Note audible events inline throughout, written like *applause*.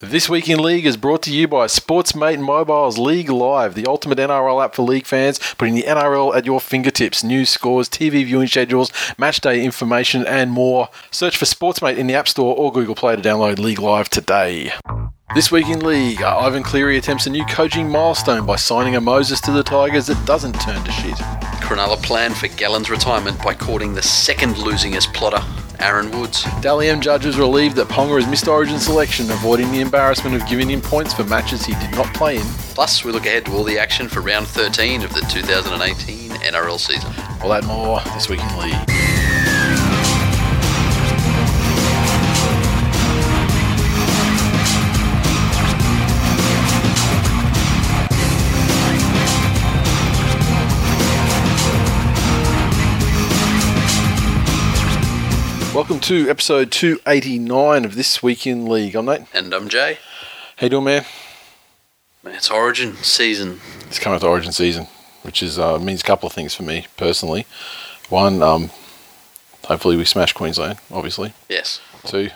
This Week in League is brought to you by Sportsmate Mobile's League Live, the ultimate NRL app for league fans, putting the NRL at your fingertips. News, scores, TV viewing schedules, match day information, and more. Search for Sportsmate in the App Store or Google Play to download League Live today. This week in League, uh, Ivan Cleary attempts a new coaching milestone by signing a Moses to the Tigers that doesn't turn to shit. Cronulla planned for Gallen's retirement by courting the second losingest plotter, Aaron Woods. Dally M judges relieved that Ponga has missed Origin selection, avoiding the embarrassment of giving him points for matches he did not play in. Plus, we look ahead to all the action for round 13 of the 2018 NRL season. All that more this week in League. Welcome to episode 289 of This Week in League. I'm Nate. And I'm Jay. How you doing, man? Man, it's Origin season. It's coming up to Origin season, which is uh, means a couple of things for me personally. One, um, hopefully we smash Queensland, obviously. Yes, Two,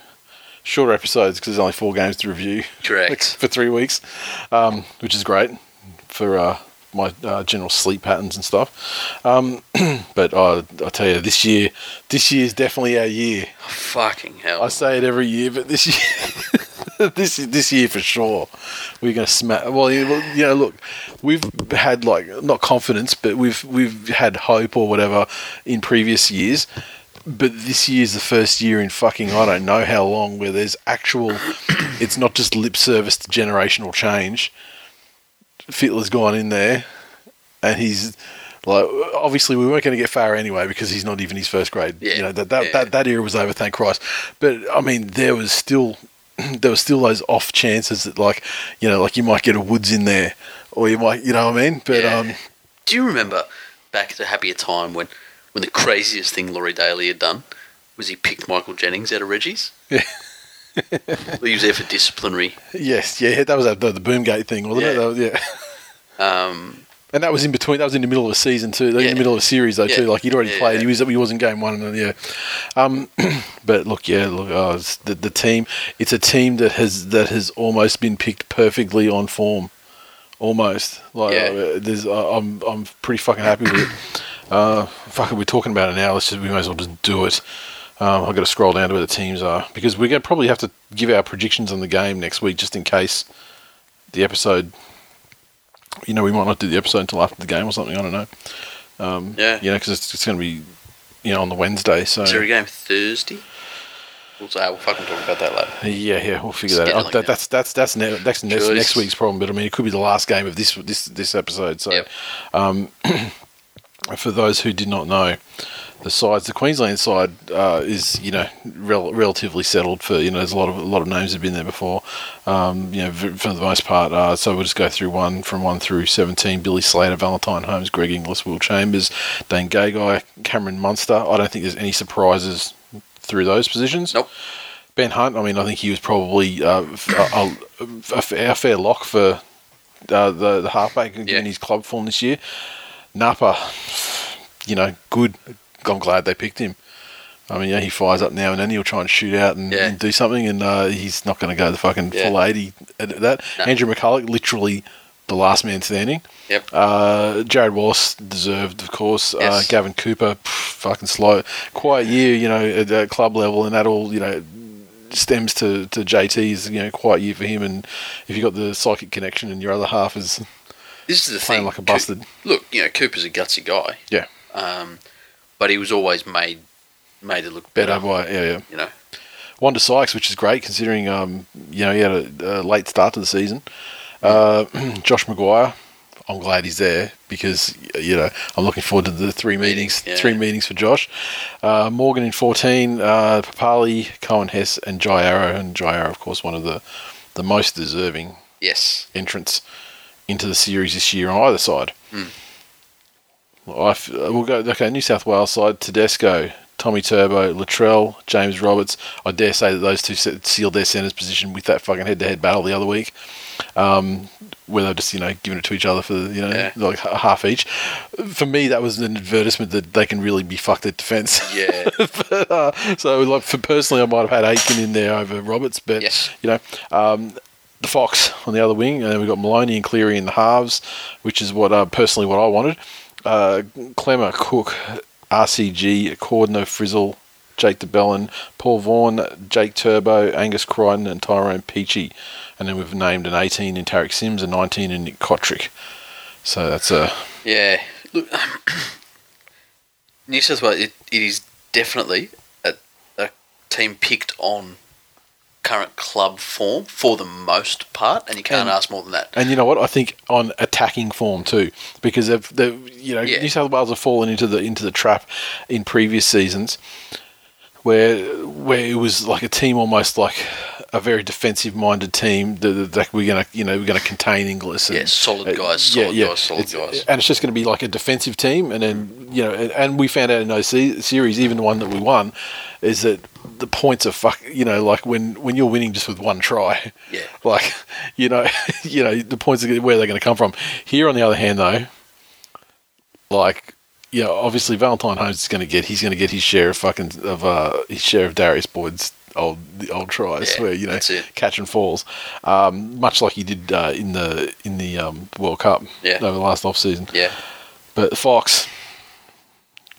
shorter episodes because there's only four games to review correct. *laughs* for three weeks, um, which is great for uh, my uh, general sleep patterns and stuff. Um, *clears throat* but uh, I tell you, this year, this year is definitely our year. Fucking hell. I say it every year, but this year, *laughs* this this year for sure, we're going to smash. Well, you know, look, we've had like not confidence, but we've we've had hope or whatever in previous years. But this year's the first year in fucking I don't know how long where there's actual. it's not just lip service to generational change. Fittler's gone in there, and he's like obviously we weren't going to get far anyway because he's not even his first grade. Yeah, You know that that, yeah. that that era was over, thank Christ. But I mean, there was still *clears throat* there was still those off chances that like you know like you might get a Woods in there, or you might you know what I mean. But Yeah. um, Do you remember back at a happier time when, when the craziest thing Laurie Daley had done was he picked Michael Jennings out of Reggie's? Yeah. *laughs* he was there for disciplinary. yes, yeah, that was the, the Boomgate thing, wasn't it? Yeah. That was- yeah. *laughs* Um, And that was in between. That was in the middle of a season too. In the middle of a series though Yeah. too. Like he'd already Yeah, played. yeah. He was he was in game one and yeah. Um, *clears throat* but look, yeah, look, oh, the the team. It's a team that has that has almost been picked perfectly on form. Almost like Yeah. uh, there's. Uh, I'm I'm pretty fucking happy with it. *coughs* Uh, fuck it, we're talking about it now. Let's just we might as well just do it. Um, I've got to scroll down to where the teams are because we're going to probably have to give our predictions on the game next week just in case the episode. You know, we might not do the episode until after the game or something. I don't know. Um, Yeah. You know, because it's, it's going to be, you know, on the Wednesday. So is there a game Thursday? We'll, say, we'll fucking talk about that later. yeah, yeah, we'll figure Just that out. like that, that. that's that's that's ne- that's next, next week's problem. But I mean, it could be the last game of this this this episode. So, Yep. um, *clears throat* for those who did not know, the sides, the Queensland side uh, is you know rel- relatively settled. For you know, there's a lot of a lot of names have been there before. Um, you know, v- for the most part. Uh, so we'll just go through one from one through seventeen. Billy Slater, Valentine Holmes, Greg Inglis, Will Chambers, Dane Gagai, Cameron Munster. I don't think there's any surprises through those positions. Nope. Ben Hunt, I mean, I think he was probably uh, a, a, a fair, a fair lock for uh, the, the halfback Yeah. his club form this year. Napa, you know, good. I'm glad they picked him. I mean, yeah, he fires up now and then. He'll try and shoot out and, Yeah. and do something, and uh, he's not going to go the fucking Yeah. full 80 at that. No. Andrew McCullough, literally the last man standing. Yep. Uh, Jarrod Wallace deserved, of course. Uh, Gavin Cooper, pff, fucking slow. Quiet year, you know, at, at club level, and that all, you know, stems to, to JT's, you know, quiet year for him. And if you've got the psychic connection and your other half is This is the playing thing. like a Coop- busted. look, you know, Cooper's a gutsy guy. Yeah. Um, but he was always made made to look better better. by, yeah, yeah. You know. Wanda Sykes, which is great considering, um, you know, he had a, a late start to the season. Uh, *clears throat* Josh McGuire, I'm glad he's there because, you know, I'm looking forward to the three meetings, yeah. three meetings for Josh. Uh, Morgan in 14, uh, Papalii, Coen Hess, and Jai Arrow. And Jai Arrow, of course, one of the, the most deserving Yes. entrants into the series this year on either side. Hmm. Well, I f- we'll go. Okay, New South Wales side: Tedesco, Tommy Turbo, Latrell, James Roberts. I dare say that those two se- sealed their centres position with that fucking head-to-head battle the other week, um, where they're just you know giving it to each other for you know Yeah. like half each. For me, that was an advertisement that they can really be fucked at defence. Yeah. *laughs* but, uh, so like for personally, I might have had Aitken in there over Roberts, but Yes. you know, um, the Fox on the other wing, and then we've got Maloney and Cleary in the halves, which is what uh, personally what I wanted. Uh, Klemmer, Cook, RCG, Cordner, Frizell, Jake de Belin, Paul Vaughan, Jake Turbo, Angus Crichton, and Tyrone Peachey. And then we've named an 18 in Tariq Sims, a 19 in Nick Cotric. So that's a Yeah. Look, *clears throat* New South Wales, it, it is definitely a, a team picked on current club form for the most part, and you can't And- ask more than that. And you know what? I think on attacking form too, because they've, they've you know Yeah. New South Wales have fallen into the into the trap in previous seasons, where where it was like a team almost like a very defensive minded team that, that- we're gonna you know we're gonna contain Inglis. And, Yeah, solid uh, guys, solid guys, solid It's- guys. and it's just going to be like a defensive team, and then you know, and, and we found out in those series, even the one that we won, is that the points are fuck. You know, like when when you're winning just with one try, Yeah. *laughs* like you know, *laughs* you know the points are where they're going to come from. Here, on the other hand, though, like you know, obviously Valentine Holmes is going to get he's going to get his share of fucking of uh his share of Darius Boyd's old the old tries Yeah, where you know catch and falls, um, much like he did uh, in the in the um, World Cup Yeah. over the last off season. Yeah. But Fox,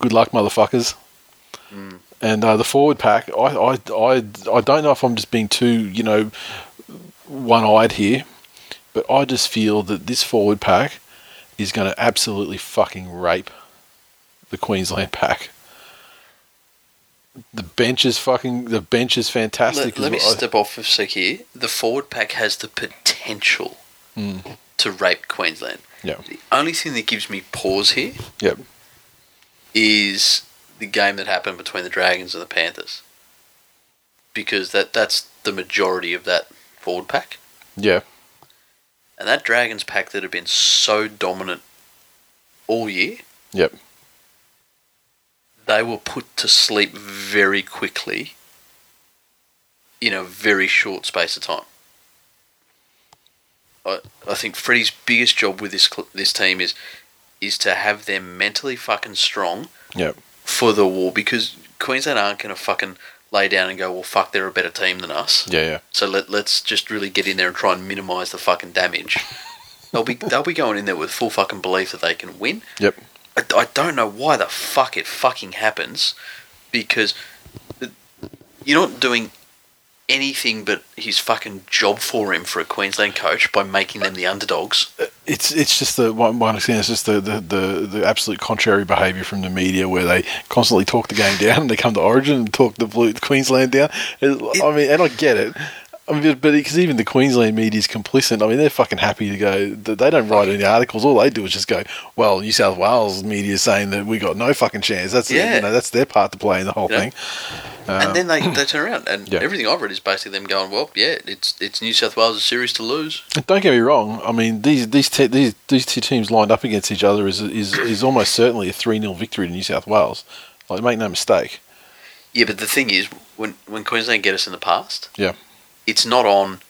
good luck, motherfuckers. Mm. And uh, the forward pack, I, I, I, I don't know if I'm just being too, you know, one-eyed here, but I just feel that this forward pack is going to absolutely fucking rape the Queensland pack. The bench is fucking. The bench is fantastic. Let, let me well. step off for a sec here. The forward pack has the potential Mm. to rape Queensland. Yeah. The only thing that gives me pause here Yep. is the game that happened between the Dragons and the Panthers. Because that that's the majority of that forward pack. Yeah. And that Dragons pack that had been so dominant all year, Yep. they were put to sleep very quickly in a very short space of time. I, I think Freddie's biggest job with this this team is is to have them mentally fucking strong Yep. For the war because Queensland aren't going to fucking lay down and go, well, fuck, they're a better team than us. Yeah. Yeah. So let, let's just really get in there and try and minimise the fucking damage. *laughs* they'll be they'll be going in there with full fucking belief that they can win. Yep. I, I don't know why the fuck it fucking happens because uh, you're not doing anything but his fucking job for him for a Queensland coach by making them the underdogs. it's it's just the one one it's just the, the, the, the absolute contrary behaviour from the media where they constantly talk the game down and they come to Origin and talk the Blue Queensland down. It- I mean, and I get it. I mean, but because even the Queensland media is complicit. I mean, they're fucking happy to go. They don't write any articles. All they do is just go, "Well, New South Wales media is saying that we got no fucking chance." That's Yeah. you know that's their part to play in the whole Yeah. thing. And then they, um, they turn around and Yeah. everything I've read is basically them going, well, yeah, it's it's New South Wales' series to lose. Don't get me wrong. I mean, these these te- these these two teams lined up against each other is is is almost certainly a three 0 victory to New South Wales. Like, make no mistake. Yeah, but the thing is, when when Queensland get us in the past, Yeah. It's not on,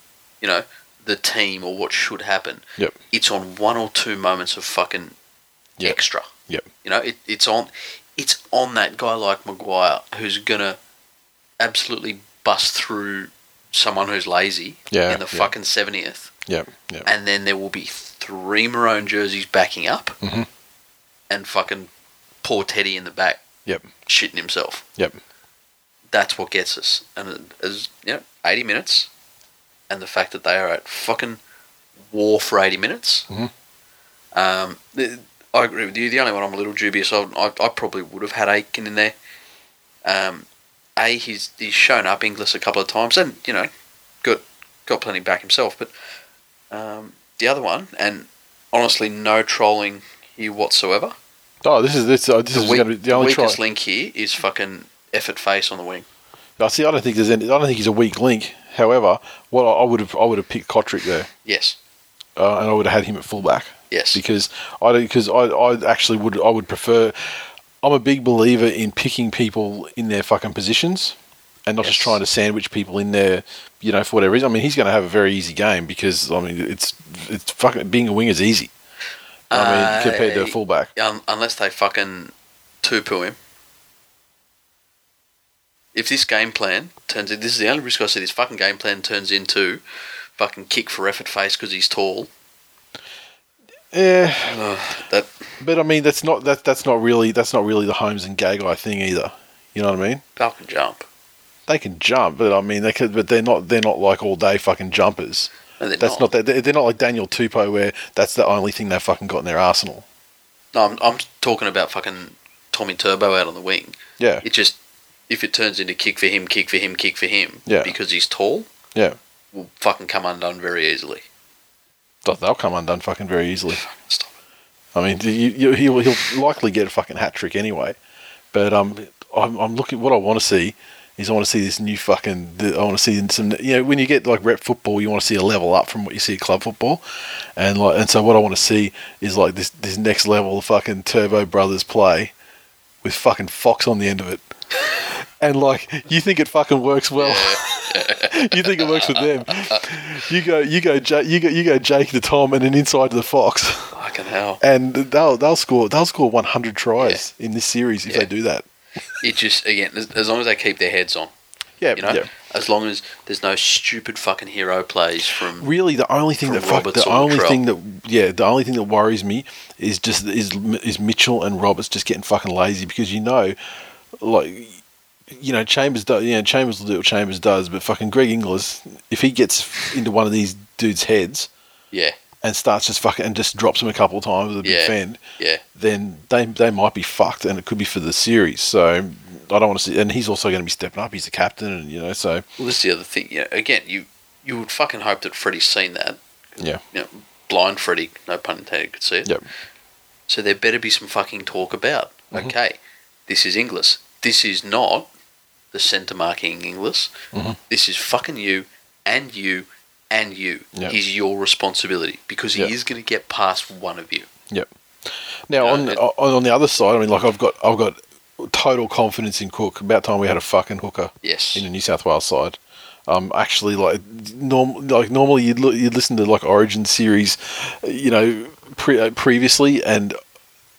you know, the team or what should happen. Yep. It's on one or two moments of fucking Yep. extra. Yep. You know, it, it's on, it's on that guy like McGuire who's gonna absolutely bust through someone who's lazy Yeah, in the yeah. fucking seventieth, Yep. Yep. and then there will be three maroon jerseys backing up, Mhm. and fucking poor Teddy in the back Yep. shitting himself. Yep. That's what gets us. And as you know, eighty minutes, and the fact that they are at fucking war for eighty minutes. Mhm. Um, the, I agree with you. The only one I'm a little dubious of, I, I probably would have had Aitken in there. Um, a he's he's shown up Inglis a couple of times, and you know, got got plenty back himself. But um, the other one, and honestly, no trolling here whatsoever. Oh, this is this. Uh, this The, is weak, going to be the only try. weakest link here is fucking effort face on the wing. I see. I don't think there's any. I don't think he's a weak link. However, what I would have, I would have picked Cotric there, Yes, uh, and I would have had him at fullback yes. because I because I, I actually would I would prefer. I'm a big believer in picking people in their fucking positions, and not just trying to sandwich people in there. You know, for whatever reason. I mean, he's going to have a very easy game because I mean, it's it's fucking being a wing is easy. I mean, compared to a Uh, fullback. Un- unless they fucking two poo him. If this game plan turns in, this is the only risk I see. This fucking game plan turns into fucking kick for effort face because he's tall. Yeah, Ugh, that but I mean that's not that that's not really that's not really the Holmes and Gagai thing either. You know what I mean? Falcon jump. They can jump, but I mean they could, but they're not they're not like all day fucking jumpers. No, they're That's not, that they're they're not like Daniel Tupou where that's the only thing they've fucking got in their arsenal. No, I'm, I'm talking about fucking Tommy Turbo out on the wing. Yeah, It just if it turns into kick for him, kick for him, kick for him, Yeah. because he's tall, yeah. will fucking come undone very easily. They'll- come undone fucking very easily. Stop it. I mean, you, you, he'll he'll likely get a fucking hat trick anyway. But um, I'm, I'm looking. What I want to see is I want to see this new fucking. I want to see some. You know, when you get like rep football, you want to see a level up from what you see at club football, and like, and so what I want to see is like this this next level of fucking Turbo Brothers play with fucking Fox on the end of it. *laughs* And like you think it fucking works well, *laughs* you think it works with them. You go, you go, you go, you go, Jake to Tom, and then inside to the Fox Fucking hell. and they'll they'll score they'll score 100 tries in this series if Yeah. they do that. It just again, as, long as they keep their heads on, Yeah, you know, yeah. as long as there's no stupid fucking hero plays from Really, the only thing that fuck, the only thing that yeah, the only thing that worries me is just is is Mitchell and Roberts just getting fucking lazy because you know, like. You know, Chambers does. You know, Chambers will do what Chambers does, but fucking Greg Inglis, if he gets into one of these dudes' heads yeah, and starts just fucking and just drops him a couple of times with a big Yeah. fend, yeah, then they they might be fucked, and it could be for the series. So I don't want to see. And he's also going to be stepping up. He's the captain, and you know, so Well, this is the other thing. You know, again, you you would fucking hope that Freddie's seen that. Yeah. You know, blind Freddie, no pun intended, could see it. Yep. So there better be some fucking talk about. Mhm. Okay, this is Inglis. This is not the centre marking Inglis. Mhm. This is fucking you and you and you. Yep. He's your responsibility because he Yep. is going to get past one of you. Yep. Now on, it- on the other side, I mean, like I've got I've got total confidence in Cook. About time we had a fucking hooker Yes. in the New South Wales side. Um, actually, like norm, like normally you'd look, you'd listen to like Origin series, you know, pre- uh, previously, and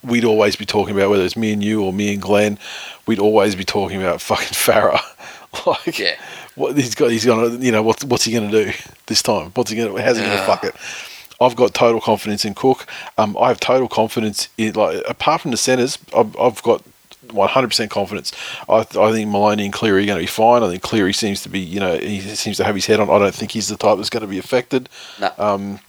we'd always be talking about whether it's me and you or me and Glenn, we'd always be talking about fucking Farah. *laughs* like, Yeah. what he's got, he's gonna, you know, what's what's he gonna do this time? What's he gonna? How's he gonna fuck it? I've got total confidence in Cook. Um, I have total confidence in like apart from the centers, I've, I've got 100% confidence. I, I think Maloney and Cleary are going to be fine. I think Cleary seems to be, you know, he seems to have his head on. I don't think he's the type that's going to be affected. No. Um,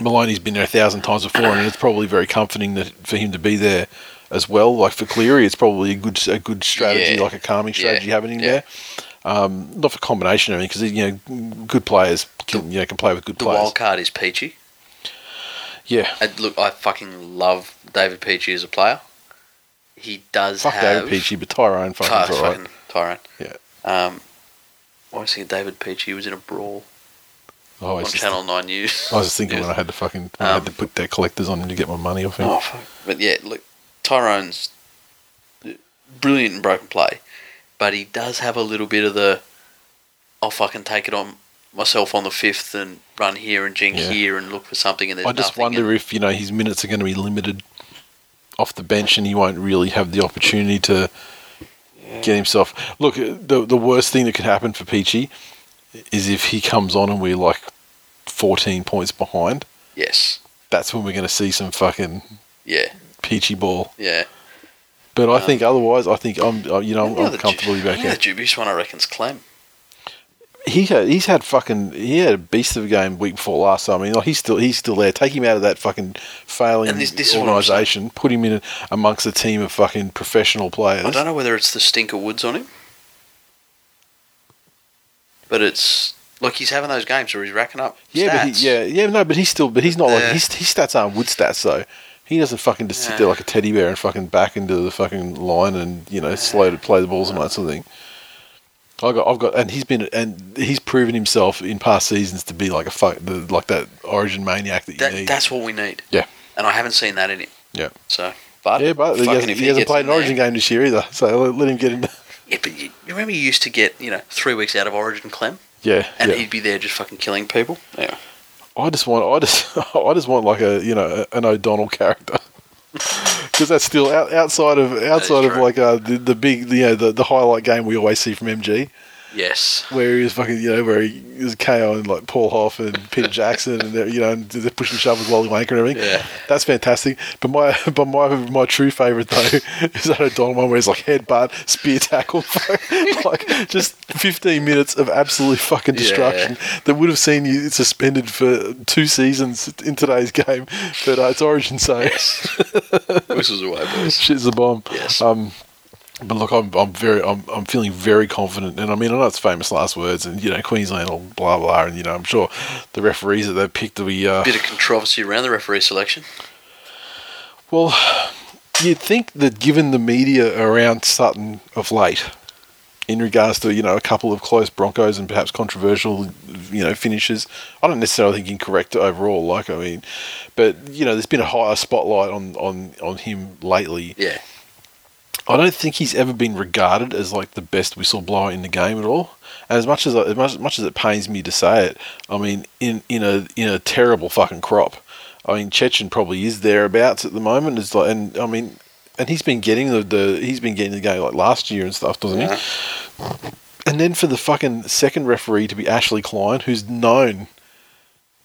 Maloney's been there a thousand times before, and it's probably very comforting that for him to be there as well. Like for Cleary, it's probably a good a good strategy, Yeah. like a calming Yeah. strategy having him Yeah. there. Um, not for combination or anything, because you know, good players can you know can play with good The players. wild card is Peachey. Yeah, And look, I fucking love David Peachey as a player. He does fuck have David Peachey, but Tyrone fucking right. Tyrone. Yeah. Um, I was thinking David Peachy was in a brawl Oh, on Channel Nine News. I was just thinking when I had to fucking when I had to Um, put debt collectors on him to get my money off him. Oh, fuck. But yeah, look, Tyrone's brilliant in broken play, but he does have a little bit of the I'll fucking take it on myself on the fifth and run here and jink Yeah. here and look for something and I just wonder and- if you know his minutes are going to be limited off the bench, and he won't really have the opportunity to get himself. Look, the the worst thing that could happen for Peachey is if he comes on and we're like fourteen points behind. yes, That's when we're going to see some fucking yeah, Peachey ball. yeah. But I Um, think otherwise, I think I'm uh, you know I'm, The comfortably du- back the in. other dubious one I reckon's Clem. he had, he's had fucking he had a beast of a game week before last. I mean, like he's still he's still there. Take him out of that fucking failing this- this is organisation. Put him in amongst a team of fucking professional players. I don't know whether it's the stinker woods on him, but it's like he's having those games where he's racking up. Yeah, but he, yeah, yeah, no, but he's still, but he's not like his his stats aren't wood stats though. He doesn't fucking just sit there like a teddy bear and fucking back into the fucking line and you know slow to play the balls and that sort of thing. I got, I've got, and he's been, and he's proven himself in past seasons to be like a fuck, the, like that Origin maniac that you That, need. that's what we need. Yeah. and I haven't seen that in him. Yeah. So, but yeah, but he hasn't, he hasn't played an Origin there- game this year either. So let, let him get in. Yeah, but you, you remember you used to get you know three weeks out of Origin Clem, Yeah, and yeah. he'd be there just fucking killing people. Yeah, I just want, I just, *laughs* I just want like a, you know, an O'Donnell character. *laughs* Because that's still out, outside of outside of true. like uh, the the big you know the, the highlight game we always see from MG. Yes. where he was fucking, you know, where he was KO and like Paul Hoff and Peter Jackson and they're, you know, and they're pushing shove with Wally Wanker and everything. Yeah. That's fantastic. But my, *laughs* but my, my true favourite though *laughs* is that O'Donnell one where he's like headbutt, spear tackle, *laughs* like just 15 minutes of absolute fucking Yeah. destruction that would have seen you suspended for two seasons in today's game. But uh, it's Origin, so Whistles away, boys. shit's a bomb. Yes. Um, but look, I'm, I'm very, I'm, I'm feeling very confident, and I mean, I know it's famous last words, and you know, Queensland or blah blah, and you know, I'm sure the referees that they've picked to be, uh, Bit of controversy around the referee selection. well, you'd think that given the media around Sutton of late, in regards to you know a couple of close Broncos and perhaps controversial, you know, finishes, I don't necessarily think incorrect overall. Like I mean, but you know, there's been a higher spotlight on on on him lately. Yeah. I don't think he's ever been regarded as like the best whistleblower in the game at all. And as much as as much, as much as it pains me to say it, I mean, in in a in a terrible fucking crop. I mean, Cecchin probably is thereabouts at the moment. It's like, and I mean, and he's been getting the, the he's been getting the game like last year and stuff, doesn't Yeah. he? And then for the fucking second referee to be Ashley Klein, who's known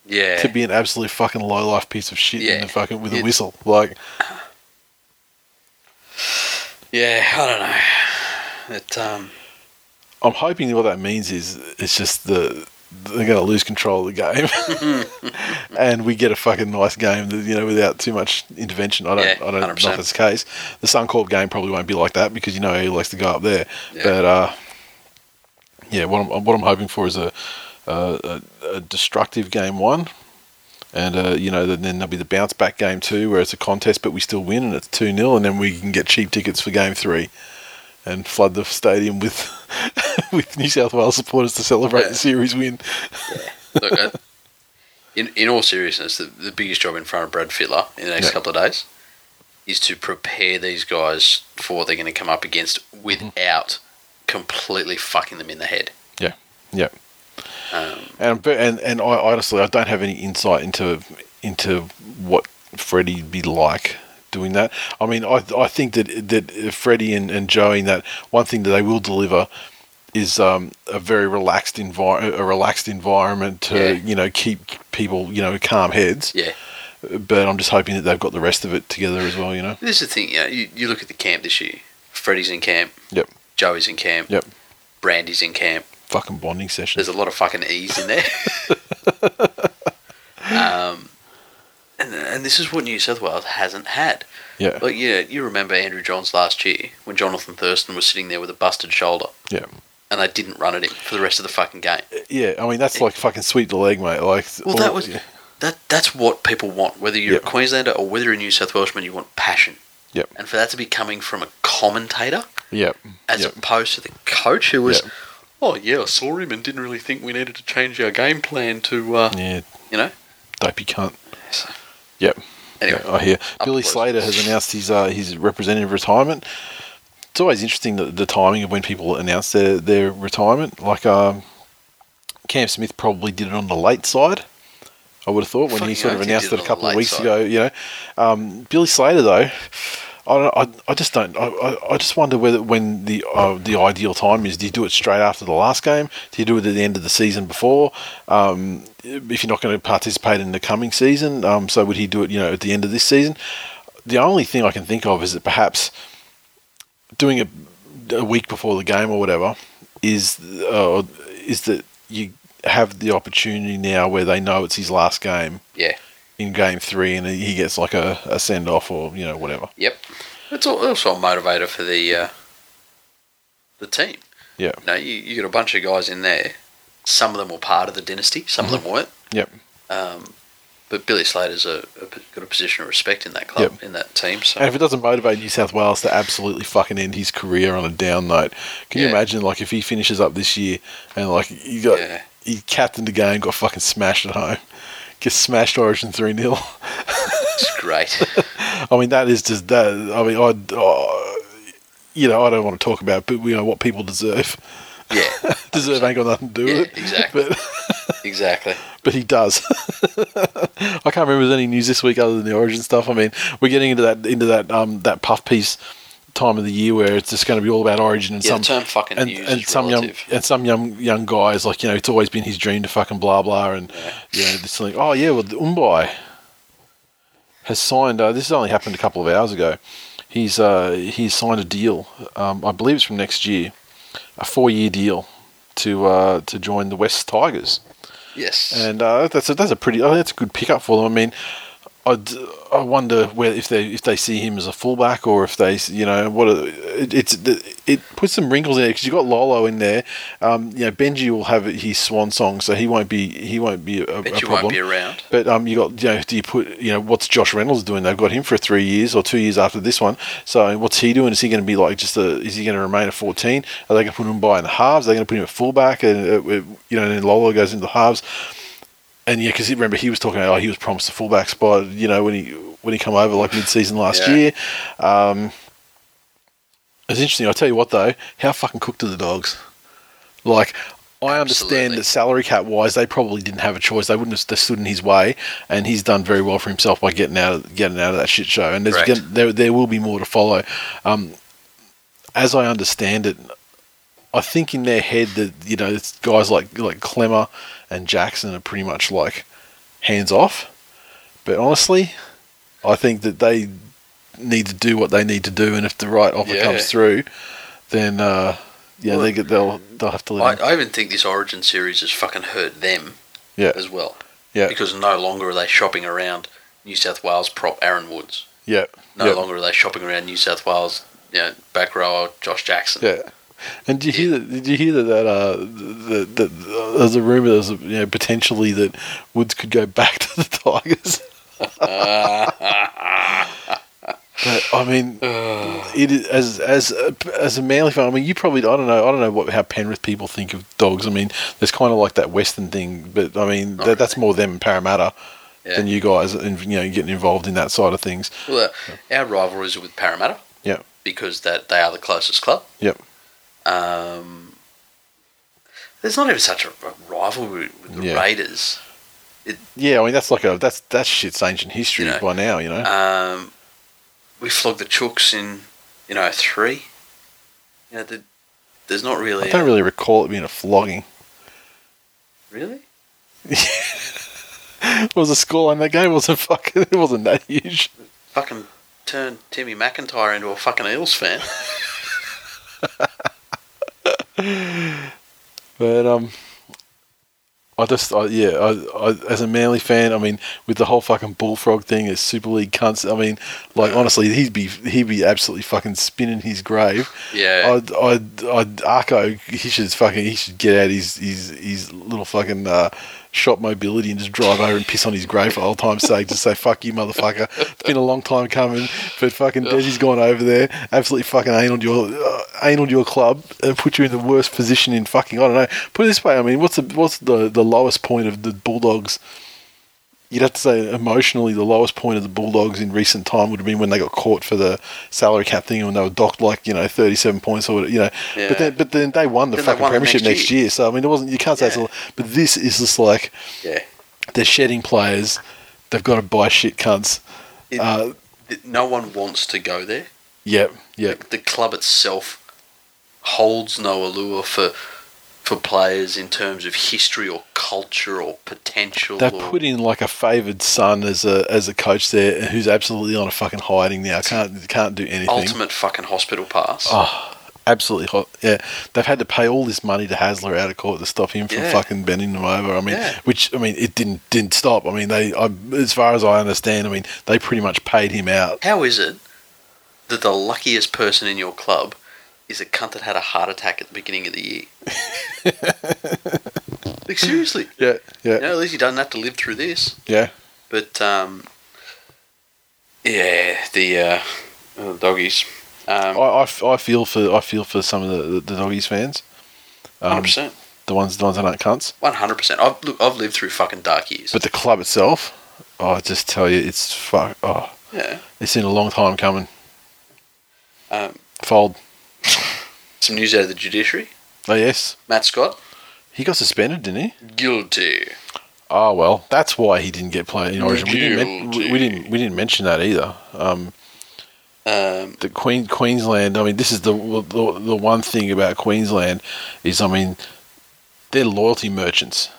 Yeah. to be an absolute fucking low life piece of shit in Yeah. the fucking with a It- whistle, like. Yeah, I don't know. It um I'm hoping what that means is it's just the they're going to lose control of the game, *laughs* and we get a fucking nice game, that, you know, without too much intervention. I don't, Yeah, I don't know if 100%. that's the case. The Suncorp game probably won't be like that because you know he likes to go up there. Yeah. But uh, yeah, what I'm what I'm hoping for is a a, a, a destructive game one. And uh, you know, then there'll be the bounce back game two, where it's a contest, but we still win, and it's two 0 and then we can get cheap tickets for game three, and flood the stadium with *laughs* with New South Wales supporters to celebrate Yeah. the series win. look uh, in in all seriousness, the, the biggest job in front of Brad Fittler in the next Yeah. couple of days is to prepare these guys for what they're going to come up against without completely fucking them in the head. Yeah, yeah. Um, And and and I honestly I don't have any insight into into what Freddie'd be like doing that. I mean, I I think that that Freddie and, and Joey that one thing that they will deliver is um, a very relaxed envir- a relaxed environment to Yeah. you know keep people you know calm heads. yeah. But I'm just hoping that they've got the rest of it together as well. You know. This is the thing, you, know, you, you look at the camp this year. Freddie's in camp. Yep. Joey's in camp. Yep. Brandy's in camp. Fucking bonding session. There's a lot of fucking E's in there. *laughs* um, and, and this is what New South Wales hasn't had. Yeah. Like, yeah, you remember Andrew Johns last year when Jonathan Thurston was sitting there with a busted shoulder Yeah. and they didn't run at him for the rest of the fucking game. Yeah. I mean, that's like fucking sweep the leg, mate. Like. Well, all- that was yeah. that. That's what people want. Whether you're Yep. a Queenslander or whether you're a New South Welshman, you want passion. Yep. And for that to be coming from a commentator Yep. as Yep. opposed to the coach who was, Yep. Oh yeah, I saw him and didn't really think we needed to change our game plan to, uh, Yeah. you know. Dopey cunt. So, Yep. anyway, Yeah, I hear. Billy. Slater has announced his uh, his representative retirement. It's always interesting the, the timing of when people announce their, their retirement. Like um, Cam Smith probably did it on the late side. I would have thought when he sort of announced it it a couple of weeks side. ago. You know, um, Billy Slater though. I, I, just don't. I, I, I just wonder whether when the uh, the ideal time is. Do you do it straight after the last game? Do you do it at the end of the season before? Um, if you're not going to participate in the coming season, um, so would he do it? You know, at the end of this season. The only thing I can think of is that perhaps doing it a week before the game or whatever is uh, is that you have the opportunity now where they know it's his last game yeah, in game three and he gets like a, a send off or you know whatever. yep. It's also a motivator for the uh, the team. Yeah. You know, you, you got a bunch of guys in there. Some of them were part of the dynasty. Some of them weren't. Mm-hmm. Yep. Um, but Billy Slater's a, a, got a position of respect in that club, Yep. in that team. So And if it doesn't motivate New South Wales to absolutely fucking end his career on a down note, can you imagine like if he finishes up this year and like he got Yeah. he captained the game, got fucking smashed at home, gets smashed Origin three 0 it's great. *laughs* I mean, that is just that. I mean, I, oh, you know, I don't want to talk about, but you know what people deserve. yeah, *laughs* deserve ain't got nothing to do Yeah, with it. exactly. But *laughs* exactly. but he does. I can't remember there's any news this week other than the Origin stuff. I mean, we're getting into that into that um that puff piece time of the year where it's just going to be all about Origin and Yeah, some term fucking and, news and is some young and some young young guys like you know it's always been his dream to fucking blah blah and you know this thing. Oh yeah, well the Mbye has signed. Uh, this has only happened a couple of hours ago. He's uh, he's signed a deal. Um, I believe it's from next year, a four year deal to uh, to join the West Tigers. Yes. And uh, that's a, that's a pretty oh, that's a good pickup for them. I mean, I I wonder where if they if they see him as a fullback or if they you know what a, it, it's it puts some wrinkles in there because you have got Lolo in there. Um, you know Benji will have his swan song, so he won't be he won't be a, a problem. won't be around. But um, you got you know, do you put you know what's Josh Reynolds doing? They've got him for three years or two years after this one. So what's he doing? Is he going to be like just a? Is he going to remain at fourteen? Are they going to put him by in the halves? Are they going to put him at fullback? And uh, uh, you know, and then Lolo goes into the halves. And yeah, because remember he was talking about oh he was promised a fullback spot. You know when he when he come over like mid season last Yeah. year. Um, it's interesting. I'll tell you what though, how fucking cooked are the dogs? Like, I understand Absolutely. that salary cap wise, they probably didn't have a choice. They wouldn't have stood in his way, and he's done very well for himself by getting out of, getting out of that shit show. And gonna- there there will be more to follow. Um, as I understand it, I think in their head that you know it's guys like like Clemmer and Jackson are pretty much like hands off. But honestly, I think that they need to do what they need to do, and if the right offer Yeah. comes through, then uh, yeah, Well- they get they'll they'll have to I. I even think this Origin series has fucking hurt them Yeah, as well. Yeah. Because no longer are they shopping around New South Wales prop Aaron Woods. yeah, No yeah. longer are they shopping around New South Wales, you know, back rower Josh Jackson. Yeah. And did you hear that? Did you hear that? that uh, that, that uh, there's a rumor there's a, you know potentially that Woods could go back *laughs* to the Tigers. but I mean, *sighs* it is, as as a, as a Manly fan. I mean, you probably I don't know I don't know what how Penrith people think of dogs. I mean, there's kind of like that Western thing, but I mean that, that's more them and Parramatta Yeah. than you guys, and you know, getting involved in that side of things. Well, uh, our rivalries are with Parramatta. Yeah. Because that they are the closest club. Yep. Um, there's not even such a, a rivalry with the Yeah. Raiders. Yeah, I mean that's like a that's that's shit's ancient history You know, by now. You know. Um, we flogged the Chooks in in 03. You know, the, there's not really. I don't really recall it being a flogging. really? *laughs* What was a score on that game? Wasn't fucking. It wasn't that huge. Fucking turned Timmy McIntyre into a fucking Eels fan. *laughs* *laughs* But um, I just I, yeah, I, I as a Manly fan, I mean, with the whole fucking bullfrog thing, as Super League cunts. I mean, like honestly, he'd be he'd be absolutely fucking spinning his grave. Yeah. I'd, I'd, I'd Arco, he should fucking he should get out his his, his little fucking uh, shop mobility and just drive over and piss on his grave for old time's sake. Just say fuck you, motherfucker. It's been a long time coming, but fucking Desi's gone over there, absolutely fucking anal your uh, anal your club and put you in the worst position in fucking I don't know. Put it this way, I mean, what's the what's the the lowest point of the Bulldogs? You'd have to say emotionally, the lowest point of the Bulldogs in recent time would have been when they got caught for the salary cap thing and when they were docked like you know thirty-seven points or you know. Yeah. But then, but then they won the Then fucking won the premiership next next year. So I mean, it wasn't. You can't say it's. Yeah. A, but this is just like Yeah. they're shedding players. They've got to buy shit cunts. It- Uh, it- no one wants to go there. yep, yep. The club itself holds no allure for for players in terms of history or culture or potential. They've or, put in like a favoured son as a as a coach there, who's absolutely on a fucking hiding now. Can't can't do anything. ultimate fucking hospital pass. Oh, absolutely hot. Yeah, they've had to pay all this money to Hasler out of court to stop him from Yeah. fucking bending them over. I mean, Yeah. which I mean, it didn't didn't stop. I mean, they, I, as far as I understand, I mean, they pretty much paid him out. How is it that the luckiest person in your club is a cunt that had a heart attack at the beginning of the year? *laughs* like seriously, Yeah, yeah, you know, at least he doesn't have to live through this. yeah. But um, yeah, the uh, uh, doggies. Um, I, I, I feel for I feel for some of the the, the doggies fans. Hundred Um, percent, the ones the ones that aren't cunts. one hundred percent. I've look, I've lived through fucking dark years. But the club itself, oh, I just tell you, it's fuck. Oh, yeah, it's in a long time coming. um, Fold. Some news out of the judiciary. Oh yes, Matt Scott he got suspended, didn't he? guilty. Oh well, that's why he didn't get played in Origin. We didn't, men- we, didn't we didn't mention that either. Um, Um, the Queen Queensland. I mean, this is the, the the one thing about Queensland is, I mean, they're loyalty merchants,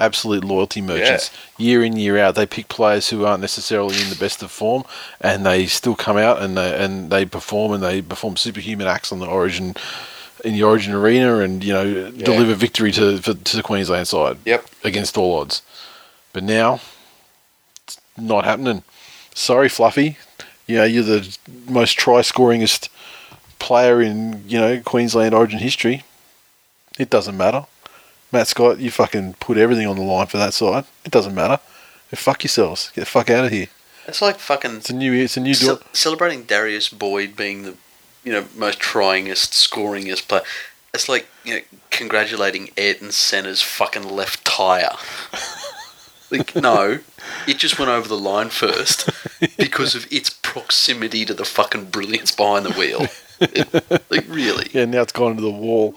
absolute loyalty merchants. Year in year out, they pick players who aren't necessarily in the best of form, and they still come out and they and they perform and they perform superhuman acts on the Origin. In the Origin arena, and you know, deliver victory to for, to the Queensland side. Yep. Against all odds, but now it's not happening. Sorry, Fluffy you know, you're the most try scoringest player in, you know, Queensland Origin history. It doesn't matter. Matt Scott, you fucking put everything on the line for that side. It doesn't matter. fuck yourselves. Get the fuck out of here. It's like fucking. It's a new. It's a new. Ce- celebrating Darius Boyd being the, you know, most tryingest, scoringest player. It's like you know, congratulating Ayrton Senna's fucking left tire. *laughs* Like, no, it just went over the line first *laughs* because of its proximity to the fucking brilliance behind the wheel. It, *laughs* like, really? Yeah, now it's gone into the wall.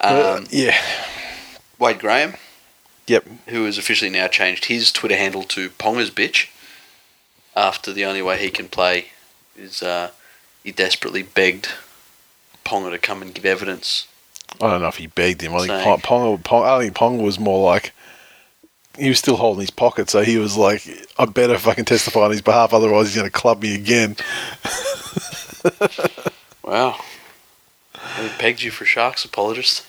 Um, yeah. Wade Graham. Yep. Who has officially now changed his Twitter handle to Ponga's Bitch after the only way he can play is uh, he desperately begged Ponga to come and give evidence I don't know if he begged him. I think Pong, Pong, Pong, I think Pong was more like he was still holding his pocket, so he was like, "I better fucking testify on his behalf, otherwise he's going to club me again." *laughs* wow, he pegged you for shocks, apologist.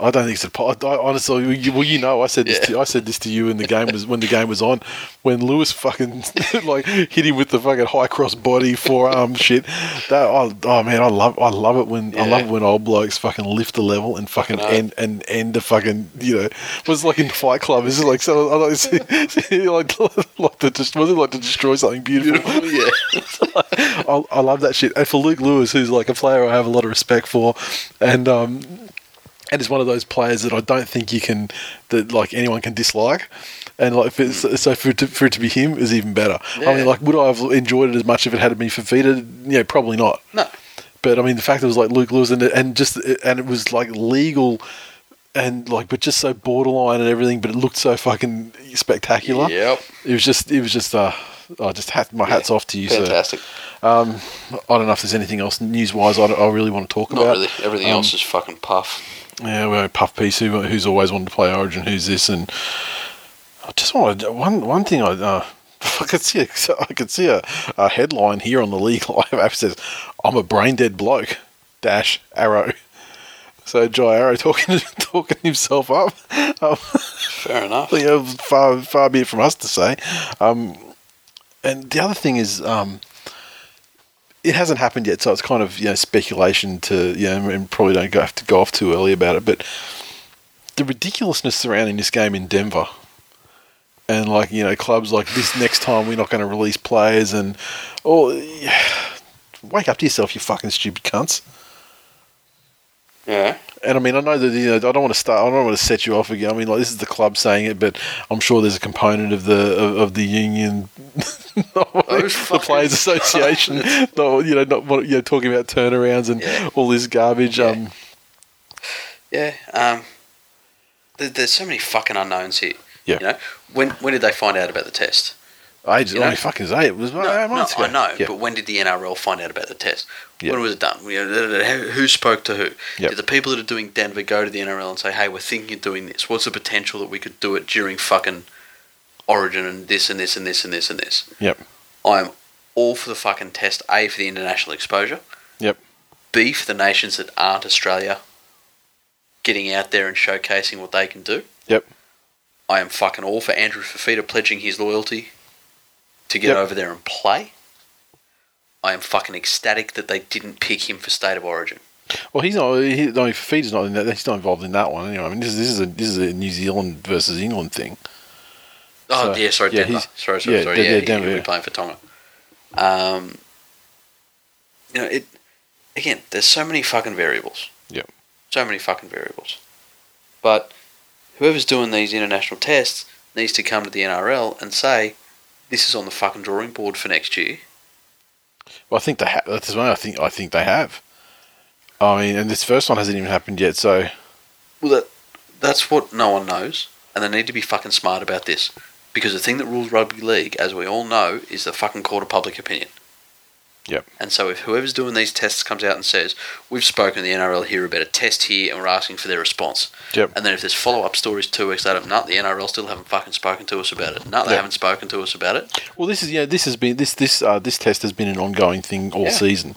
I don't think it's a. I, honestly, well, you know, I said this. Yeah. To, I said this to you in the game was when the game was on. When Lewis fucking *laughs* like hit him with the fucking high cross body forearm *laughs* shit. That oh, oh man, I love I love it when I love it when old blokes fucking lift the level and fucking end and end the fucking you know was like in Fight Club. Is it like so? I *laughs* like, like like to just was it like to destroy something beautiful? yeah. I, I love that shit. And for Luke Lewis, who's like a player I have a lot of respect for, and um, and is one of those players that I don't think you can that like anyone can dislike. And like, it's, so for it, to, for it to be him is even better. I mean, like, would I have enjoyed it as much if it had been for Vita? Yeah, probably not. No. But I mean, the fact that it was like Luke Lewis and and just and it was like legal and like, but just so borderline and everything. But it looked so fucking spectacular. Yep. It was just, it was just, uh, I just hat my hats off to you. sir. Fantastic. Um, I don't know if there's anything else news wise I, I really want to talk Not about. really. Everything Um, else is fucking puff. Yeah, well, Puff Piece, who, who's always wanted to play Origin, who's this, and I just want to one one thing. I uh, *laughs* I could see a, I could see a, a headline here on the league *laughs* live app says, "I'm a brain dead bloke." Dash arrow. So Jai Arrow *laughs* talking talking himself up. Um, Fair enough. you know, far far be it from us to say. Um, and the other thing is, um, it hasn't happened yet, so it's kind of you know speculation to you know, and probably don't have to go off too early about it. But the ridiculousness surrounding this game in Denver, and like you know, clubs like this next time we're not going to release players, and oh, wake up to yourself, you fucking stupid cunts. Yeah. And I mean, I know that you know I don't want to start. I don't want to set you off again. I mean, like this is the club saying it, but I'm sure there's a component of the of, of the union, *laughs* the players' association. *laughs* not, you know, not what- you know, talking about turnarounds and Yeah. all this garbage. Um, Yeah. Um, there, there's so many fucking unknowns here. Yeah. You know, when when did they find out about the test? Ages, You know? only fucking say it was No, uh, no, ago. I know, Yeah. but when did the NRL find out about the test? Yeah. When was it done? Who- who spoke to who? Yep. Did the people that are doing Denver go to the NRL and say, "Hey, we're thinking of doing this. What's the potential that we could do it during fucking Origin and this and this and this and this and this?" Yep. I'm all for the fucking test. A for the international exposure. Yep. B for the nations that aren't Australia getting out there and showcasing what they can do. Yep. I am fucking all for Andrew Fifita pledging his loyalty to get Yep. over there and play. I am fucking ecstatic that they didn't pick him for State of Origin. Well, he's not. He, no, Fifita's not in that. He's not involved in that one anyway. I mean, this is this is a this is a New Zealand versus England thing. Oh, So, yeah, sorry, yeah, Denver. sorry, sorry, yeah, sorry. Yeah, yeah, he- Denver, be yeah. playing for Tonga. Um, you know, it again. There's so many fucking variables. Yep. So many fucking variables. But whoever's doing these international tests needs to come to the NRL and say, "This is on the fucking drawing board for next year." Well, I think they have. That's why I think I think they have. I mean, and this first one hasn't even happened yet. So Well, that that's what no one knows, and they need to be fucking smart about this Because the thing that rules rugby league, as we all know, is the fucking court of public opinion. Yep. And so if whoever's doing these tests comes out and says, We've spoken to the NRL here about a test here and we're asking for their response. Yep. And then if there's follow up stories two weeks later, no, the NRL still haven't fucking spoken to us about it. No, they Yep. haven't spoken to us about it. Well, this is you know this has been this this uh, this test has been an ongoing thing all Yeah. season,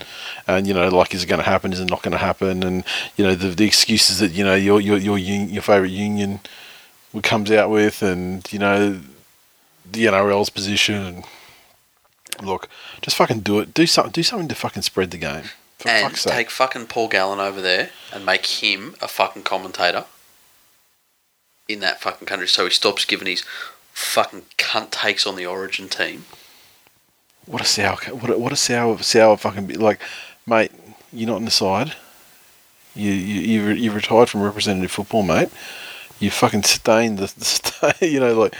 and you know like is it going to happen? Is it not going to happen? And you know the the excuses that you know your your your un- your favorite union comes out with, and you know the NRL's position. And look, just fucking do it. Do something. Do something to fucking spread the game. For and fuck's sake. take fucking Paul Gallen over there and make him a fucking commentator in that fucking country so he stops giving his fucking cunt takes on the origin team. What a sour, what a, what a sour, sour fucking. Like, mate, you're not on the side. You you you you retired from representative football, mate. You fucking stained the, *laughs* the stain. You know, like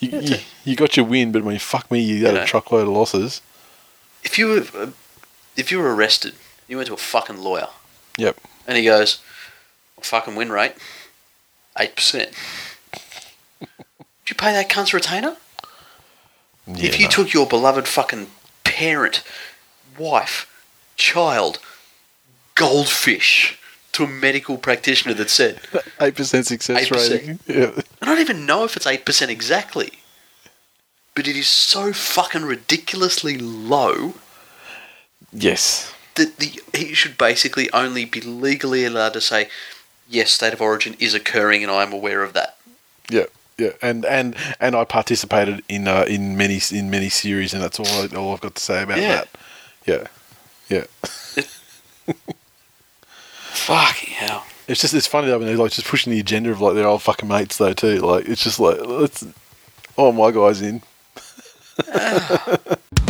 you, you you got your win, but I mean, fuck me, you got Yeah. a truckload of losses. If you were, if you were arrested, you went to a fucking lawyer. Yep. And he goes, fucking win rate, 8%. Did *laughs* you pay that cunt's retainer? Yeah, if you no. took your beloved fucking parent, wife, child, goldfish to a medical practitioner that said, eight percent success 8%. rating. Yeah. I don't even know if it's 8% exactly, but it is so fucking ridiculously low Yes. that the he should basically only be legally allowed to say, yes, state of origin is occurring and I am aware of that. Yeah. Yeah. And and and I participated in uh, in many in many series, and that's all I, all I've got to say about Yeah. that. Yeah. Yeah. *laughs* Fucking hell. It's just it's funny though when they're like just pushing the agenda of like their old fucking mates though too. Like it's just like let's oh my guy's in. Ah. *laughs*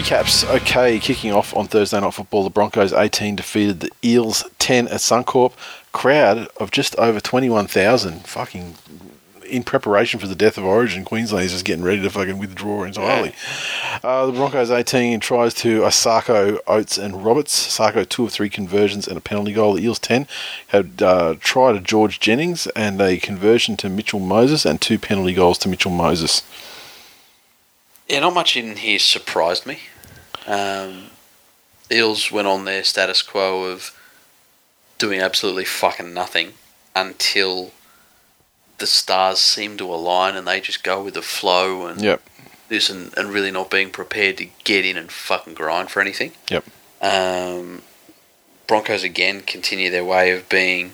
Recaps. Okay, kicking off on Thursday Night Football, the Broncos 18 defeated the Eels 10 at Suncorp. Crowd of just over 21,000. Fucking in preparation for the death of Origin, Queensland is just getting ready to fucking withdraw entirely. Uh, the Broncos 18 tries to Isaako, Oates, and Roberts. Isaako two of three conversions and a penalty goal. The Eels 10 had uh, tried to George Jennings and a conversion to Mitchell Moses and two penalty goals to Mitchell Moses. Yeah, not much in here surprised me. Um, Eels went on their status quo of doing absolutely fucking nothing until the stars seem to align and they just go with the flow and Yep. this and, and really not being prepared to get in and fucking grind for anything. Yep. Um, Broncos again continue their way of being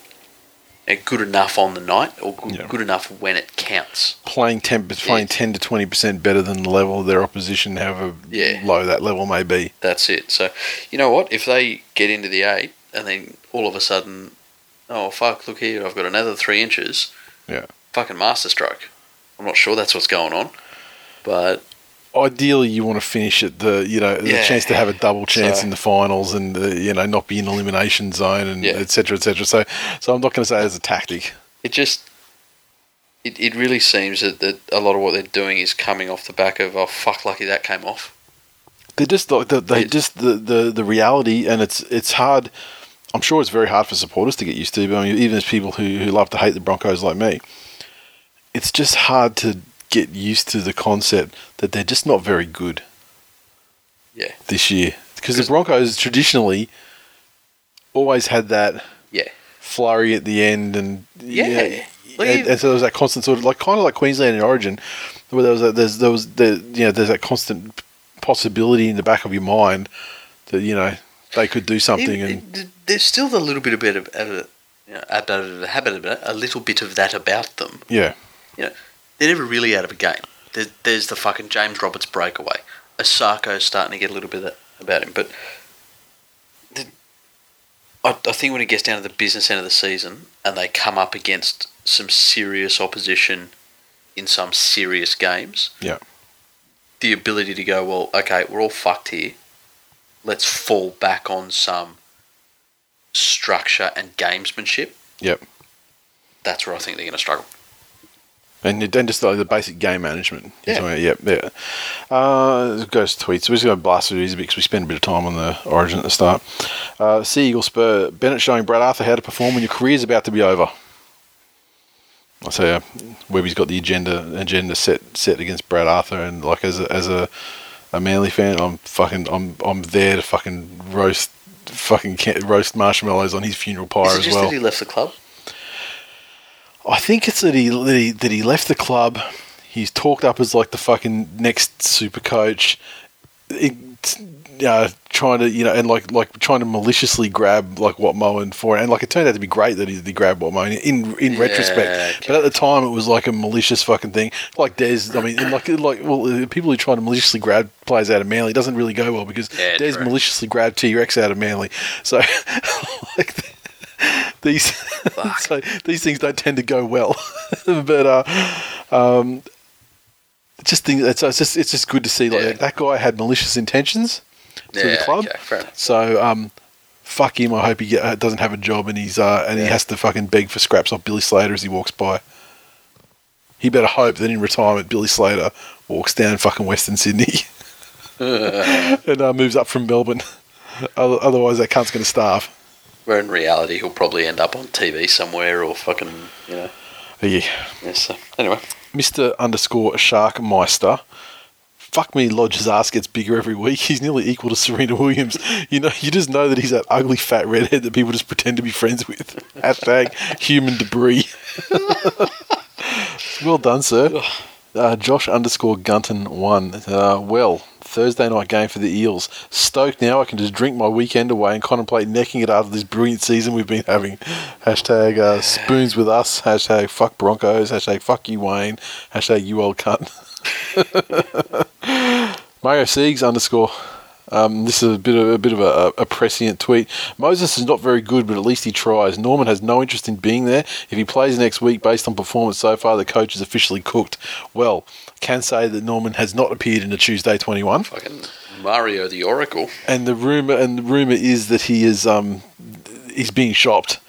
uh, good enough on the night or good, Yeah. good enough when it counts. playing ten playing ten to twenty percent better than the level of their opposition, however Yeah. low that level may be. That's it. So, you know what? If they get into the eight and then all of a sudden, oh fuck, look here, I've got another three inches. Yeah. Fucking master masterstroke. I'm not sure that's what's going on, but Ideally, you want to finish at the you know the chance to have a double chance So- in the finals and uh, you know not be in elimination zone and Yeah. et cetera, et cetera. So, so I'm not going to say as a tactic. it just it, it really seems that, that a lot of what they're doing is coming off the back of oh fuck, lucky that came off. They're just like the, they It- just the, the the reality, and it's it's hard. I'm sure it's very hard for supporters to get used to, but I mean, even as people who, who love to hate the Broncos like me, it's just hard to get used to the concept that they're just not very good. Yeah. This year, because the Broncos traditionally always had that Yeah. flurry at the end, and Yeah. Like and, and so there was that constant sort of like kind of like Queensland in Origin, where there was there's there was the you know there's that constant possibility in the back of your mind that you know they could do something, It- and it- there's still a little bit of bit of, of you know, a, a, habit of a little bit of that about them. yeah, They're never really out of a game. There's, there's the fucking James Roberts breakaway. Isaako's starting to get a little bit that about him, but the, I, I think when it gets down to the business end of the season and they come up against some serious opposition in some serious games, Yeah. the ability to go, well, okay, we're all fucked here. Let's fall back on some structure and gamesmanship. Yep. that's where I think they're going to struggle. And then just like the basic game management. Yeah. Yeah, yeah. Uh, goes to tweets. We're just going to blast through these because we spent a bit of time on the origin at the start. Uh, Sea Eagle Spur. Bennett showing Brad Arthur how to perform when your career's about to be over. I say, uh, Webby's got the agenda agenda set set against Brad Arthur, and like as a, as a a Manly fan, I'm fucking I'm I'm there to fucking roast fucking roast marshmallows on his funeral pyre Is it as just well. he left the club? I think it's that he, that he that he left the club. He's talked up as like the fucking next super coach. It, uh, trying to you know and like like trying to maliciously grab like what Moen for and like it turned out to be great that he, he grabbed what Moen in in Yeah, retrospect okay. but at the time it was like a malicious fucking thing like Des I mean like like well people who try to maliciously grab players out of Manly doesn't really go well because Yeah, Des maliciously grabbed T-Rex out of Manly so *laughs* like these *laughs* so these things don't tend to go well *laughs* but uh um just think it's, it's just it's just good to see like Yeah. that guy had malicious intentions to the club. okay. So um, fuck him. I hope he get, uh, doesn't have a job and he's uh, and he has to fucking beg for scraps off Billy Slater as he walks by. He better hope that in retirement Billy Slater walks down fucking Western Sydney *laughs* and uh, moves up from Melbourne. Otherwise, that cunt's going to starve. Where in reality he'll probably end up on TV somewhere or fucking, you know. Yeah. Yeah, so, anyway. Mr. underscore Sharkmeister. Fuck me, Lodge's ass gets bigger every week. He's nearly equal to Serena Williams. You know, you just know that he's that ugly fat redhead that people just pretend to be friends with. *laughs* Hashtag human debris. *laughs* well done, sir. Uh, Josh underscore Gunton one. Uh, well, Thursday night game for the Eels. Stoked now. I can just drink my weekend away and contemplate necking it after this brilliant season we've been having. Hashtag uh, spoons with us. Hashtag fuck Broncos. Hashtag fuck you Wayne. Hashtag you old cunt. *laughs* Mario Siegs underscore. Um, this is a bit of a bit of a, a prescient tweet. Moses is not very good, but at least he tries. Norman has no interest in being there. If he plays next week, based on performance so far, the coach is officially cooked. Well, can say that Norman has not appeared in the Tuesday twenty one, Fucking Mario the Oracle. and the rumor and the rumor is that he is um he's being shopped.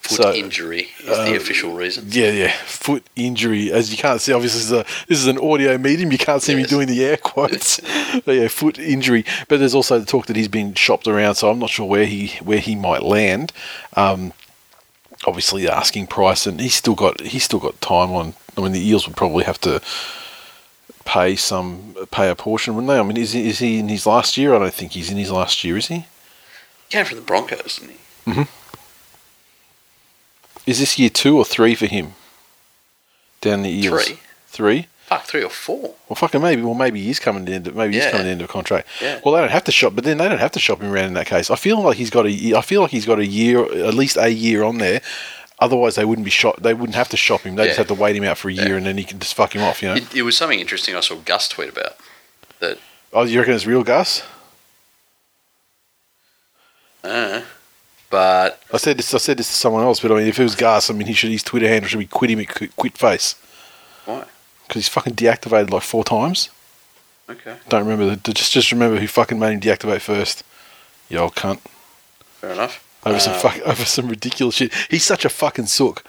Foot So- injury is the official reason. Yeah, yeah, foot injury. As you can't see, obviously this is a this is an audio medium. You can't see me doing the air quotes. *laughs* but yeah, foot injury. But there's also the talk that he's been shopped around, so I'm not sure where he where he might land. Um, obviously, asking price, and he's still got he's still got time on. I mean, the Eels would probably have to pay some pay a portion, wouldn't they? I mean, is he, is he in his last year? I don't think he's in his last year, is he? Came from the Broncos, didn't he? Mm-hmm. Is this year two or three for him? Down the Eels. Three. Three. Fuck, three or four. Well, fucking maybe. Well, maybe he's coming to end. Maybe he's coming to end of a contract. Yeah. Well, they don't have to shop, but then they don't have to shop him around in that case. I feel like he's got a. I feel like he's got a year, at least a year on there. Otherwise, they wouldn't be shot. They wouldn't have to shop him. They just have to wait him out for a year, Yeah. and then he can just fuck him off. You know. It, it was something interesting I saw Gus tweet about. That, oh, you reckon it's real, Gus? uh, but I said this. I said this to someone else, but I mean, if it was Gus, I mean, he should. His Twitter handle should be quit him at quit, quit face why? because he's fucking deactivated like four times. Okay, Don't remember. The, just just remember who fucking made him deactivate first. You old cunt. fair enough. Over some Uh, fuck, *laughs* over some ridiculous shit. He's such a fucking sook.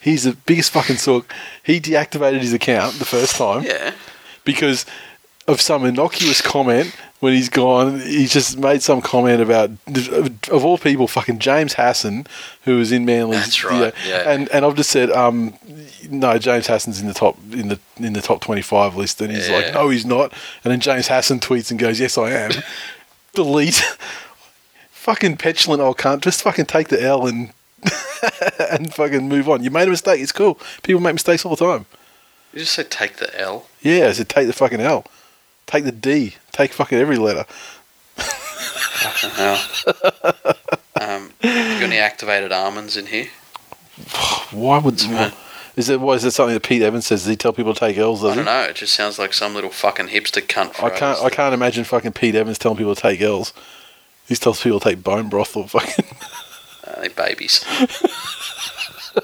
He's the biggest fucking sook. He deactivated his account the first time Yeah, because of some innocuous comment when he's gone. He's just made some comment about, of all people, fucking James Hasson, who was in Manly. That's right, yeah. And and I've just said, um, no, James Hasson's in the top in the in the top twenty five list, and he's Yeah. like, no, he's not. And then James Hasson tweets and goes, yes, I am. *laughs* Delete. Fucking petulant old cunt. Just fucking take the L and *laughs* and fucking move on. You made a mistake. It's cool. People make mistakes all the time. you just said take the L. Yeah, I said take the fucking L. Take the D. Take fucking every letter. Now, um, you got any activated almonds in here? *sighs* Why would Mhm. is it? Why is that something that Pete Evans says? Does he tell people to take L's? I don't know. It just sounds like some little fucking hipster cunt. I can't. I can't imagine fucking Pete Evans telling people to take L's. He tells people to take bone broth or fucking. Uh, they babies.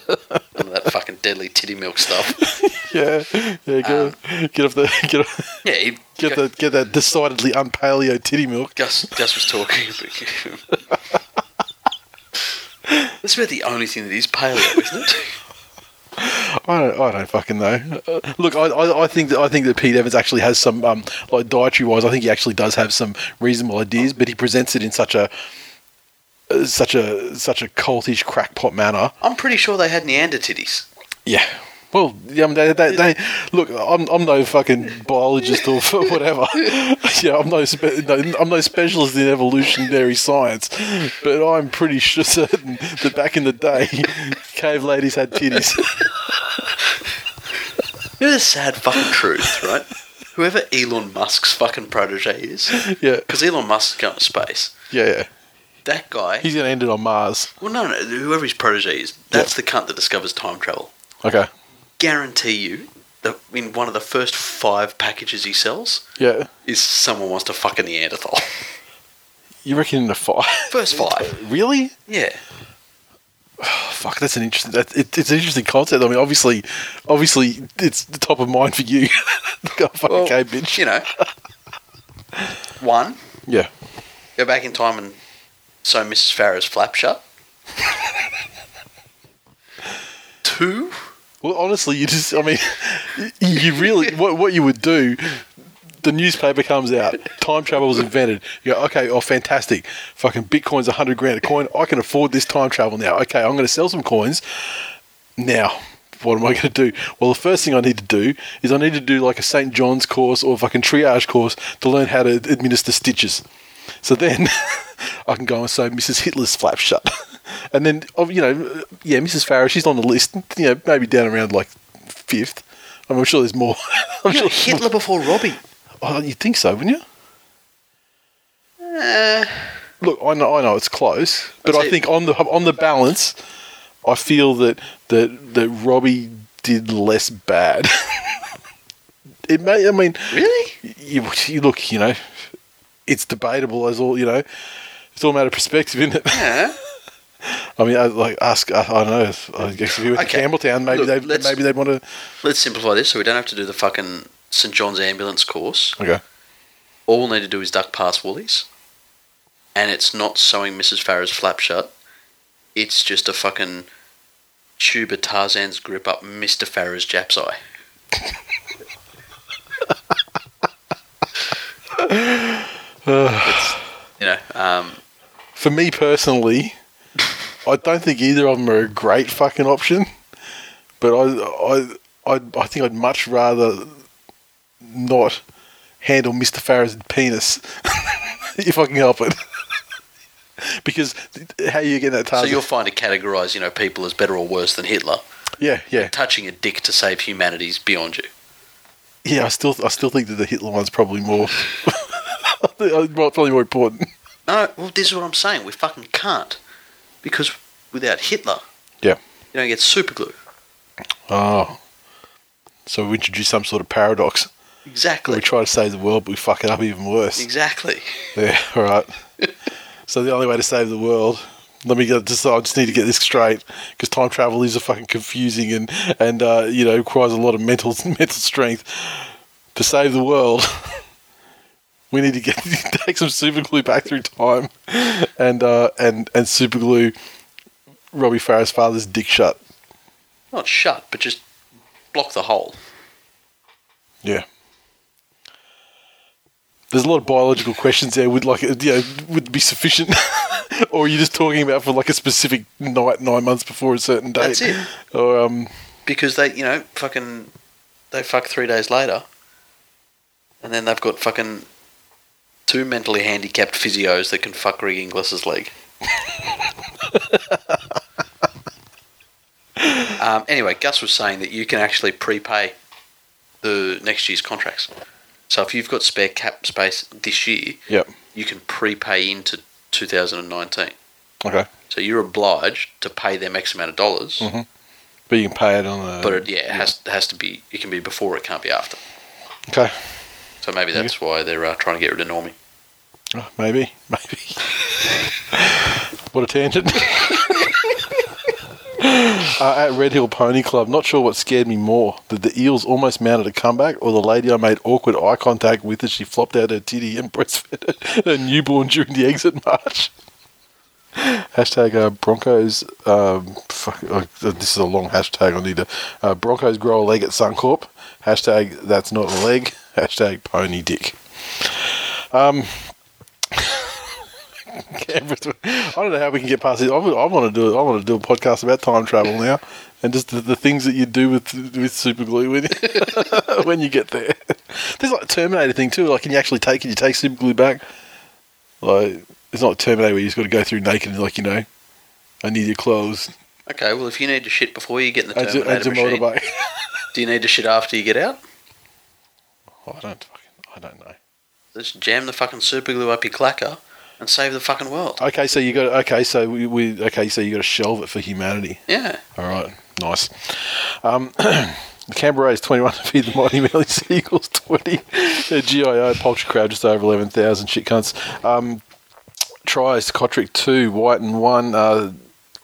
None of that fucking deadly titty milk stuff. *laughs* yeah, yeah. Get, Um, get off the get off, Yeah, he, get the get that decidedly unpaleo titty milk. Gus, Gus was talking. *laughs* That's about the only thing that is paleo, isn't it? *laughs* *laughs* I don't, I don't fucking know. Uh, look, I, I, I think that I think that Pete Evans actually has some, um, like dietary wise, I think he actually does have some reasonable ideas, but he presents it in such a, uh, such a, such a cultish crackpot manner. I'm pretty sure they had Neander titties. Yeah. Well, yeah, I mean, they, they, they, look. I'm, I'm no fucking biologist or *laughs* whatever. *laughs* yeah, I'm no, spe- no, I'm no specialist in evolutionary science, but I'm pretty sure *laughs* certain that back in the day, cave ladies had titties. You know the sad fucking truth, right? Whoever Elon Musk's fucking protege is, yeah, because Elon Musk's going to space. yeah, yeah. That guy. He's gonna end it on Mars. well, no, no. Whoever his protege is, that's the cunt that discovers time travel. Okay. Guarantee you that in one of the first five packages he sells Yeah. is someone wants to fuck a Neanderthal. You reckon in the five? First five. really? Yeah. *sighs* Fuck, that's an interesting. That, it, it's an interesting concept. I mean, obviously, obviously, it's the top of mind for you. *laughs* Go fucking Well, okay, bitch. You know. One, Yeah. go back in time and sew Mrs. Farah's flap shut. Two, Well, honestly, you just. I mean, *laughs* you really. What what you would do? The newspaper comes out. Time travel was invented. You go, okay, oh, fantastic. Fucking Bitcoin's a hundred grand a coin. I can afford this time travel now. Okay, I'm going to sell some coins. Now, what am I going to do? Well, the first thing I need to do is I need to do like a St. John's course or a fucking triage course to learn how to administer stitches. So then *laughs* I can go and say Mrs. Hitler's flap shut. *laughs* And then, oh, you know, yeah, Mrs. Farah, she's on the list, you know, maybe down around like fifth. I'm sure there's more. *laughs* I'm you sure Hitler before Robbie. Oh, you'd think so, wouldn't you? Uh, Look, I know, I know it's close, but I think on the on the balance, I feel that that that Robbie did less bad. it may, I mean, really? you, you look, you know, it's debatable as all, you know, it's all a matter of perspective, isn't it? Yeah. *laughs* I mean, I, like ask, I, I don't know, I guess if you were Okay. to Campbelltown, maybe Look, they maybe they'd want to. Let's simplify this so we don't have to do the fucking St John's ambulance course. Okay, All we'll need to do is duck past Woolies. And it's not sewing Mrs. Farah's flap shut. It's just a fucking tube of Tarzan's grip up Mr. Farah's Jap's eye. *laughs* *laughs* It's, you know, um, for me personally, I don't think either of them are a great fucking option, but I I I, I think I'd much rather not handle Mister Farah's penis *laughs* if I can help it. because how you get that so you'll find it categorise, you know, people as better or worse than Hitler. yeah, yeah, Touching a dick to save humanity is beyond you. yeah. I still I still think that the Hitler one's probably more *laughs* *laughs* probably more important. No, well, this is what I'm saying. We fucking can't. Because without Hitler, Yeah. you don't get super glue. Oh, so we introduce some sort of paradox. Exactly. We try to save the world, but we fuck it up even worse. Exactly. Yeah, *laughs* all right. so the only way to save the world, let me get just. I just need to get this straight because time travel is a fucking confusing and and uh, you know requires a lot of mental *laughs* mental strength to save the world. We need to get *laughs* take some super glue back through time and uh, and and super glue Robbie Farah's father's dick shut. Not shut, but just block the hole. Yeah. There's a lot of biological questions there. Would like, you know, would be sufficient, *laughs* or are you just talking about for like a specific night, nine months before a certain date? That's it. Or um, Because they, you know, fucking, they fuck three days later, and then they've got fucking two mentally handicapped physios that can fuck Greg Inglis's leg. *laughs* um, anyway, Gus was saying that you can actually prepay the next year's contracts. So if you've got spare cap space this year, yep. you can prepay into 2019. Okay, So you're obliged to pay them X amount of dollars, but you can pay it on a. but it, yeah, it has has to be. It can be before, it can't be after. okay, So maybe that's why they're uh, trying to get rid of Normie. Oh, maybe, maybe. what a tangent. *laughs* uh, at Red Hill Pony Club, not sure what scared me more: that the Eels almost mounted a comeback, or the lady I made awkward eye contact with as she flopped out her titty and *laughs* breastfed her newborn during the exit march. Hashtag uh, Broncos um, fuck, uh, this is a long hashtag. I need to. Uh, Broncos grow a leg at Suncorp. Hashtag that's not a leg. Hashtag pony dick. Um, *laughs* I don't know how we can get past this. I, want to do it. I want to do a podcast about time travel now, and just the, the things that you do with with super glue when you, *laughs* when you get there. There's like a Terminator thing too. Like, can you actually take it? You take super glue back. Like, it's not Terminator where you just got to go through naked and like you know, I need your clothes. Okay, well, if you need to shit before you get in the As a, Terminator a machine, do you need to shit after you get out? Oh, I don't fucking. I don't know. Just jam the fucking super glue up your clacker and save the fucking world. Okay, so you got okay. So we, we okay. So you got to shelve it for humanity. Yeah. All right, nice. Um, *clears throat* The Canberra is 21 to feed the Mighty Melly *laughs* Seagulls 20. The GIO poultry crowd just over 11,000 shit cunts. Um, tries Cotric 2, Whitehead 1. Uh,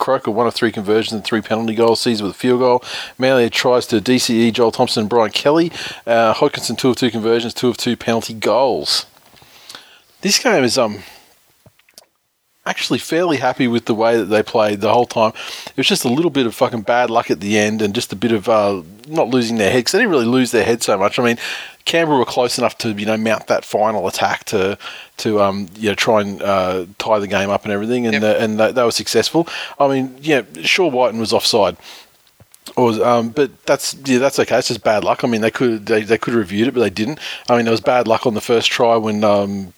Croker one of three conversions and three penalty goals. Sezer with a field goal. Manly tries to DCE Joel Thompson and Brian Kelly. Uh, Hodkinson two of two conversions, two of two penalty goals. This game is um actually fairly happy with the way that they played the whole time. It was just a little bit of fucking bad luck at the end and just a bit of uh, not losing their head because they didn't really lose their head so much. I mean, Canberra were close enough to you know mount that final attack to to um you know try and uh, tie the game up and everything, and Yep. uh, and they, they were successful. I mean, yeah, sure, Whitehead was offside. Or, um, but that's yeah, that's okay. It's just bad luck. I mean, they could they, they could have reviewed it, but they didn't. I mean, it was bad luck on the first try when um,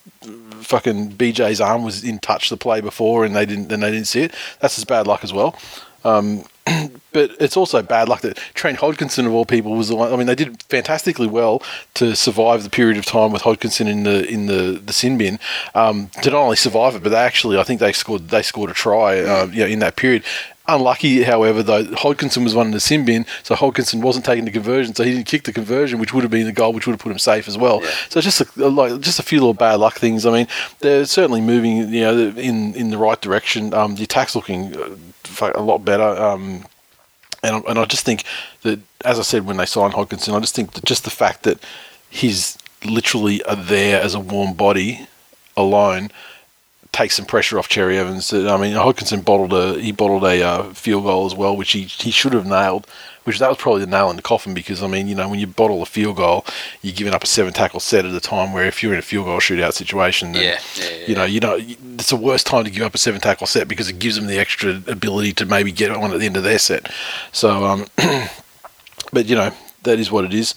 fucking BJ's arm was in touch the play before, and they didn't then they didn't see it. That's just bad luck as well. Um, *clears throat* but it's also bad luck that Trent Hodkinson of all people was the one. I mean, they did fantastically well to survive the period of time with Hodkinson in the in the the sin bin. Um, to not only survive it, but they actually I think they scored they scored a try uh, you know, in that period. Unlucky, however, though Hodkinson was one in the sin bin, so Hodkinson wasn't taking the conversion, so he didn't kick the conversion, which would have been the goal, which would have put him safe as well. Yeah. So just a, like just a few little bad luck things. I mean, they're certainly moving, you know, in in the right direction. Um, the attack's looking uh, a lot better. Um, and and I just think that, as I said when they signed Hodkinson, I just think that just the fact that he's literally there as a warm body alone takes some pressure off Cherry Evans. I mean, Hodkinson bottled a he bottled a uh, field goal as well, which he he should have nailed. Which that was probably the nail in the coffin because I mean, you know, when you bottle a field goal, you're giving up a seven tackle set at a time. Where if you're in a field goal shootout situation, then Yeah, yeah, yeah, you know, you know, it's the worst time to give up a seven tackle set because it gives them the extra ability to maybe get one at the end of their set. So, um, *clears throat* but you know, that is what it is.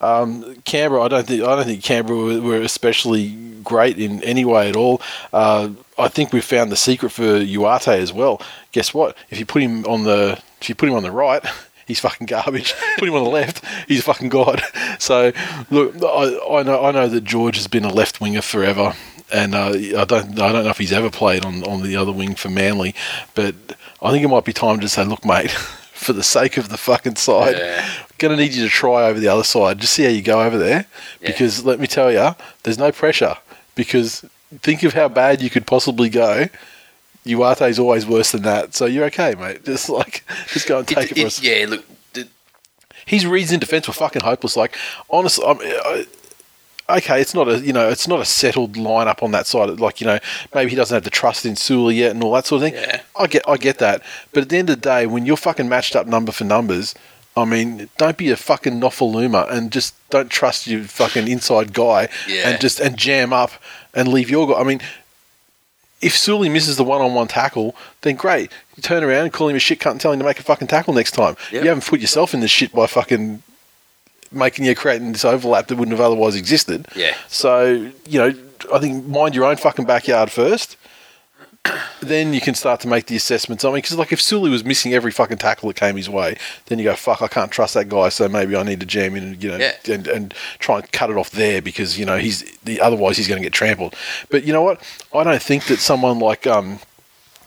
Um, Canberra, I don't think I don't think Canberra were, were especially great in any way at all. Uh, I think we found the secret for Uate as well. Guess what? If you put him on the if you put him on the right, *laughs* he's fucking garbage. *laughs* put him on the left, he's fucking god. *laughs* So look, I, I know I know that George has been a left winger forever. And uh, I don't, I don't know if he's ever played on, on the other wing for Manly, but I think it might be time to say, look, mate, for the sake of the fucking side, Yeah. to need you to try over the other side. Just see how you go over there. Yeah. Because let me tell you, there's no pressure. Because think of how bad you could possibly go. Uate's always worse than that. So you're okay, mate. *laughs* Just like, just go and take it, for us. yeah, look, His reads in defence were fucking hopeless. Like, honestly, I'm, I, okay, it's not a you know, it's not a settled lineup on that side. Like, you know, maybe he doesn't have the trust in Sula yet and all that sort of thing. Yeah. I get, I get that. But at the end of the day, when you're fucking matched up number for numbers, I mean, don't be a fucking Nofoaluma and just don't trust your fucking inside guy Yeah. and just and jam up and leave your guy. I mean, if Sully misses the one-on-one tackle, then great. You turn around and call him a shit cunt and tell him to make a fucking tackle next time. Yep. You haven't put yourself in this shit by fucking making you creating this overlap that wouldn't have otherwise existed. Yeah. So you know, I think mind your own fucking backyard first. Then you can start to make the assessments. I mean, because like if Sully was missing every fucking tackle that came his way, then you go, "Fuck, I can't trust that guy." So maybe I need to jam in and you know, Yeah. and, and try and cut it off there because you know he's the otherwise he's going to get trampled. But you know what? I don't think that someone like um,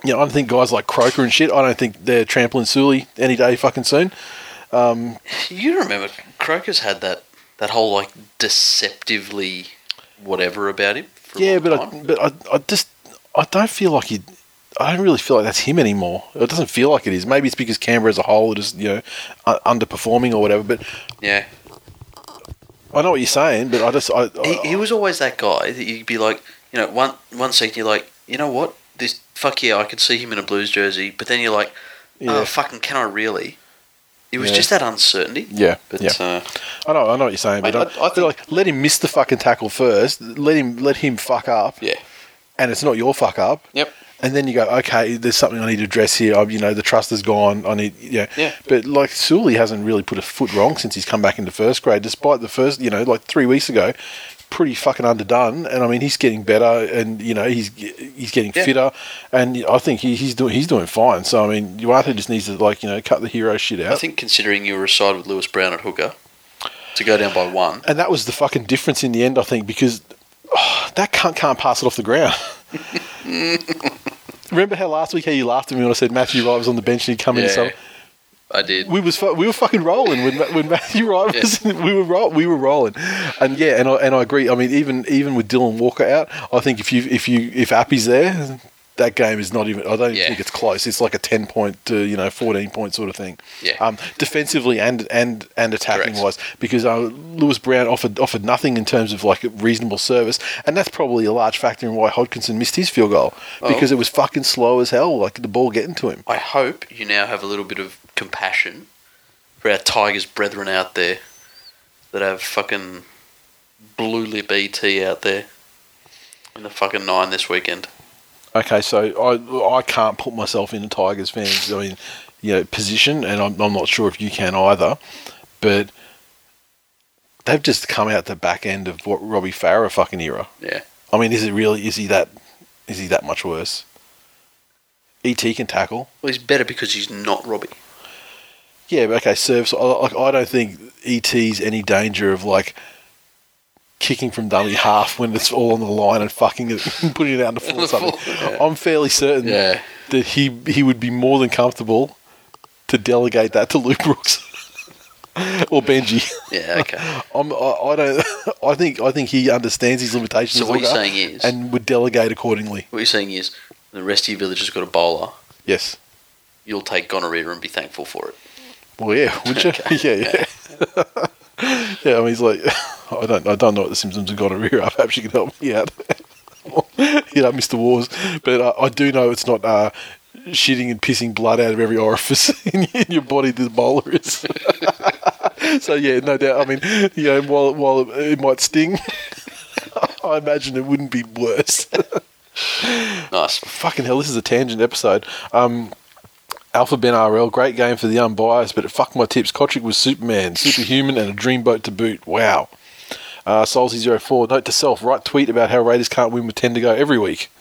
you know, I don't think guys like Croker and shit. I don't think they're trampling Sully any day fucking soon. Um, you remember Croker's had that that whole like deceptively whatever about him. Yeah, but time. I, but I, I just I don't feel like he. I don't really feel like that's him anymore. It doesn't feel like it is. Maybe it's because Canberra as a whole is you know underperforming or whatever. But yeah, I know what you're saying. But I just I, he, I he was always that guy that you'd be like, you know, one one second you're like, you know what, this fuck yeah, I could see him in a Blues jersey, but then you're like, oh, Yeah. oh, fucking, can I really? It was Yeah. just that uncertainty. Yeah, But yeah. uh, I know, I know what you're saying, but Mate, I, I- I I feel like let him miss the fucking tackle first. Let him let him fuck up, yeah, and it's not your fuck up. yep. And then you go, okay, there's something I need to address here. I, you know, the trust is gone. I need, yeah. Yeah. But like Sully hasn't really put a foot wrong since he's come back into first grade, despite the first, you know, like three weeks ago, pretty fucking underdone. And I mean, he's getting better, and you know, he's he's getting Yeah. fitter, and I think he, he's doing he's doing fine. So I mean, Uate just needs to like you know cut the hero shit out. I think considering you were side with Lewis Brown at hooker to go down by one, and that was the fucking difference in the end, I think, because oh, that cunt can't pass it off the ground. *laughs* Remember how last week how you laughed at me when I said Matthew was on the bench and he'd come in? yeah, Some, I did. we was we were fucking rolling when when Matthew Wright was we were we were rolling, and yeah, and I and I agree. I mean, even even with Dylan Walker out, I think if you if you if Appy's there. That game is not even. I don't Yeah. think it's close. It's like a ten point to you know fourteen point sort of thing. Yeah. Um, defensively and and and attacking Correct. wise, because uh, Lewis Brown offered offered nothing in terms of like reasonable service, and that's probably a large factor in why Hodkinson missed his field goal Oh. because it was fucking slow as hell, like the ball getting to him. I hope you now have a little bit of compassion for our Tigers brethren out there that have fucking blue lip ET out there in the fucking nine this weekend. Okay, so I I can't put myself in a Tigers fans I mean, you know, position, and I'm, I'm not sure if you can either, but they've just come out the back end of what Robbie Farah fucking era. Yeah. I mean, is it really? Is he that? Is he that much worse? Et can tackle. Well, he's better because he's not Robbie. Yeah, but okay, serves. I- Like I don't think ET's any danger of like kicking from dummy *laughs* half when it's all on the line and fucking it *laughs* putting it out in the full or something. Yeah. I'm fairly certain Yeah. that he he would be more than comfortable to delegate that to Luke Brooks *laughs* or Benji. Yeah, okay. I'm, I, I don't. I think I think he understands his limitations. So what you're saying is- and would delegate accordingly. what you're saying is the rest of your village has got Ebola. Yes. You'll take gonorrhea and be thankful for it. Well, yeah, would you? *laughs* yeah, yeah. *laughs* yeah, I mean, he's like, *laughs* I don't, I don't know what the symptoms of gonorrhea are. Perhaps you can help me out. you know, Mr. Wars, but uh, I do know it's not uh, shitting and pissing blood out of every orifice in, in your body. The Ebola is. so yeah, no doubt. I mean, you know, while while it might sting, I imagine it wouldn't be worse. Nice. Fucking hell, this is a tangent episode. Um, Alpha Ben RL, great game for the unbiased, but it my tips. Cotric was Superman, superhuman, and a dreamboat to boot. Wow. Uh, Solzy04, note to self, write tweet about how Raiders can't win with 10 to go every week.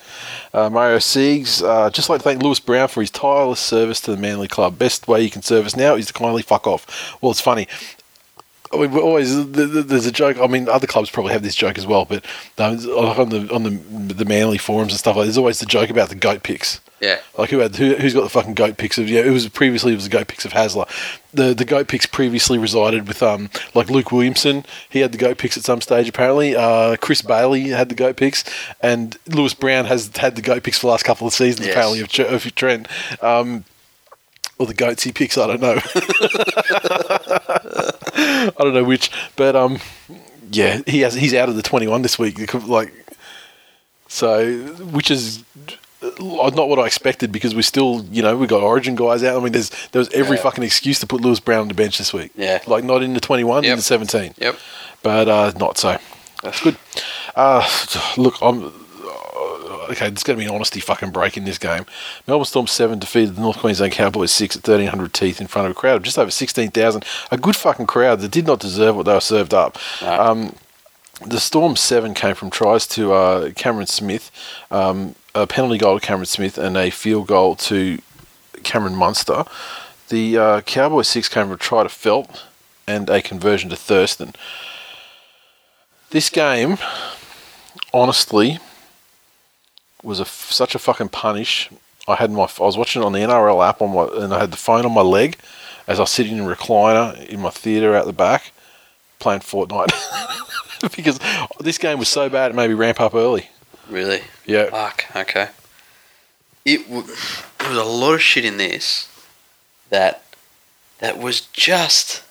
Uh, Mario Siegs, uh, just like to thank Lewis Brown for his tireless service to the Manly Club. Best way you can service now is to kindly fuck off. Well, it's funny. I mean, always th- th- there's a joke. I mean, other clubs probably have this joke as well, but um, on the on the the Manly forums and stuff, like, there's always the joke about the goat picks. Yeah. Like who had who, who's got the fucking goat picks of yeah? It was previously it was the goat picks of Hasler. The the goat picks previously resided with um like Luke Williamson. He had the goat picks at some stage apparently. Uh, Chris Bailey had the goat picks, and Lewis Brown has had the goat picks for the last couple of seasons Yes. apparently of, of Trent. Um, or the goats he picks, I don't know. *laughs* I don't know which, but um, yeah, he has he's out of the twenty one this week. Like, so which is not what I expected because we still, you know, we got Origin guys out. I mean, there's there was every Yeah. fucking excuse to put Lewis Brown on the bench this week. Yeah. like not in the twenty one, in the seventeen. Yep. But uh, not so. That's good. Uh, look, I'm. uh, Okay, there's going to be an honesty fucking break in this game. Melbourne Storm 7 defeated the North Queensland Cowboys 6 at 1,300 teeth in front of a crowd of just over 16,000. A good fucking crowd that did not deserve what they were served up. No. Um, the Storm 7 came from tries to uh, Cameron Smith, um, a penalty goal to Cameron Smith, and a field goal to Cameron Munster. The uh, Cowboys 6 came from a try to Feldt and a conversion to Thurston. This game, honestly, was such a fucking punish. I had my I was watching it on the NRL app on my and I had the phone on my leg as I was sitting in a recliner in my theatre out the back playing Fortnite *laughs* because this game was so bad it made me ramp up early. Really? Yeah, Fuck. Okay. It w- there was a lot of shit in this that that was just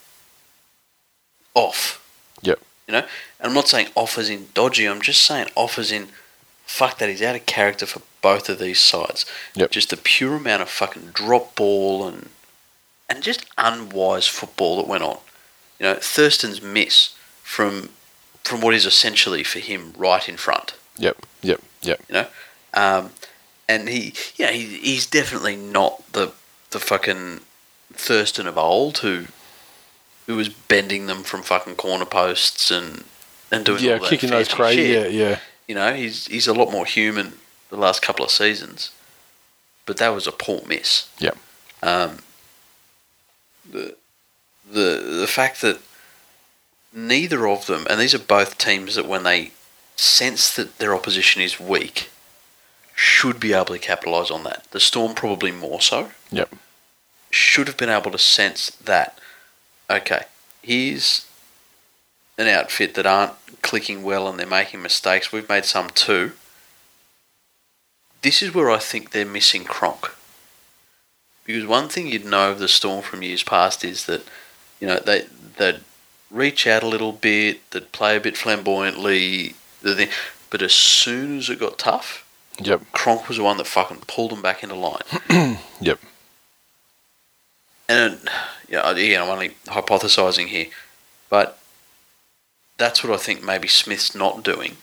off. Yep. You know, and I'm not saying off as in dodgy. I'm just saying off as in fuck that, he's out of character for both of these sides. Yep. Just the pure amount of fucking drop ball and and just unwise football that went on. You know, Thurston's miss from from what is essentially for him right in front. Yep. Yep. Yep. You know, um, and he, yeah, he, he's definitely not the the fucking Thurston of old who who was bending them from fucking corner posts and and doing Yeah, kicking those crazy. Yeah. Yeah. You know, he's he's a lot more human the last couple of seasons, but that was a poor miss. Yep. Um, the the the fact that neither of them, and these are both teams that when they sense that their opposition is weak, should be able to capitalise on that. The Storm probably more so. Yep. Should have been able to sense that. Okay, here's an outfit that aren't clicking well and they're making mistakes. We've made some too. This is where I think they're missing Cronk. Because one thing you'd know of the Storm from years past is that, you know, they they'd reach out a little bit, they'd play a bit flamboyantly, but as soon as it got tough, Yep. Cronk was the one that fucking pulled them back into line. *clears throat* Yep. And yeah, again, I'm only hypothesizing here, but that's what I think maybe Smith's not doing.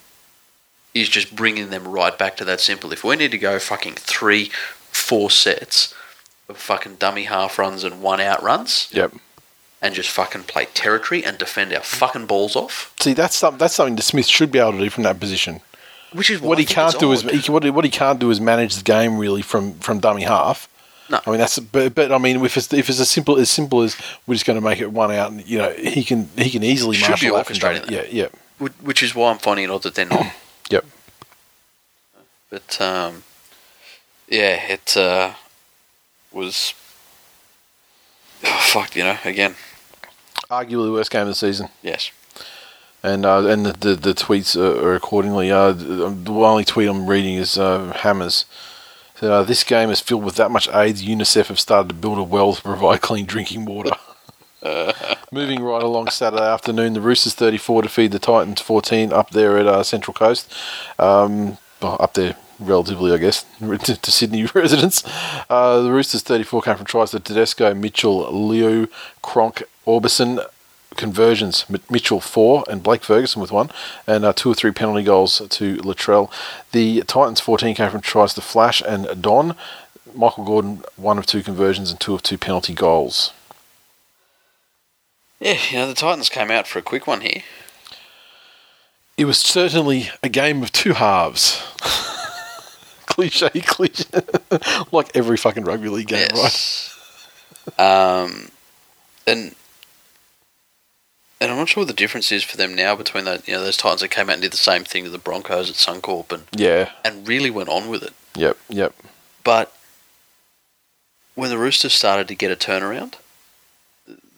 Is just bringing them right back to that simple. If we need to go fucking three, four sets of fucking dummy half runs and one out runs, Yep. And just fucking play territory and defend our fucking balls off, See, that's some, that's something the Smith should be able to do from that position. which is What he can't do is he, what, he, what he can't do is manage the game really from, from dummy half. No. I mean that's but, but I mean if it's if it's as simple as simple as we're just going to make it one out, and, you know he can he can easily Should marshal be that orchestrating Yeah, yeah, which, which is why I'm finding it odd that they're not. *clears throat* Yep. But um, yeah, it uh, was oh, fuck. You know, again, arguably the worst game of the season. yes. and uh, and the, the the tweets are, are accordingly. Uh, the only tweet I'm reading is uh, Hammers. Said, uh, this game is filled with that much AIDS. UNICEF have started to build a well to provide clean drinking water. *laughs* Moving right along Saturday afternoon, the Roosters 34 to feed the Titans 14 up there at uh, Central Coast. Um, well, up there relatively, I guess, *laughs* to, to Sydney *laughs* residents. Uh, the Roosters 34 came from tries to Tedesco, Mitchell, Liu, Cronk, Orbison, conversions. Mitchell four and Blake Ferguson with one, and uh, two or three penalty goals to Latrell. The Titans 14 came from tries to Flash and Don. Michael Gordon one of two conversions and two of two penalty goals. Yeah, you know, the Titans came out for a quick one here. It was certainly a game of two halves. *laughs* cliche, cliche, *laughs* like every fucking rugby league game, right? um, and and I'm not sure what the difference is for them now between the you know those Titans that came out and did the same thing to the Broncos at Suncorp and Yeah. and really went on with it. Yep. Yep. But when the Roosters started to get a turnaround,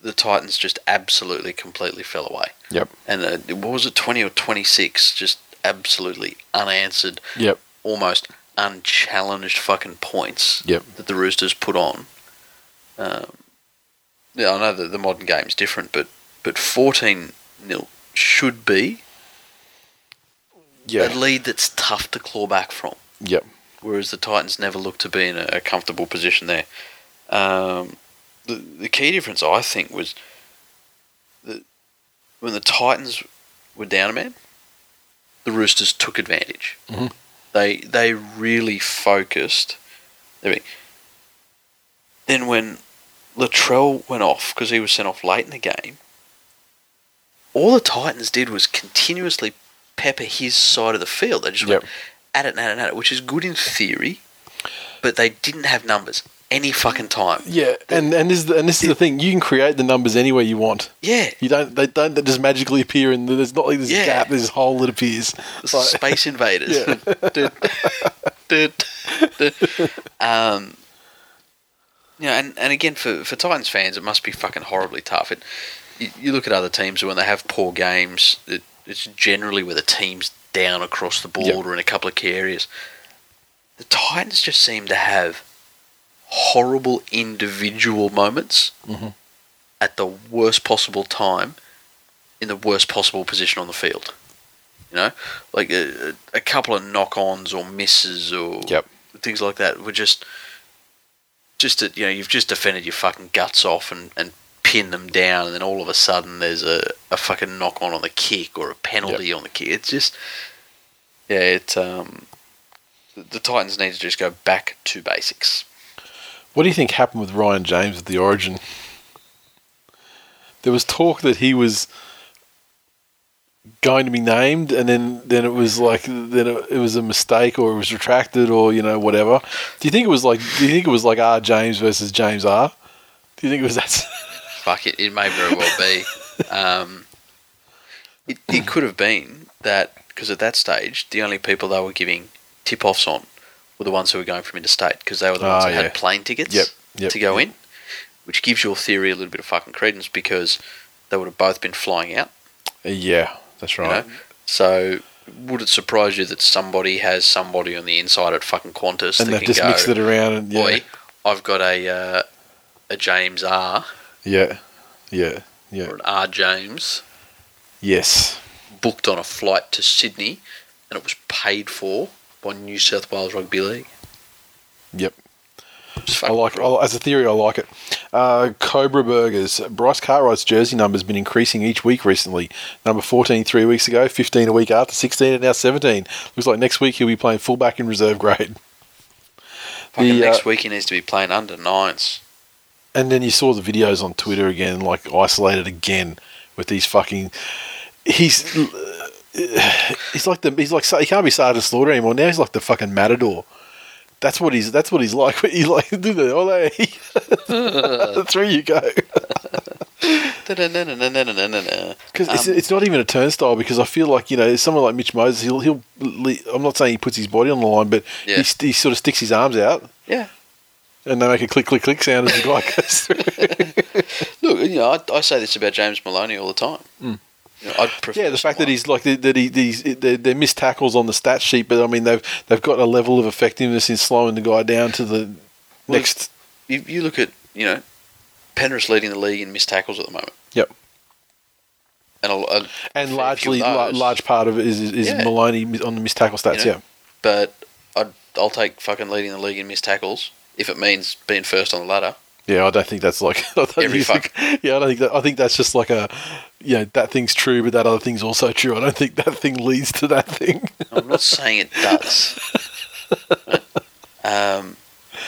the Titans just absolutely, completely fell away. Yep. And uh, what was it, 20 or 26? Just absolutely unanswered, Yep. almost unchallenged fucking points Yep. that the Roosters put on. Um, yeah, I know that the modern game's different, but, but 14 nil should be a lead that's tough to claw back from Yep. whereas the Titans never look to be in a, a comfortable position there. Um, the the key difference, I think, was that when the Titans were down a man, the Roosters took advantage. Mhm. They they really focused. Then when Latrell went off because he was sent off late in the game, all the Titans did was continuously pepper his side of the field. They just Yep. went at it and at it and at it, which is good in theory, but they didn't have numbers any fucking time. Yeah, and and this is the, and this is the thing. You can create the numbers any way you want. Yeah, You don't. They don't They just magically appear, and there's not like this Yeah. gap. There's this hole that appears. It's Like- Space Invaders. Yeah. Dude, dude, dude. um, you know, and, and again for, for Titans fans, it must be fucking horribly tough. It, you, look at other teams when they have poor games. It, it's generally where the team's down across the board Yep. or in a couple of key areas. The Titans just seem to have horrible individual moments Mhm. at the worst possible time in the worst possible position on the field. You know, like a, a couple of knock-ons or misses or Yep. things like that were just just that you know you've just defended your fucking guts off and and pinned them down, and then all of a sudden there's a, a fucking knock-on on the kick or a penalty on the kick. It's just yeah, it um the, Titans need to just go back to basics. What do you think happened with Ryan James at the Origin? There was talk that he was going to be named, and then, then it was like then it, it was a mistake, or it was retracted, or you know whatever. Do you think it was like? Do you think it was like R James versus James R? Do you think it was that? *laughs* Fuck it, it may very well be. Um, it, it could have been that because at that stage the only people they were giving tip-offs on were the ones who were going from interstate because they were the ones Ah, that yeah. had plane tickets Yep, yep, to go yep. in, which gives your theory a little bit of fucking credence because they would have both been flying out. yeah, that's You right. know? So would it surprise you that somebody has somebody on the inside at fucking Qantas and that they've just go, mixed it around, and yeah, boy, I've got a uh, a James R yeah, yeah, yeah, or an R James yes, booked on a flight to Sydney and it was paid for by New South Wales Rugby League. yep. I like brilliant. I, as a theory. I like it. Uh, Cobra Burgers. Bryce Cartwright's jersey number has been increasing each week recently. Number 14 three weeks ago, 15 a week after, 16 and now 17. Looks like next week he'll be playing fullback in reserve grade. Fucking the, uh, next week he needs to be playing under nines. And then you saw the videos on Twitter again, like isolated again with these fucking. He's he's like the he's like he can't be Sergeant Slaughter anymore. Now he's like the fucking matador. That's what he's that's what he's like. *laughs* He's like do the ole. *laughs* Through you go. Because it's, Um, it's not even a turnstile. Because I feel like you know someone like Mitch Moses, he'll he'll. I'm not saying he puts his body on the line, but Yeah. he, he sort of sticks his arms out, Yeah. And they make a click click click sound as the guy goes through. Look, you know, I, I say this about James Maloney all the time. Hmm. You know, I'd prefer yeah, the fact that he's like that he these they're, they're missed tackles on the stat sheet, but I mean they've they've got a level of effectiveness in slowing the guy down to the Well, next. you, you look at you know Penrith's leading the league in missed tackles at the moment. Yep. And a, a, And largely, la- large part of it is is, is Yeah. Maloney on the missed tackle stats. You know, yeah, but I'd, I'll take fucking leading the league in missed tackles if it means being first on the ladder. Yeah, I don't think that's like. *laughs* I don't Every think- *laughs* yeah, I don't think that. I think that's just like a, you know, that thing's true, but that other thing's also true. I don't think that thing leads to that thing. I'm not saying it does. *laughs* um,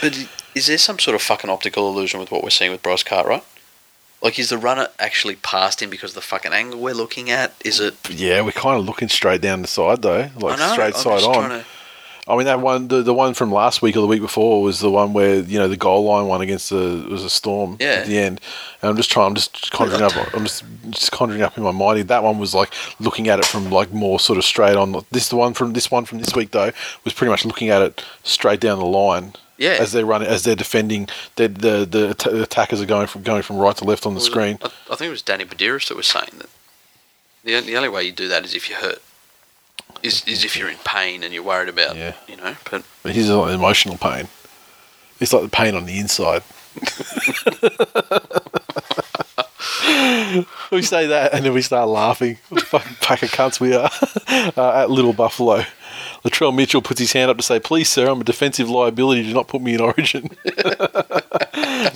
but is there some sort of fucking optical illusion with what we're seeing with Bryce Cartwright? Like, is the runner actually past him because of the fucking angle we're looking at? Is it? yeah, we're kind of looking straight down the side though, like I know. straight I'm side just on. trying to- I mean, that one, the, the one from last week or the week before was the one where you know the goal line one against the was a storm Yeah. at the end. And I'm just trying, I'm just conjuring up, I'm just just conjuring up in my mind. That one was like looking at it from like more sort of straight on. This the one from this one from this week though was pretty much looking at it straight down the line. Yeah. As they're running, as they're defending, they're, the the the attackers are going from going from right to left on the was it- screen. I, I think it was Danny Buderus that was saying that the, the only way you do that is if you're hurt. Is, is if you're in pain and you're worried about, Yeah. you know. But But here's like emotional pain. It's like the pain on the inside. *laughs* we say that and then we start laughing. What a fucking pack of cunts we are *laughs* uh, at Little Buffalo. Latrell Mitchell puts his hand up to say, "Please, sir, I'm a defensive liability. Do not put me in Origin." *laughs*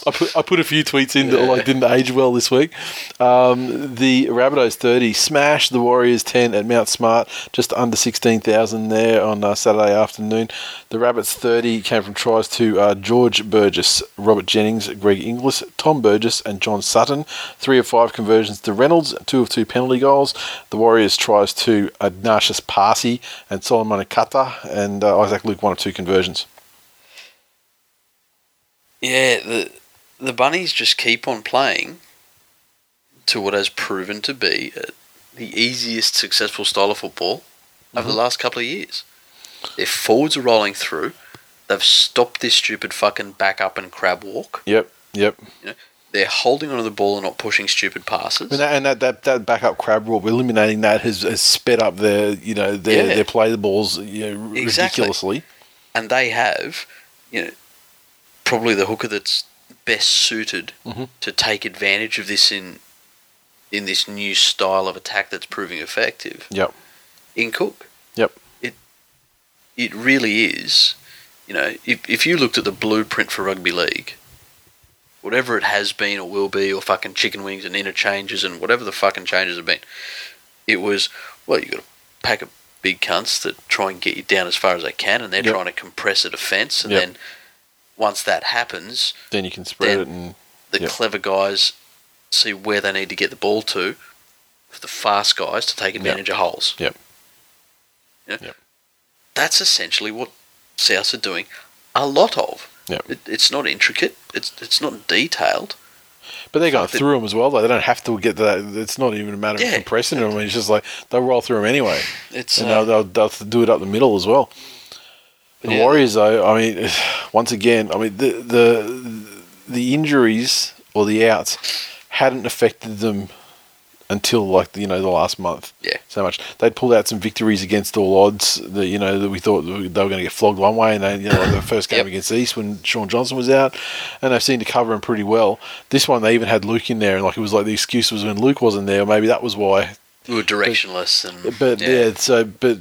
I put I put a few tweets in that like didn't age well this week. Um, the Rabbitohs 30 smashed the Warriors 10 at Mount Smart, just under 16,000 there on uh, Saturday afternoon. The Rabbits 30 came from tries to uh, George Burgess, Robert Jennings, Greg Inglis, Tom Burgess, and John Sutton. Three of five conversions to Reynolds, two of two penalty goals. The Warriors tries to Ignatius Paasi and Solomon Akata, and uh, Isaac Luke, one of two conversions. yeah, the the bunnies just keep on playing to what has proven to be uh, the easiest successful style of football over the last couple of years. Their forwards are rolling through. They've stopped this stupid fucking back up and crab walk. Yep, yep. They're holding onto the ball and not pushing stupid passes. And that, and that, that, that backup crab rule, eliminating that has, has sped up their you know their, Yeah. their play the balls you know, Exactly. ridiculously. and they have, you know, probably the hooker that's best suited Mhm. to take advantage of this in in this new style of attack that's proving effective Yep. in Cook. Yep. It it really is. You know, if if you looked at the blueprint for rugby league, whatever it has been or will be, or fucking chicken wings and interchanges and whatever the fucking changes have been, it was well, you got a pack of big cunts that try and get you down as far as they can, and they're Yep. trying to compress a defence, and Yep. then once that happens, Then you can spread it and the Yep. clever guys see where they need to get the ball to for the fast guys to take advantage of holes. Yep. You know? Yep. That's essentially what Souths are doing a lot of. Yep. It, it's not intricate. It's it's not detailed. But they're going Fuck, through them as well. Though they don't have to get to that. It's not even a matter Yeah. of compressing them. It's just like they'll roll through them anyway, It's and uh, they'll, they'll, they'll do it up the middle as well. The Yeah. Warriors, though, I mean, *sighs* once again, I mean the the the injuries or the outs hadn't affected them until like you know the last month. Yeah. so much they'd pulled out some victories against all odds. That you know that we thought they were going to get flogged one way, and they you know like the *coughs* first game Yep. against East when Shaun Johnson was out, and they've seemed to cover him pretty well. This one they even had Luke in there, and like it was like the excuse was when Luke wasn't there. Maybe that was why we were directionless and but yeah, so but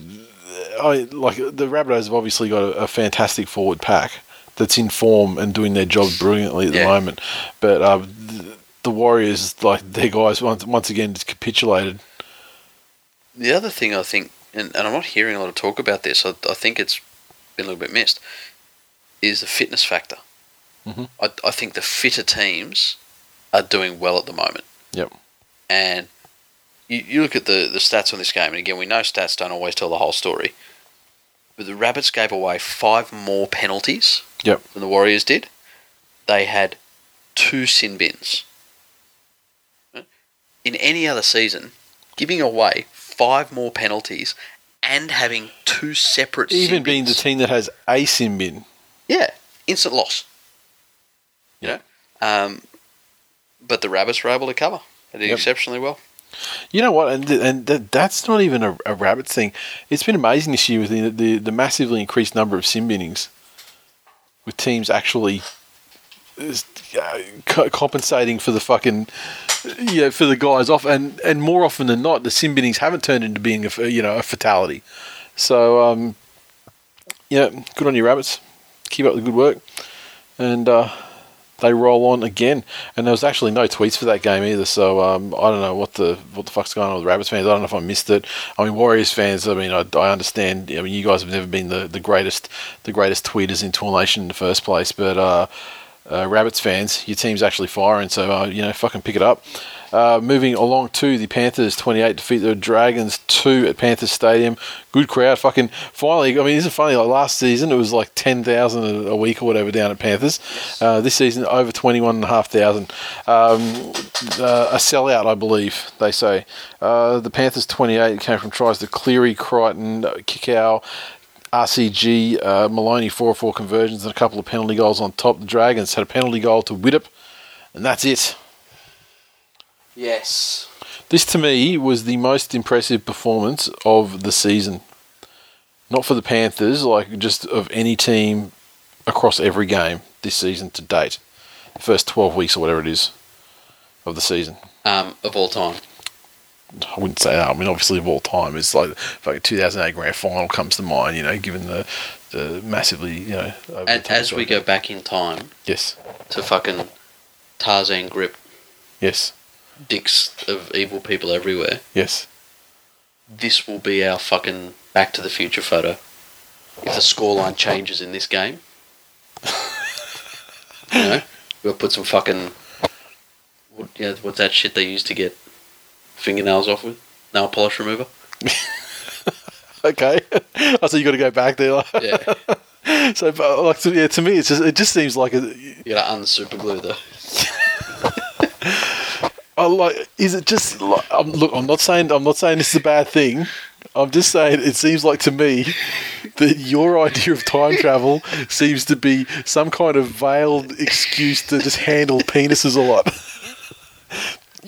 I like the Rabbitohs have obviously got a, a fantastic forward pack that's in form and doing their job brilliantly at the Yeah. moment. But uh, the, the Warriors, like their guys, once once again just capitulated. The other thing I think, and, and I'm not hearing a lot of talk about this, I, I think it's been a little bit missed, is the fitness factor. Mhm. I, I think the fitter teams are doing well at the moment. Yep. And you, you look at the, the stats on this game, and again, we know stats don't always tell the whole story. But the Rabbits gave away five more penalties Yep. than the Warriors did. They had two sin bins. In any other season, giving away five more penalties and having two separate Even sin being the team that has a sim bin. yeah, instant loss. You know, um, but the Rabbits were able to cover. They did Yep. exceptionally well. You know what? And th- and th- that's not even a, a rabbit thing. It's been amazing this year with the, the, the massively increased number of sim binnings, with teams actually uh, co- compensating for the fucking yeah for the guys off, and and more often than not, the sim binnings haven't turned into being a you know a fatality. So um, yeah, good on you, rabbits. Keep up the good work, and. Uh, they roll on again. And there was actually no tweets for that game either. So um, I don't know what the what the fuck's going on with Rabbits fans. I don't know if I missed it. I mean, Warriors fans. I mean, I, I understand. I mean, you guys have never been the, the greatest the greatest tweeters in Tour Nation in the first place, but. Uh, uh, Rabbits fans, your team's actually firing, so uh, you know, fucking pick it up. Uh, moving along to the Panthers, 28 defeat the Dragons 2 at Panthers Stadium. Good crowd, fucking finally. I mean, isn't funny? Like last season, it was like 10,000 a a week or whatever down at Panthers. Uh, this season, over 21,500. Um, uh, a sellout, I believe, they say. Uh, the Panthers 28 came from tries to Cleary, Crichton, Kikau, RCG, uh, Maloney 4 4 conversions, and a couple of penalty goals on top. The Dragons had a penalty goal to Widdop, and that's it. Yes. This to me was the most impressive performance of the season. Not for the Panthers, like just of any team across every game this season to date. The first 12 weeks or whatever it is of the season. Um, of all time. I wouldn't say that. I mean, obviously, of all time, it's like fucking 2008 grand final comes to mind, you know, given the, the massively, you know. top as we go back in time Yes, to fucking Tarzan grip yes, dicks of evil people everywhere, yes. this will be our fucking Back to the Future photo. If the scoreline changes in this game, *laughs* you know, we'll put some fucking what, yeah, what's that shit they used to get fingernails off with? Nail polish remover. *laughs* Okay. *laughs* I so you got to go back there. Yeah, *laughs* so, but, like, to, yeah, to me, it's just, it just seems like a, you gotta unsuper glue though. I like. Is it just like, um, look? I'm not saying I'm not saying this is a bad thing. I'm just saying it seems like to me that your idea of time travel seems to be some kind of veiled excuse to just handle penises a lot.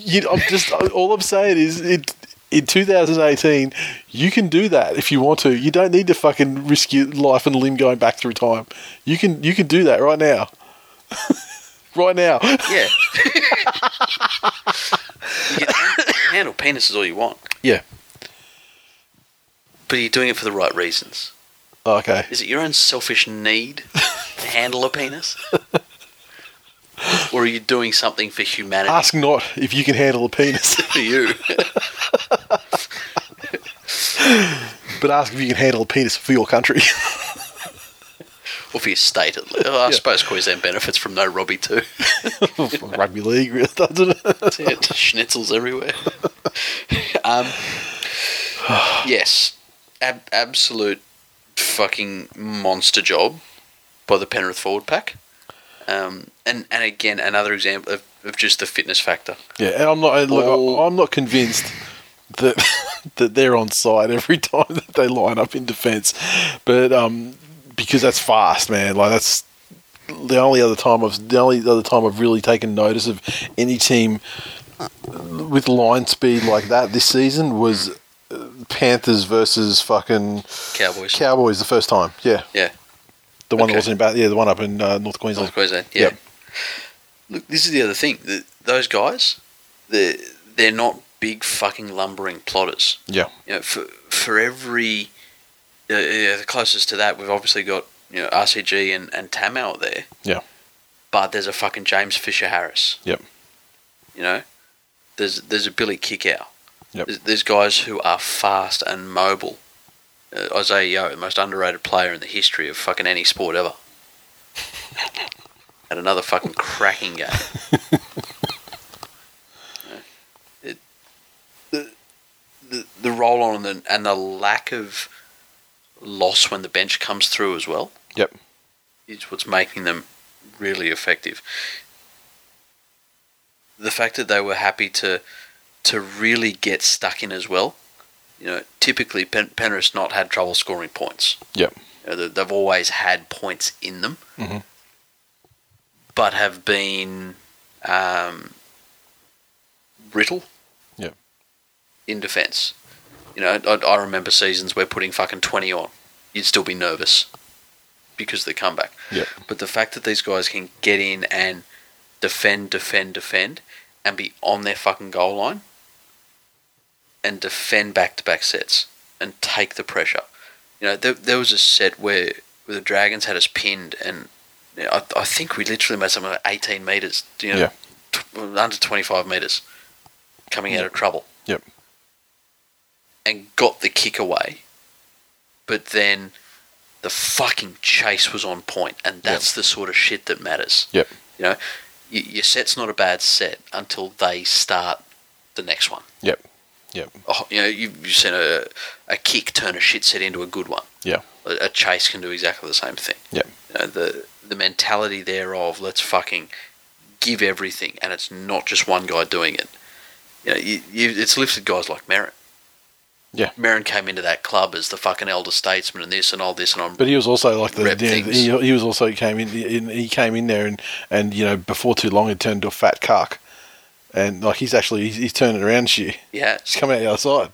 You, I'm just all I'm saying is it. In 2018, you can do that if you want to. You don't need to fucking risk your life and limb going back through time. You can you can do that right now. *laughs* right now. Yeah. *laughs* you can handle penises all you want. Yeah. but you're you doing it for the right reasons? Oh, okay. Is it your own selfish need to handle a penis? *laughs* *laughs* or are you doing something for humanity? Ask not if you can handle a penis, *laughs* for you. *laughs* but ask if you can handle a penis for your country. or for your state at least. I Yeah. suppose Queensland benefits from no Robbie too. Rugby league, really, doesn't it. Schnitzels everywhere. um, *sighs* yes, ab- absolute fucking monster job by the Penrith forward pack. Um, and and again, another example of, of just the fitness factor. Yeah, and I'm not. Look, All- I'm not convinced that *laughs* that they're on side every time that they line up in defence, but um, because that's fast, man. Like that's the only other time I've the only other time I've really taken notice of any team with line speed like that this season was uh, Panthers versus fucking Cowboys. Cowboys the first time. Yeah, yeah, the one Okay. that wasn't about. Yeah, the one up in uh, North Queensland. North Queensland. Yeah. Yep. Look, this is the other thing. The, those guys, they're, they're not big fucking lumbering plotters. Yeah, you know, for for every uh, yeah, the closest to that, we've obviously got you know RCG and and Tamou there. Yeah. But there's a fucking James Fisher Harris. Yep. You know, there's there's a Billy Kikau. Yep. There's, there's guys who are fast and mobile. Uh, Isaah Yeo, the most underrated player in the history of fucking any sport ever. *laughs* Had another fucking cracking game. *laughs* it, the, the the roll on and the, and the lack of loss when the bench comes through as well. Yep. Is what's making them really effective. The fact that they were happy to to really get stuck in as well. You know, typically Pen- Penrith's not had trouble scoring points. Yep. You know, they- they've always had points in them, Mhm. but have been um, brittle. Yep. In defence, you know, I, I remember seasons where putting fucking twenty on, you'd still be nervous because of the comeback. Yep. But the fact that these guys can get in and defend, defend, defend, and be on their fucking goal line, and defend back to back sets and take the pressure. You know, there, there was a set where, where the Dragons had us pinned, and you know, I, I think we literally made something like 18 metres, you know, Yeah. t- under 25 metres, coming out of trouble. Yep. And got the kick away, but then the fucking chase was on point, and that's the sort of shit that matters. Yep. You know, y- your set's not a bad set until they start the next one. Yep. Yep. Oh, you know, you've, you've seen a, a kick turn a shit set into a good one. Yeah. A, a chase can do exactly the same thing. Yeah. You know, the the mentality thereof. let's fucking give everything, and it's not just one guy doing it. You know, you, you, it's lifted guys like Merrin. Yeah. Merrin came into that club as the fucking elder statesman and this and all this and I'm But he was also like the, Rep you know, things. he, he was also came in, in he came in there and and you know before too long he turned to a fat cuck, and like he's actually he's, he's turning around shit. yeah. He's coming out the other side.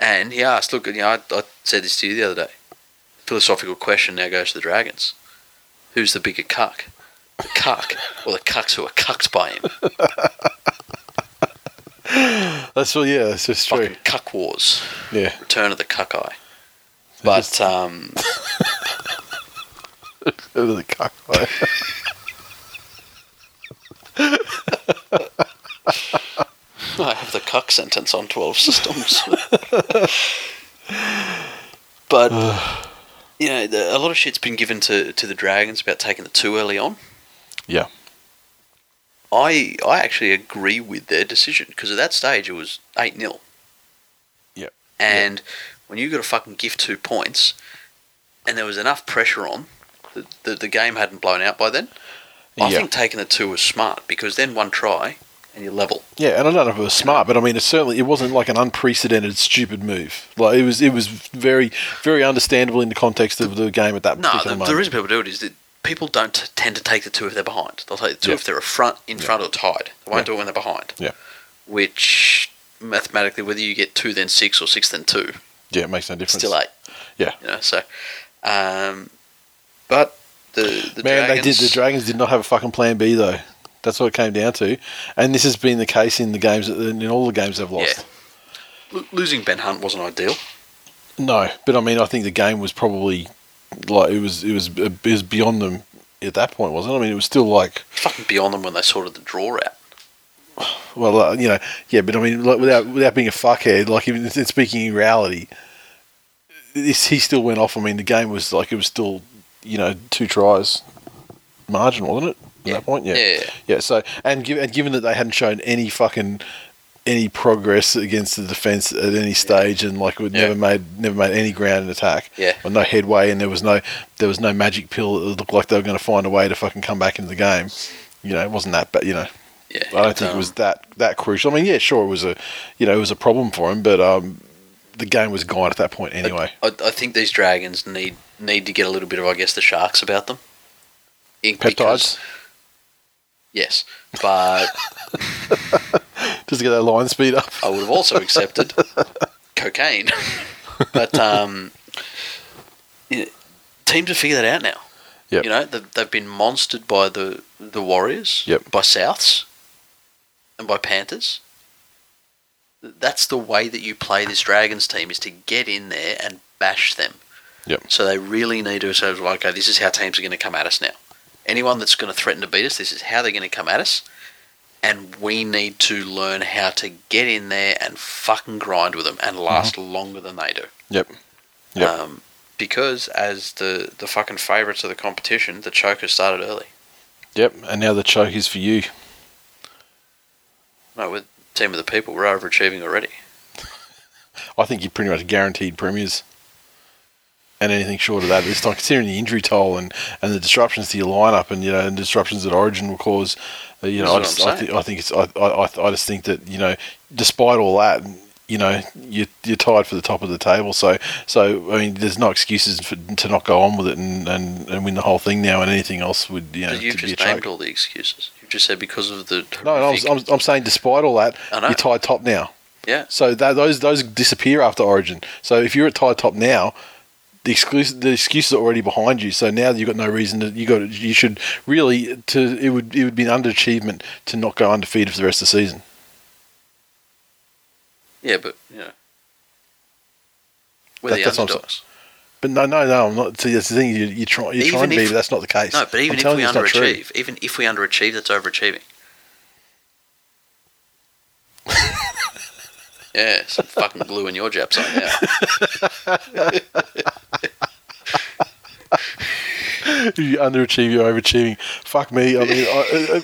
And he asked, look, you know, I, I said this to you the other day. Philosophical question now goes to the Dragons. Who's the bigger cuck? The cuck or the cucks who are cucked by him? *laughs* That's well, yeah, that's just true. Cuck wars. Yeah, Return of the cuck eye. But um, *laughs* over the cuck. Right? *laughs* *laughs* I have the cuck sentence on 12 systems. *laughs* but, you know, the, a lot of shit's been given to, to the Dragons about taking the two early on. Yeah. I I actually agree with their decision because at that stage it was 8 0. Yep. And when you got to fucking gift two points and there was enough pressure on, the, the, the game hadn't blown out by then. I Yeah. think taking the two was smart because then one try you're level. Yeah, and I don't know if it was smart, but I mean, it certainly it wasn't like an unprecedented stupid move. Like it was, it was very, very understandable in the context of the game at that point. No, the, the reason people do it is that people don't t- tend to take the two if they're behind. They'll take the two Yeah. if they're a front, in Yeah. front, or tied. They won't Yeah. do it when they're behind. Yeah. Which mathematically, whether you get two then six or six then two, yeah, it makes no difference. still eight. Yeah. You know, so, um, but the the Man, Dragons, they did. The Dragons did not have a fucking plan B though. That's what it came down to, and this has been the case in the games in all the games they've lost. Lo- losing Ben Hunt wasn't ideal. No, but I mean, I think the game was probably like it was it was it was beyond them at that point, wasn't it? I mean, it was still like Fucking beyond them when they sorted the draw out. well, uh, you know, yeah, but I mean, like, without without being a fuckhead, like even in speaking in reality, this, he still went off. I mean, the game was like it was still, you know, two tries margin, wasn't it? At Yeah. that point, yeah. Yeah. yeah. So, and, given and given that they hadn't shown any fucking any progress against the defense at any stage, and like it Yeah. never made never made any ground in attack, Yeah. or no headway, and there was no there was no magic pill that looked like they were going to find a way to fucking come back into the game. You know, it wasn't that, but you know. Yeah. I don't think um, it was that that crucial. I mean, yeah, sure, it was a, you know, it was a problem for him, but um, the game was gone at that point anyway. I, I think these dragons need need to get a little bit of, I guess, the sharks about them. In- because- Peptides, Yes, but *laughs* just to get that line speed up. I would have also accepted cocaine. *laughs* but um, you know, teams have figured that out now. Yep. You know, they've, they've been monstered by the the Warriors, Yep. by Souths, and by Panthers. That's the way that you play this Dragons team is to get in there and bash them. Yep. So they really need to say, well, okay, this is how teams are going to come at us now. Anyone that's going to threaten to beat us, this is how they're going to come at us. And we need to learn how to get in there and fucking grind with them and last longer than they do. Yep. Yep. Um, because as the, the fucking favourites of the competition, the chokers started early. Yep. And now the choke is for you. No, with team of the people, we're overachieving already. *laughs* I think you're pretty much guaranteed premiers. And anything short of that, this time considering the injury toll and, and the disruptions to your lineup and you know and disruptions that Origin will cause, uh, you know, I just I, th- I think it's I, I I just think that you know, despite all that, you know, you you're tied for the top of the table. So so I mean, there's no excuses for, to not go on with it and, and, and win the whole thing now. And anything else would you know But you've to be a just named all the excuses. You've just said because of the. No, no, I'm, I'm, I'm saying despite all that, you're tied top now. Yeah. So that, those those disappear after Origin. So if you're at tied top now, the exclusive the excuses are already behind you. So now you've got no reason to you got you should really to it would it would be an underachievement to not go undefeated for the rest of the season. Yeah, but, you know. We're That- the that's what I'm underdogs. But no, no, no. I'm not. See, that's the thing. You, you try, you're Even trying to be, but that's not the case. No, but even I'm if we you it's not true. underachieve, even if we underachieve, that's overachieving. *laughs* yeah, some fucking glue in your jab side now. You underachieve, you're overachieving. Fuck me. I mean, I, I,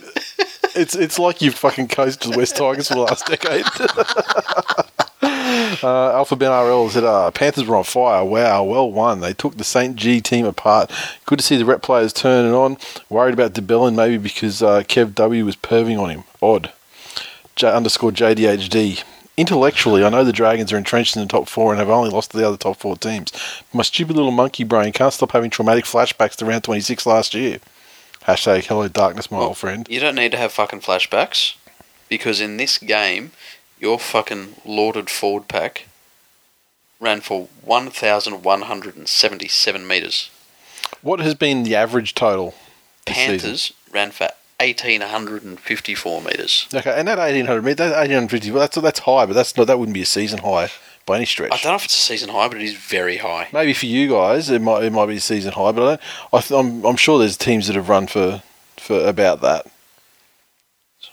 it's it's like you've fucking coached the West Tigers for the last decade. *laughs* uh, Alpha Ben RL said, uh, Panthers were on fire. Wow, well won. They took the St. G team apart. Good to see the rep players turning on. Worried about de Belin maybe because uh, Kev W was perving on him. Odd. J- underscore JDHD. Intellectually, I know the Dragons are entrenched in the top four and have only lost to the other top four teams. My stupid little monkey brain can't stop having traumatic flashbacks to round 26 last year. Hashtag hello darkness, my old friend. You don't need to have fucking flashbacks because in this game, your fucking lauded forward pack ran for 1,177 metres. What has been the average total this season? Panthers ran for 1,854 metres. Okay, and that 1800 meter, that 1850, well, that's that's high, but that's not that wouldn't be a season high by any stretch. I don't know if it's a season high, but it is very high. Maybe for you guys, it might it might be a season high, but I don't, I th- I'm I'm sure there's teams that have run for for about that.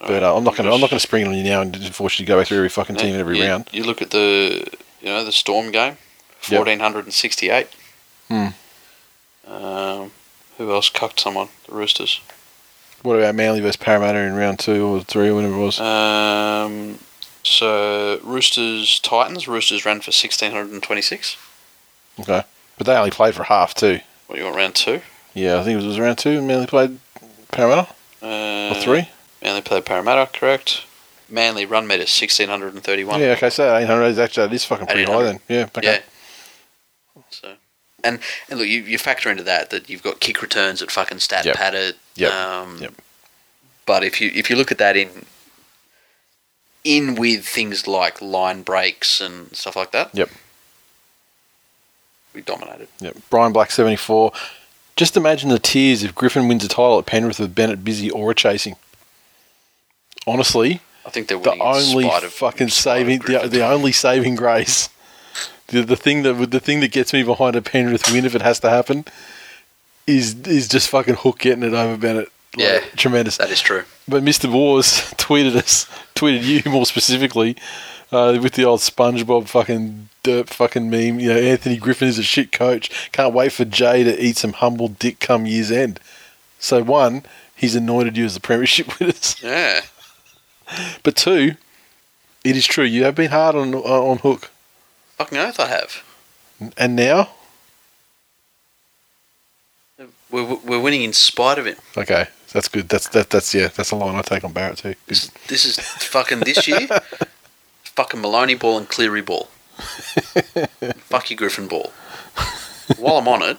But uh, I'm not gonna I'm not gonna spring on you now and force you to go back through every fucking team in every you, round. You look at the, you know, the Storm game, Yep. 1,468. Hmm. Um, who else cucked someone? The Roosters. What about Manly versus Parramatta in round two or three or whatever it was? Um, so Roosters Titans. Roosters ran for sixteen hundred and twenty six. Okay, but they only played for half too. What you want round two? Yeah, I think it was round two. Manly played Parramatta Uh, or three. Manly played Parramatta, correct? Manly run meter sixteen hundred and thirty one. Yeah, okay, so 800 is actually that is fucking pretty high then. Yeah, okay. Yeah. So, and and look, you, you factor into that that you've got kick returns at fucking stat Yep. padded. Yep. Um, Yep. But if you if you look at that in in with things like line breaks and stuff like that. Yep. We dominated. Yep. Brian Black 74. Just imagine the tears if Griffin wins a title at Penrith with Bennett busy aura chasing. Honestly, I think they're the only fucking in spite of saving the, the only saving grace The, the thing that the thing that gets me behind a Penrith win if it has to happen is is just fucking Hook getting it over Bennett. Like, Yeah. tremendous. That is true. But Mr. Wars *laughs* tweeted us, tweeted you more specifically, uh, with the old SpongeBob fucking derp fucking meme. You know, Anthony Griffin is a shit coach. Can't wait for Jay to eat some humble dick come year's end. So one, he's anointed you as the premiership *laughs* winners. Yeah. But two, it is true you have been hard on on Hook, Fucking oath I have. and now We're, we're winning in spite of him. okay, that's good. That's that that's yeah, that's a line I take on Barrett too. This, this is fucking this year. *laughs* fucking Maloney ball and Cleary ball. *laughs* fuck you, Griffin ball. While I'm on it,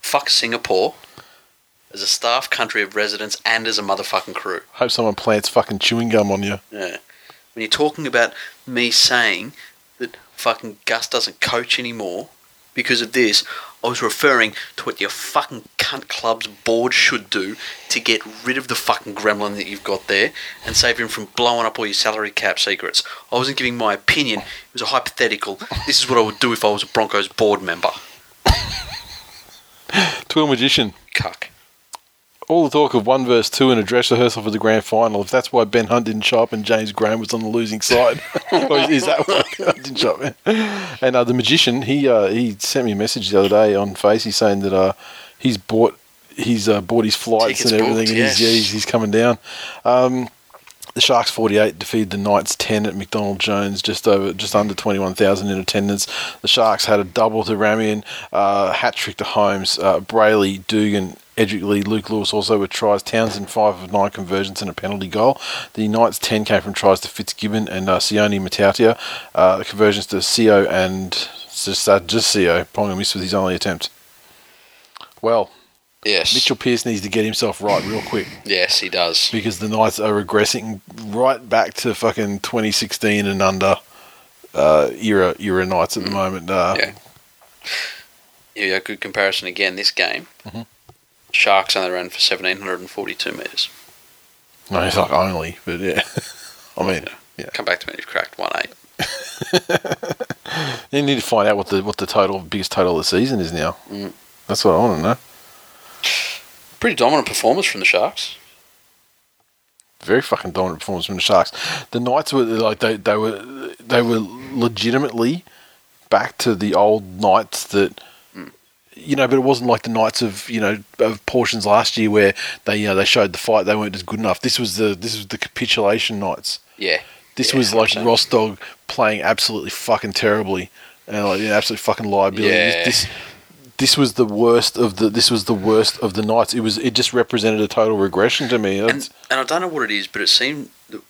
fuck Singapore as a staff country of residents and as a motherfucking crew. Hope someone plants fucking chewing gum on you. Yeah. When you're talking about me saying fucking Gus doesn't coach anymore because of this, I was referring to what your fucking cunt club's board should do to get rid of the fucking gremlin that you've got there and save him from blowing up all your salary cap secrets. I wasn't giving my opinion, it was a hypothetical. This is what I would do if I was a Broncos board member. *laughs* To a magician. Cuck. All the talk of one verse two in a dress rehearsal for the grand final. If that's why Ben Hunt didn't show up and James Graham was on the losing side, *laughs* *laughs* is, that why Ben Hunt didn't show up? And uh, the magician, he uh, he sent me a message the other day on Face. He's saying that uh, he's bought he's uh, bought his flights Tickets and everything, booked, and yes. he's, yeah, he's he's coming down. Um, the Sharks 48 defeated the Knights 10 at McDonald Jones, just over, just under 21,000 in attendance. The Sharks had a double to Ramien, uh, hat trick to Holmes, uh, Brailey, Dugan, Edrick Lee, Luke Lewis also with tries. Townsend five of nine conversions and a penalty goal. The Knights 10 came from tries to Fitzgibbon and uh, Sione Matautia. Uh, conversions to Seo and just uh. Ponga missed with his only attempt. Well, Yes. Mitchell Pearce needs to get himself right real quick Yes, he does. because the Knights are regressing right back to fucking 2016 and under uh, era era Knights at the moment. Uh, Yeah. Yeah, good comparison again. This game, Mhm. Sharks only ran for 1,742 metres. No, it's like only, but yeah. *laughs* I mean, yeah. Come back to me if you've cracked 1 8. *laughs* You need to find out what the what the total biggest total of the season is now. Mm. That's what I want to know. Pretty dominant performance from the Sharks. Very fucking dominant performance from the Sharks. The Knights were like they they were they were legitimately back to the old Knights that. You know, but it wasn't like the Knights of you know of portions last year where they you know they showed the fight they weren't just good enough. This was the this was the capitulation Knights. Yeah. This Yeah, was like 100%. Ross Dog playing absolutely fucking terribly and like an absolute fucking liability. Yeah. This this was the worst of the this was the worst of the nights. It was it just represented a total regression to me. And, and I don't know what it is, but it seemed that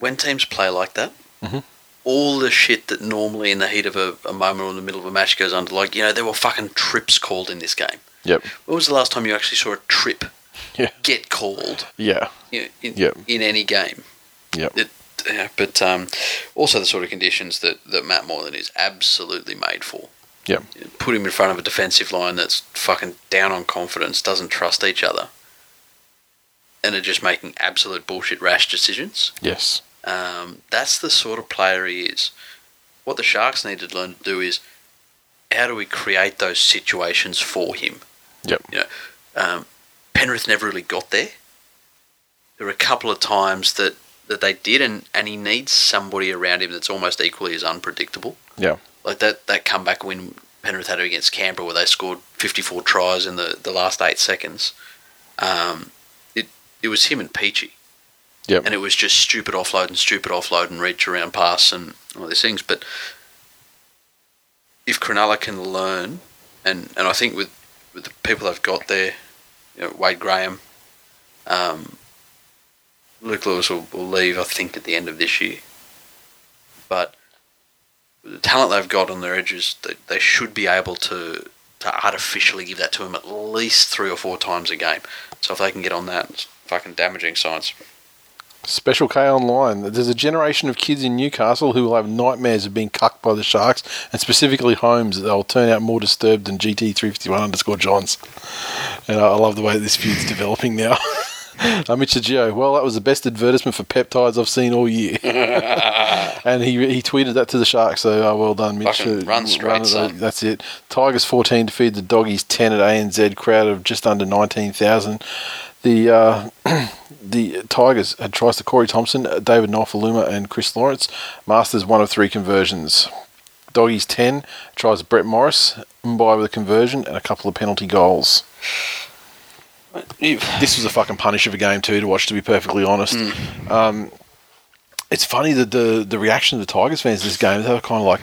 when teams play like that, Mhm. All the shit that normally in the heat of a, a moment or in the middle of a match goes under, like, you know, there were fucking trips called in this game. Yep. When was the last time you actually saw a trip *laughs* Yeah. get called Yeah. you know, in, Yep. in any game? Yep. It, yeah, but um, also the sort of conditions that, that Matt Moylan is absolutely made for. Yep. Put him in front of a defensive line that's fucking down on confidence, doesn't trust each other, and are just making absolute bullshit rash decisions. Yes. Um, that's the sort of player he is. What the Sharks need to learn to do is how do we create those situations for him? Yep. You know, um, Penrith never really got there. There were a couple of times that, that they did, and, and he needs somebody around him that's almost equally as unpredictable. Yeah. Like that, that comeback win Penrith had against Canberra where they scored 54 tries in the, the last eight seconds. Um, it, it was him and Peachey Yep. and it was just stupid offload and stupid offload and reach around pass and all these things. But if Cronulla can learn, and, and I think with, with the people they've got there, you know, Wade Graham, um, Luke Lewis will, will leave, I think, at the end of this year. But the talent they've got on their edges, they, they should be able to to artificially give that to him at least three or four times a game. So if they can get on that, it's fucking damaging science. Special K online. There's a generation of kids in Newcastle who will have nightmares of being cucked by the Sharks, and specifically Holmes. They'll turn out more disturbed than GT351 underscore Johns. And I love the way this feud's developing now. I'm *laughs* Mitch Gio. Well, that was the best advertisement for peptides I've seen all year. *laughs* and he he tweeted that to the Sharks, so uh, well done, Mitch. Fucking Uh, run straight, son. That's it. Tigers 14 defeated the Doggies 10 at ANZ, crowd of just under 19,000. The uh, *clears throat* the Tigers had tries to Corey Thompson, David Nofoaluma, and Chris Lawrence. Marsters one of three conversions. Doggies 10 tries Brett Morris, Mbye with a conversion and a couple of penalty goals. This was a fucking punish of a game too to watch. To be perfectly honest, Mm. um, it's funny that the the reaction of the Tigers fans to this game they were kind of like,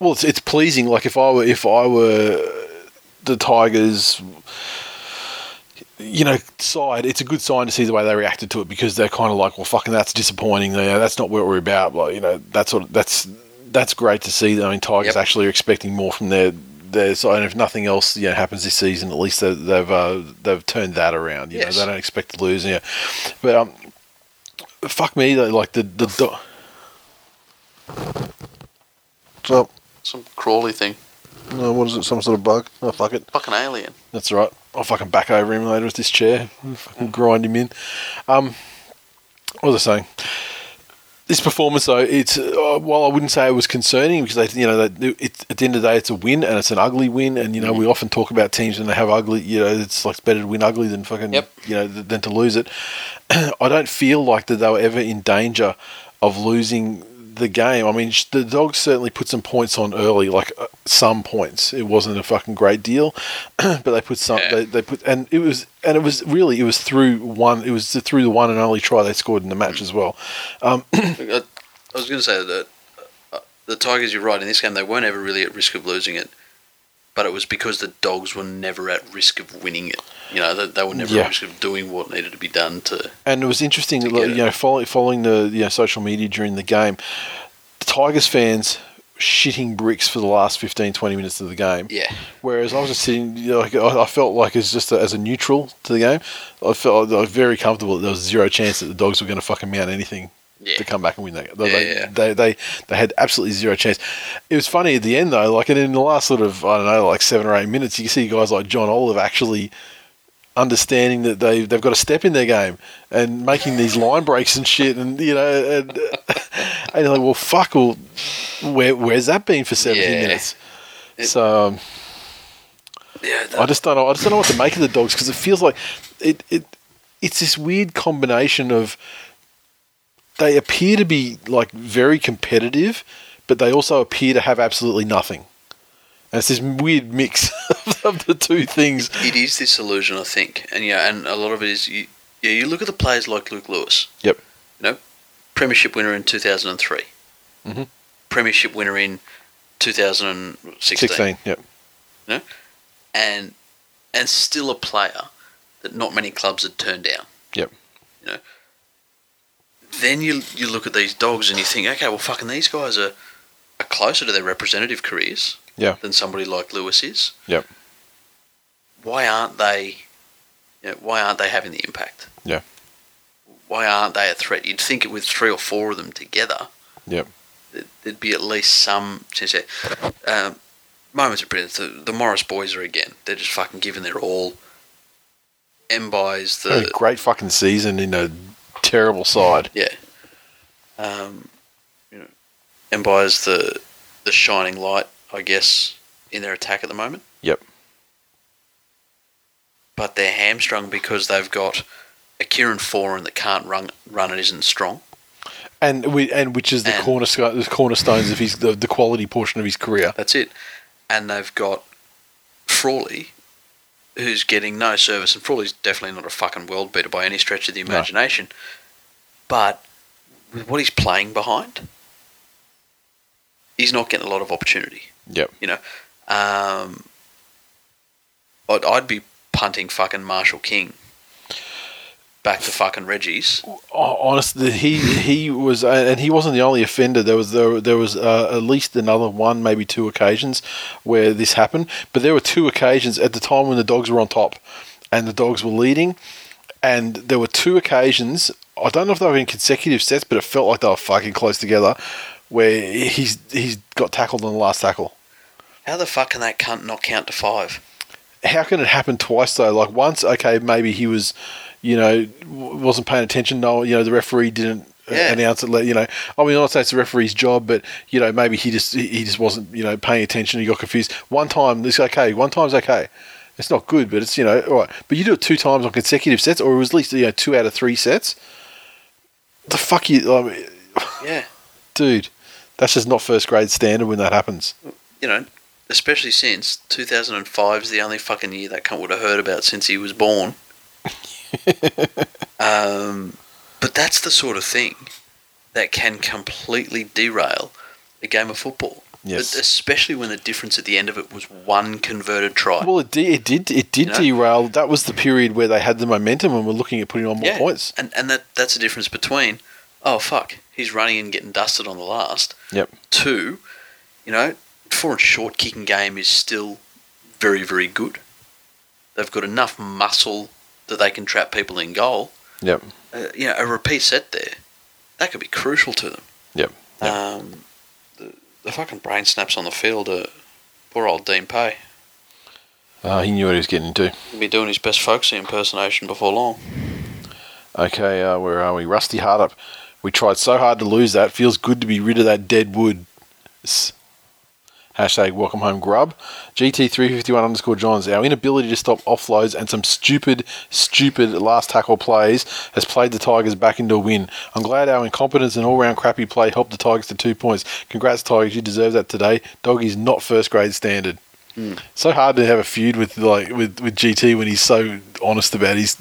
well, it's it's pleasing. Like if I were if I were the Tigers, you know, side, it's a good sign to see the way they reacted to it because they're kind of like, well, fucking, that's disappointing. You know, that's not what we're about. Like, you know, that's what that's that's great to see. I mean, Tigers Yep. actually are expecting more from their their side. And if nothing else, you know, happens this season, at least they, they've uh, they've turned that around. You Yes. know, they don't expect to lose. Yeah, but um, fuck me, though, like the the. Do- so, Some crawly thing. no, what is it? Some sort of bug? Oh, fuck it. Fucking alien. That's right. I'll fucking back over him later with this chair. I'll fucking grind him in. Um, what was I saying? This performance, though, it's uh, while I wouldn't say it was concerning because they, you know, they, it, at the end of the day, it's a win and it's an ugly win. And you know, we often talk about teams when they have ugly. You know, it's like it's better to win ugly than fucking, Yep. you know, than to lose it. *clears throat* I don't feel like that they were ever in danger of losing the game. I mean, the dogs certainly put some points on early, like uh, some points. It wasn't a fucking great deal, *clears throat* but they put some. Yeah. They, they put, and it was, and it was really, it was through one. It was through the one and only try they scored in the match as well. *clears throat* I, I was going to say that uh, the Tigers, you're right, in this game, they weren't ever really at risk of losing it. But it was because the Dogs were never at risk of winning it. You know, they, they were never Yeah. of doing what needed to be done to. And it was interesting, you it. know, following, following the you know, social media during the game, the Tigers fans shitting bricks for the last 15, 20 minutes of the game. Yeah. Whereas I was just sitting, you know, like I I felt like as just a, as a neutral to the game, I felt I was very comfortable that there was zero chance that the dogs were going to fucking mount anything Yeah. to come back and win that. They, Yeah, they, yeah. they, they they had absolutely zero chance. It was funny at the end though, like and in the last sort of I don't know, like seven or eight minutes, you see guys like John Olive actually understanding that they they've got a step in their game and making these line breaks and shit, and you know, and, *laughs* and like, well, fuck, well, where where's that been for seventeen Yeah. minutes? It- so um, Yeah, I just don't know. I just don't know what to make of the dogs because it feels like it, it. It's this weird combination of they appear to be like very competitive, but they also appear to have absolutely nothing. It's this weird mix *laughs* of the two things. it is this illusion, I think, and yeah, and a lot of it is you. Yeah, you look at the players like Luke Lewis. Yep. You know, premiership winner in two thousand and three. Mhm. Premiership winner in two thousand and sixteen. Yep. and and still a player that not many clubs had turned down. Yep. You know. Then you you look at these dogs and you think, okay, well, fucking these guys are are closer to their representative careers. Yeah. Than somebody like Lewis is. Yep. Why aren't they? You know, why aren't they having the impact? Yeah. Why aren't they a threat? You'd think it with three or four of them together. Yep. There'd be at least some chance. Um, moments of brilliance. The, the Morris boys are again. They're just fucking giving their all. A the great fucking season in a terrible side. yeah. Um, you know, Mbye's the the shining light, I guess, in their attack at the moment. Yep. But they're hamstrung because they've got a Kieran Foran that can't run run and isn't strong. And we and which is the And- cornerstone, the cornerstones of his the, the quality portion of his career. That's it. And they've got Frawley, who's getting no service, and Frawley's definitely not a fucking world beater by any stretch of the No. imagination. But with what he's playing behind, he's not getting a lot of opportunity. Yep. You know, um, I'd, I'd be punting fucking Marshall King back to fucking Reggie's. Oh, honestly, he he was, uh, and he wasn't the only offender. There was there, there was uh, at least another one, maybe two occasions where this happened. But there were two occasions at the time when the dogs were on top, and the dogs were leading, and there were two occasions. I don't know if they were in consecutive sets, but it felt like they were fucking close together, where he's he's got tackled on the last tackle. How the fuck can that cunt not count to five? How can it happen twice though? Like once, okay, maybe he was, you know, wasn't paying attention. No, you know, the referee didn't Yeah. announce it. You know, I mean, not saying it's the referee's job, but you know, maybe he just he he just wasn't you know paying attention. He got confused. One time, it's okay. One time's okay. It's not good, but it's you know all right. But you do it two times on consecutive sets, or it was at least you know two out of three sets. The fuck you, I mean, Yeah. *laughs* dude. That's just not first grade standard when that happens. You know, especially since 2005 is the only fucking year that cunt would have heard about since he was born. *laughs* um, but that's the sort of thing that can completely derail a game of football. Yes. But especially when the difference at the end of it was one converted try. Well, it did. It did. It did You know? derail. That was the period where they had the momentum and were looking at putting on more yeah. points. And and that that's the difference between oh fuck, he's running and getting dusted on the last. Yep. Two, you know, and short kicking game is still very, very good. They've got enough muscle that they can trap people in goal. Yep. Uh, you know, a repeat set there, that could be crucial to them. Yep. Yep. Um, the, the fucking brain snaps on the field. Uh, poor old Dean Pay. Uh, he knew what he was getting into. He'll be doing his best folksy impersonation before long. Okay, uh, where are we? Rusty Hardup. We tried so hard to lose that. Feels good to be rid of that dead wood. S- Hashtag welcome home grub. GT351 underscore Johns. Our inability to stop offloads and some stupid, stupid last tackle plays has played the Tigers back into a win. I'm glad our incompetence and all round crappy play helped the Tigers to two points. Congrats, Tigers. You deserve that today. Doggy's not first grade standard. Hmm. So hard to have a feud with like with, with GT when he's so honest about his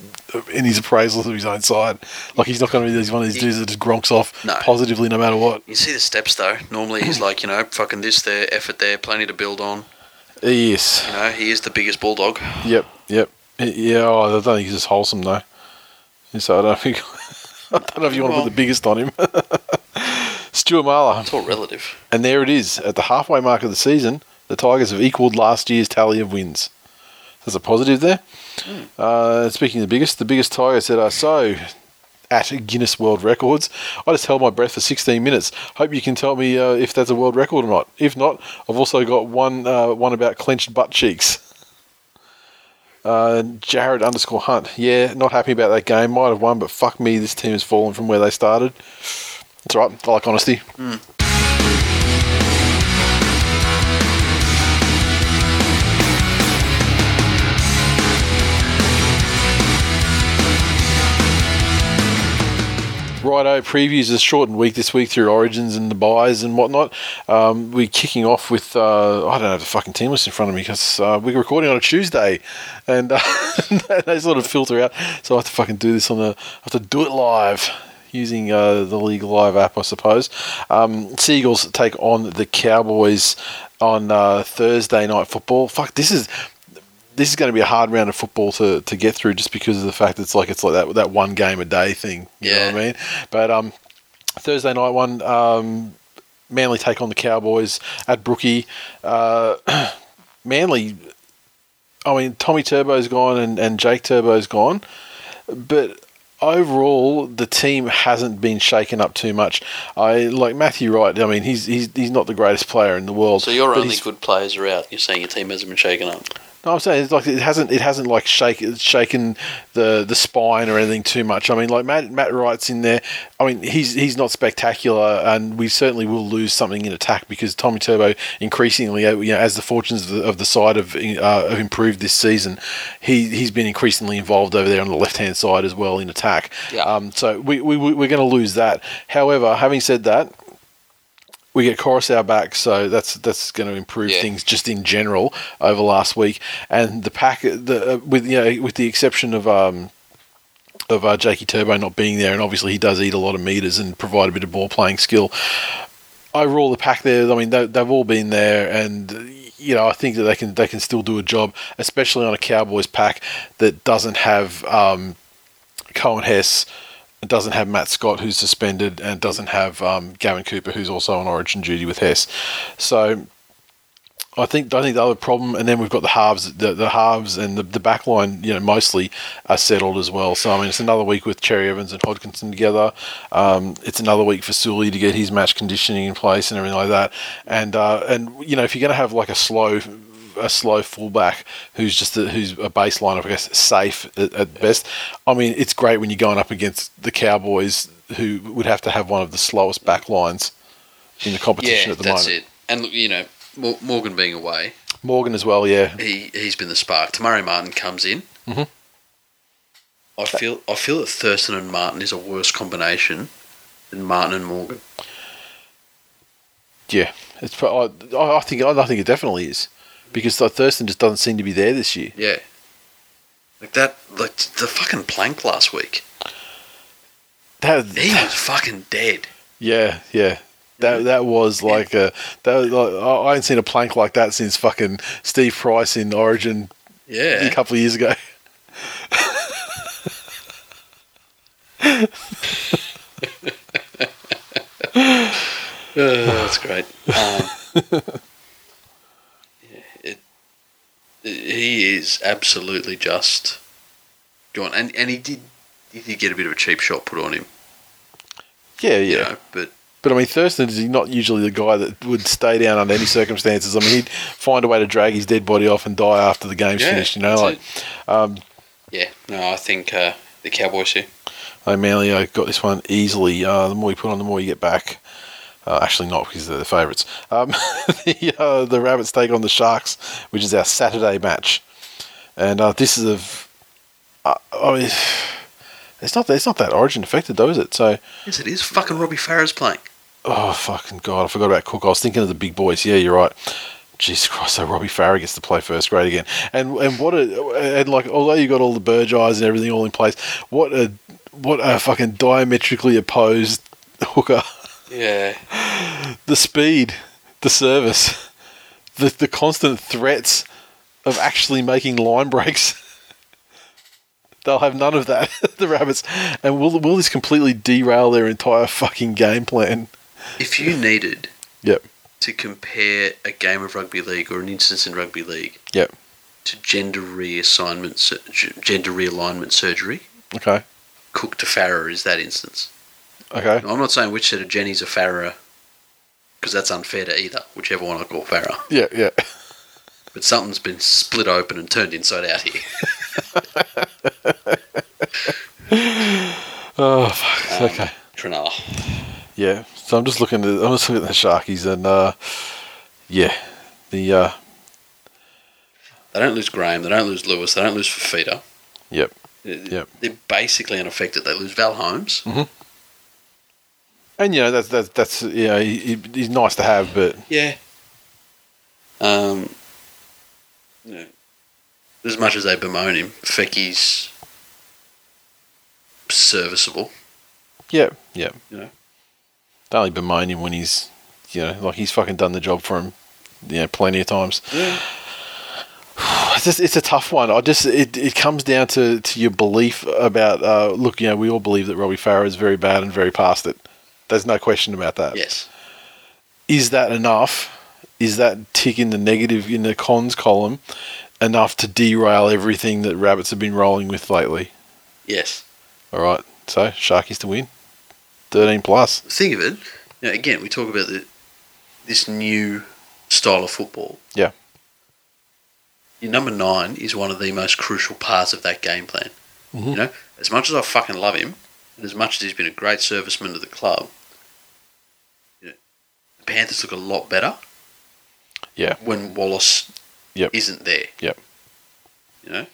in his appraisals of his own side. Like he's not going to be these one of these dudes that just gronks off No. positively no matter what. You see the steps though. Normally he's like, you know, fucking this there, effort there, plenty to build on. Uh, yes. You know, he is the biggest bulldog. Yep. Yep. Yeah. Oh, I don't think he's just wholesome though. So I don't think. *laughs* I don't know if you want to put the biggest on him. *laughs* Stuart Marler. It's all relative. And there it is. At the halfway mark of the season, the Tigers have equalled last year's tally of wins. There's a positive there. Uh, speaking of the biggest, the biggest Tiger said, uh, so at Guinness World Records, I just held my breath for 16 minutes. Hope you can tell me uh, if that's a world record or not. If not, I've also got one uh, one about clenched butt cheeks. Uh, Jared underscore Hunt. Yeah, not happy about that game. Might have won, but fuck me, this team has fallen from where they started. It's right. I like honesty. Righto, previews is shortened week this week through Origins and the buys and whatnot. Um, we're kicking off with uh, I don't have the fucking team list in front of me because uh, we're recording on a Tuesday, and *laughs* uh, they sort of filter out. So I have to fucking do this on the I have to do it live using uh, the League Live app, I suppose. Um, Seagulls take on the Cowboys on uh, Thursday night football. Fuck, this is this is going to be a hard round of football to, to get through just because of the fact it's like it's like that that one game a day thing. You know Yeah. what I mean? But um, Thursday night one, um, Manly take on the Cowboys at Brookie. Uh, *clears throat* Manly, I mean, Tommy Turbo's gone and, and Jake Turbo's gone, but overall the team hasn't been shaken up too much. I like Matthew Wright. I mean, he's he's he's not the greatest player in the world. So your only good players are out. You're saying your team hasn't been shaken up. No, I'm saying it's like it hasn't it hasn't like shake, shaken the the spine or anything too much. I mean, like Matt Matt Wright's in there. I mean, he's he's not spectacular, and we certainly will lose something in attack because Tommy Turbo increasingly, you know, as the fortunes of the, of the side have uh, have improved this season, he he's been increasingly involved over there on the left hand side as well in attack. Yeah. Um, so we we we're going to lose that. However, having said that we get Coruscant back, so that's that's going to improve Yeah. things just in general over last week. And the pack, the uh, with you know, with the exception of um, of uh, Jakey Turbo not being there, and obviously he does eat a lot of meters and provide a bit of ball playing skill. Overall, the pack there, I mean, they, they've all been there, and you know, I think that they can they can still do a job, especially on a Cowboys pack that doesn't have um, Coen Hess. It doesn't have Matt Scott, who's suspended, and doesn't have um, Gavin Cooper, who's also on Origin duty with Hess. So I think I think the other problem, and then we've got the halves, the, the halves, and the, the back line, you know, mostly are settled as well. So I mean, it's another week with Cherry Evans and Hodkinson together. Um, it's another week for Sully to get his match conditioning in place and everything like that. And uh, and you know, if you're going to have like a slow a slow fullback who's just a, who's a baseline of I guess safe at, at best. I mean, it's great when you're going up against the Cowboys who would have to have one of the slowest back lines in the competition Yeah, at the that's moment. That's it. And look, you know, Morgan being away, Morgan as well, yeah. he he's been the spark. Te Maire Martin comes in. Mhm. I feel I feel that Thurston and Martin is a worse combination than Martin and Morgan. Yeah, it's. I, I think I think it definitely is because like, Thurston just doesn't seem to be there this year. Yeah. Like that, like the fucking plank last week. That, He was fucking dead. yeah, yeah. That that was like a that was like, I I ain't seen a plank like that since fucking Steve Price in Origin Yeah, a couple of years ago. Uh, *laughs* that's great. Um, *laughs* yeah, it, he is absolutely just gone, and and he did he did get a bit of a cheap shot put on him, Yeah, you yeah. know, but But I mean, Thurston is not usually the guy that would stay down under any circumstances. I mean, he'd find a way to drag his dead body off and die after the game's Yeah, finished. You know, like um, yeah, no, I think uh, the Cowboys here. I Manly got this one easily. Uh, the more you put on, the more you get back. Uh, actually, not because they're the favourites. Um, *laughs* the, uh, the Rabbits take on the Sharks, which is our Saturday match, and uh, this is a. Uh, I mean, *sighs* it's not. It's not that Origin affected, though, is it? So, Yes, it is. Fucking Robbie Farah's playing. oh fucking god, I forgot about Cook. I was thinking of the big boys. Yeah, you're right. Jesus Christ! So Robbie Farah gets to play first grade again, and and what a and like although you got all the Burge eyes and everything all in place, what a what a fucking diametrically opposed hooker. *laughs* Yeah, the speed, the service, the the constant threats of actually making line breaks. *laughs* They'll have none of that, *laughs* the rabbits, and will will this completely derail their entire fucking game plan? if you needed Yep, to compare a game of rugby league or an instance in rugby league yep. to gender reassignment, gender realignment surgery, Okay, Cook to Farah is that instance. Okay. Now, I'm not saying which set of Jennies are Farah, because that's unfair to either, whichever one I call Farah. Yeah, yeah. *laughs* But something's been split open and turned inside out here. *laughs* Oh, fuck. Um, okay. Trinal. Yeah. So I'm just looking at I'm just looking at the Sharkies, and uh, yeah, the uh, They don't lose Graham, they don't lose Lewis, they don't lose Fifita. Yep. Yep. They're basically unaffected. They lose Val Holmes. And you know that's that's that's you know he, he- he's nice to have, but Yeah. Um, you know, as much as they bemoan him, Feki's serviceable. yeah, yeah. You know. They only bemoan him when he's you know like he's fucking done the job for him, you know, plenty of times. Yeah. *sighs* It's just it's a tough one. I just it, it comes down to, to your belief about uh, look, you know, we all believe that Robbie Farah is very bad and very past it. There's no question about that. Yes. Is that enough? Is that tick in the negative in the cons column enough to derail everything that rabbits have been rolling with lately? Yes. All right, so Sharkies to win, thirteen plus. Think of it. You know, again, we talk about the, this new style of football. Yeah. Your number nine is one of the most crucial parts of that game plan. Mhm. You know, as much as I fucking love him, and as much as he's been a great serviceman to the club, you know, the Panthers look a lot better. Yeah. When Wallace Yep. isn't there. Yep. You know?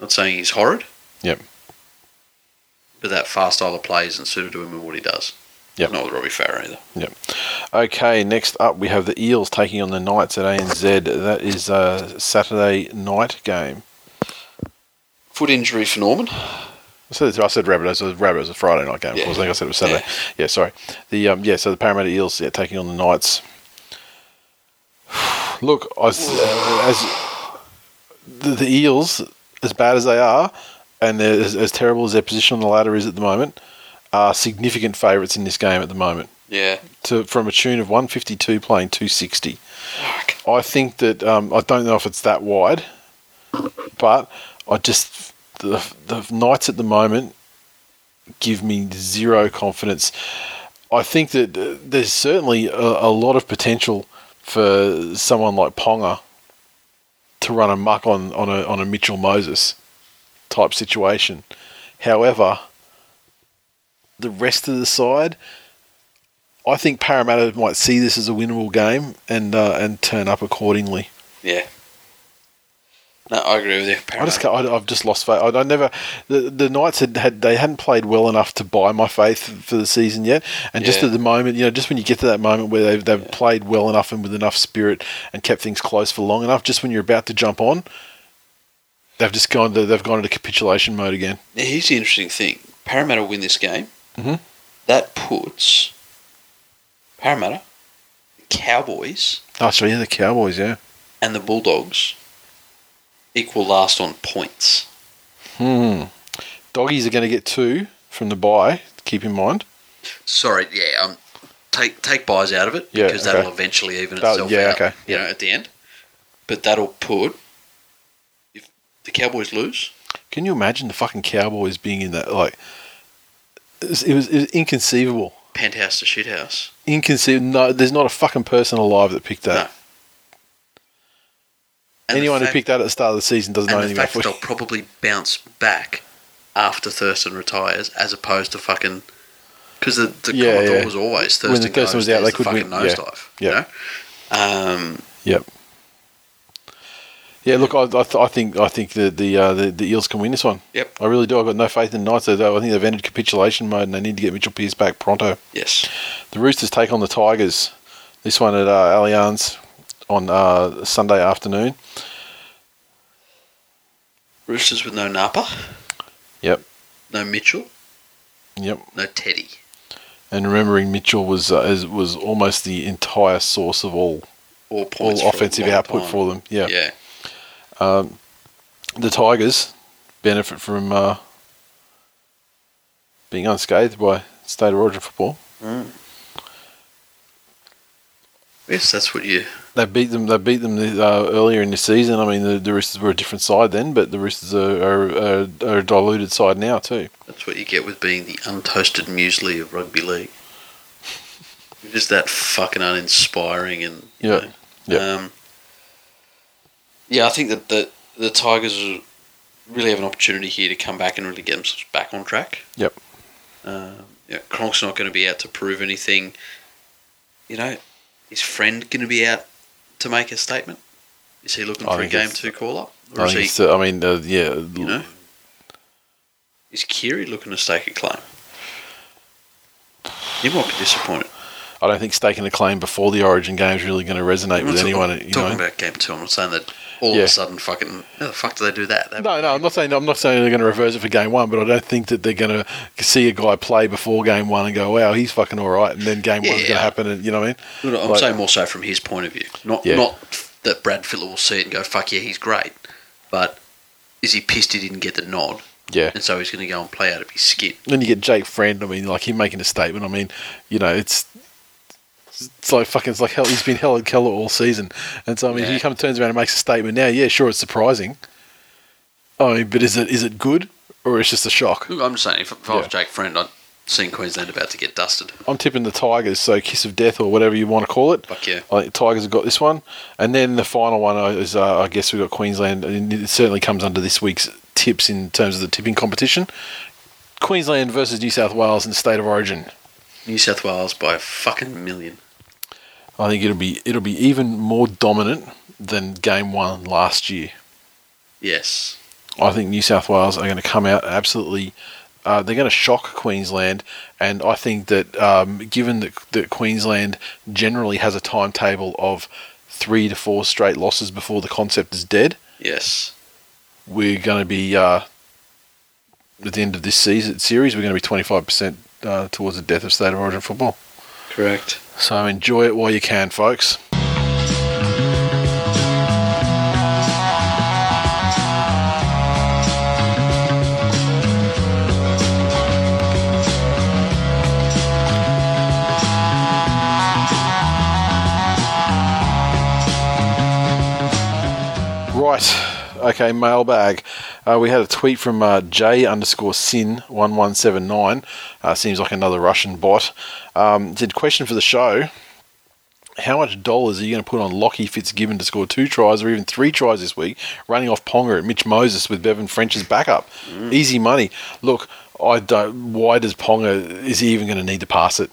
Not saying he's horrid. Yep. But that fast style of play isn't suited to him and what he does. Yep. Not with Robbie Farah either. Yep. Okay, next up we have the Eels taking on the Knights at ANZ. That is a Saturday night game. Foot injury for Norman. I said, I said Rabbitohs. It was Rabbitohs. A Friday night game. Of Yeah. course. I think I said it was Saturday. Yeah, sorry. The um, yeah. So the Parramatta Eels yeah, taking on the Knights. *sighs* Look, I uh, as the, the Eels, as bad as they are, and as, as terrible as their position on the ladder is at the moment, are significant favourites in this game at the moment. Yeah. To from a tune of one fifty two playing two sixty. I think that um, I don't know if it's that wide, but I just the the Knights at the moment give me zero confidence. I think that there's certainly a, a lot of potential for someone like Ponga to run a muck on, on a on a Mitchell Moses type situation. However, the rest of the side, I think Parramatta might see this as a winnable game and uh, and turn up accordingly. Yeah. No, I agree with you. I just I, I've just lost faith. I, I never the the Knights had, had they hadn't played well enough to buy my faith for the season yet, and just at the moment, you know, just when you get to that moment where they've they've played well enough and with enough spirit and kept things close for long enough, just when you're about to jump on, they've just gone to, they've gone into capitulation mode again. Now, here's the interesting thing: Parramatta win this game. Mhm. That puts Parramatta, Cowboys, Oh, so yeah, the Cowboys, yeah. and the Bulldogs equal last on points. Hmm. Doggies are going to get two from the buy. Keep in mind. Sorry, yeah, um, take take buys out of it Yeah, because okay. that'll eventually even Oh, itself yeah, out. okay, You know, at the end, but that'll put if the Cowboys lose, Can you imagine the fucking Cowboys being in that? Like, it was, it was, it was inconceivable. penthouse to shithouse. Inconceivable. No, there's not a fucking person alive that picked that. No. And Anyone fact- who picked that at the start of the season doesn't know the anything about fact that they'll probably bounce back after Thurston retires, as opposed to fucking because the, the Yeah, yeah. was always When Thurston, Thurston goes, was out, they the could fucking win. Yeah, nosedive. yeah. You know? Um, Yep. Yeah, look, I, I, th- I think I think the the, uh, the the Eels can win this one. Yep. I really do. I've got no faith in the Knights. They- I think they've entered capitulation mode and they need to get Mitchell Pearce back pronto. yes. The Roosters take on the Tigers. This one at uh, Allianz on uh, Sunday afternoon. Roosters with no Napa, Yep. no Mitchell, Yep. no Teddy. And remembering Mitchell was uh, was almost the entire source of all All all offensive output time. for them. Yeah. Yeah. the Tigers benefit from uh, being unscathed by state of origin football. Yes, that's what you. They beat them. They beat them uh, earlier in the season. I mean, the, the Roosters were a different side then, but the Roosters are, are, are, are a diluted side now too. That's what you get with being the untoasted muesli of rugby league. *laughs* You're just that fucking uninspiring and Yeah. know, Yeah. Um, yeah, I think that the the Tigers really have an opportunity here to come back and really get themselves back on track. Yep. Um, yeah, Cronk's not going to be out to prove anything. You know, is friend going to be out to make a statement? Is he looking I for a game two call up, or I, is he? it's, uh, I mean, uh, yeah, You know, is Kiri looking to stake a claim? You might be disappointed. I don't think staking a claim before the Origin game is really going to resonate I'm with anyone. talking, You talking know. about game two. I'm not saying that all of a sudden fucking how the fuck do they do that? They- No, no, I'm not saying I'm not saying they're going to reverse it for game one, but I don't think that they're going to see a guy play before game one and go, "Wow, he's fucking all right," and then game one's going to happen, and you know what I mean? I'm Like- saying more so from his point of view, not Yeah. not that Brad Fittler will see it and go, "Fuck yeah, he's great," but is he pissed he didn't get the nod, Yeah. and so he's going to go and play out of his skin? Then you get Jake Friend. I mean, like him making a statement. I mean, you know, it's it's like fucking. It's like hell. He's been hell at Keller all season, and so I mean, Yeah. he comes turns around and makes a statement now. Yeah, sure, it's surprising. I mean, but is it is it good or it's just a shock? Look, I'm just saying, if, if I was Yeah. Jake Friend, I'd seen Queensland about to get dusted. I'm tipping the Tigers, so kiss of death or whatever you want to call it. Fuck yeah. I think Tigers have got this one, and then the final one is uh, I guess we've got Queensland, and it certainly comes under this week's tips in terms of the tipping competition. Queensland versus New South Wales in state of origin. New South Wales by a fucking million. I think it'll be it'll be even more dominant than game one last year. Yes. I think New South Wales are going to come out absolutely. Uh, they're going to shock Queensland, and I think that um, given that, that Queensland generally has a timetable of three to four straight losses before the concept is dead, Yes. we're going to be uh, at the end of this season series. We're going to be twenty five percent uh, towards the death of state of origin football. Correct. So enjoy it while you can, folks. Right. Okay, mailbag. Uh, we had a tweet from uh, J underscore sin one one seven nine. Uh, seems like another Russian bot. Um, did question for the show. how much dollars are you going to put on Lockie Fitzgibbon to score two tries or even three tries this week, running off Ponga at Mitch Moses with Bevan French's backup? Easy money. Look, I don't. Why does Ponga? Is he even going to need to pass it?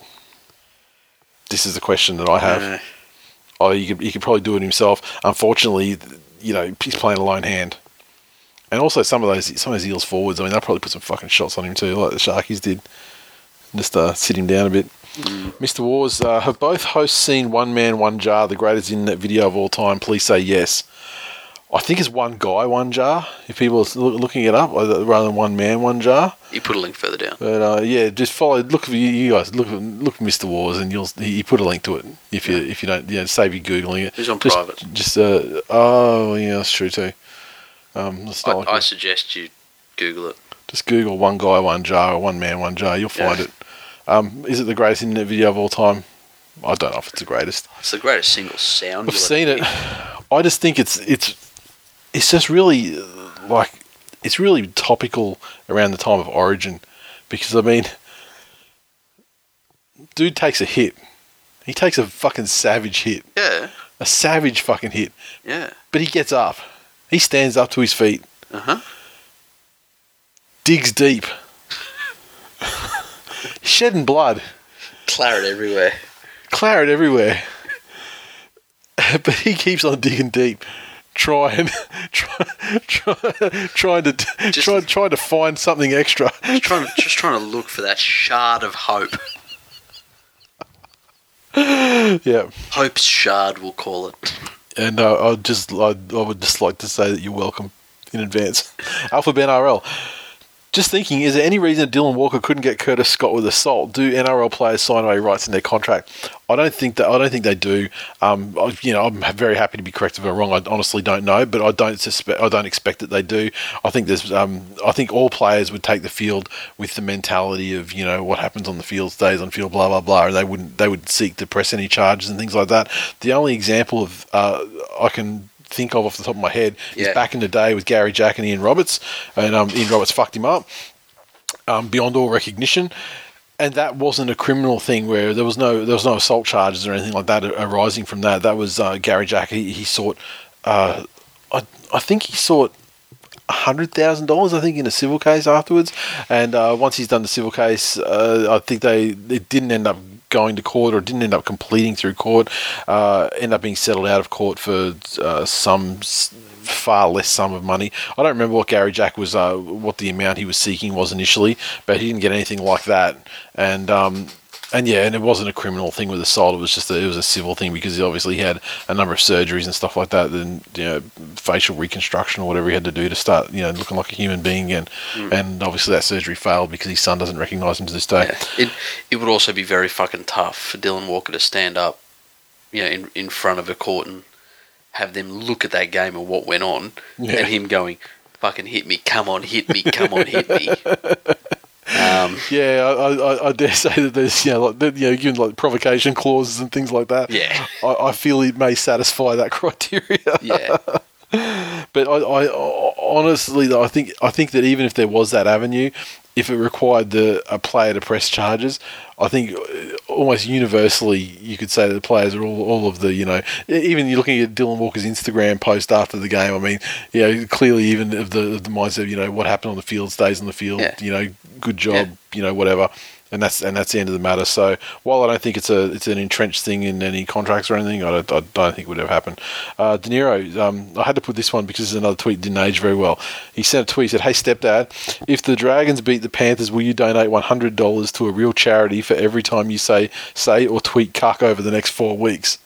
This is the question that I have. Oh, you could, he could probably do it himself. Unfortunately, you know, he's playing a lone hand. And also some of those some of those Eels forwards, I mean, they'll probably put some fucking shots on him too, like the Sharkies did. Just uh, sit him down a bit. Mr. Wars, uh, have both hosts seen One Man, One Jar, the greatest internet video of all time? Please say yes. I think it's One Guy, One Jar, if people are looking it up, uh, rather than One Man, One Jar. You put a link further down. But uh, yeah, just follow. Look for you, guys. Look, look Mr. Wars, and you'll he put a link to it. If you if you don't, yeah, save you googling it. He's on just, private. Just uh, oh yeah, that's true too. Um, I, like I suggest you Google it. just Google one guy, one jar, or one man, one jar. You'll find Yeah. it. Um, is it the greatest internet video of all time? I don't know if it's the greatest. It's the greatest single sound. I've seen it. *sighs* I just think it's it's it's just really like it's really topical around the time of Origin because I mean, dude takes a hit. He takes a fucking savage hit, Yeah, a savage fucking hit, yeah. but he gets up. He stands up to his feet, Uh huh. digs deep, shedding blood. Claret everywhere. claret everywhere. *laughs* but he keeps on digging deep, trying, try, *laughs* try, trying to Just- try, trying to find something extra. Just trying, just trying to look for that shard of hope. yeah, Hope's shard, we'll call it. and uh, I just I, I would just like to say that you're welcome in advance. Alpha Ben RL. Just thinking, is there any reason Dylan Walker couldn't get Curtis Scott with assault? Do NRL players sign away rights in their contract? I don't think that. I don't think they do. Um, I, you know, I'm very happy to be corrected if I'm wrong. I honestly don't know, but I don't suspect. I don't expect that they do. I think there's. Um, I think all players would take the field with the mentality of you know what happens on the field stays on field, blah blah blah, and they wouldn't. They would seek to press any charges and things like that. The only example of uh, I can think of off the top of my head is back in the day with Gary Jack and Ian Roberts, and um, Ian Roberts fucked him up um, beyond all recognition. And that wasn't a criminal thing where there was no there was no assault charges or anything like that arising from that. That was uh, Gary Jack. He, he sought, uh, I I think he sought hundred thousand dollars. I think in a civil case afterwards. And uh, once he's done the civil case, uh, I think they it didn't end up going to court or didn't end up completing through court. Uh, end up being settled out of court for uh, some far less sum of money. I don't remember what Gary Jack was, uh, what the amount he was seeking was initially, but he didn't get anything like that. And um, and yeah, and it wasn't a criminal thing with assault. It was just a, it was a civil thing because he obviously had a number of surgeries and stuff like that. Then you know, facial reconstruction or whatever he had to do to start you know looking like a human being again. Mm. And obviously that surgery failed because his son doesn't recognise him to this day. Yeah. It it would also be very fucking tough for Dylan Walker to stand up, you know, in in front of a court and have them look at that game and what went on, Yeah. and him going, "Fucking hit me, come on, hit me, come on, hit me." *laughs* Um, Yeah, I, I, I dare *laughs* say that there's you know like you know given like provocation clauses and things like that. Yeah. I, I feel it may satisfy that *laughs* criteria. yeah, *laughs* But I, I honestly, though, I think I think that even if there was that avenue, if it required the a player to press charges, I think uh, almost universally you could say that the players are all, all of the you know even you're looking at Dylan Walker's Instagram post after the game. I mean, you know, clearly even of the of the mindset of you know what happened on the field stays on the field. Yeah. You know, good job. Yeah. You know, whatever. And that's and that's the end of the matter. So while I don't think it's a it's an entrenched thing in any contracts or anything, I don't, I don't think it would ever happen. Uh, De Niro, um, I had to put this one because it's another tweet didn't age very well. He sent a tweet. Said, "Hey stepdad, if the Dragons beat the Panthers, will you donate one hundred dollars to a real charity for every time you say say or tweet cuck over the next four weeks?"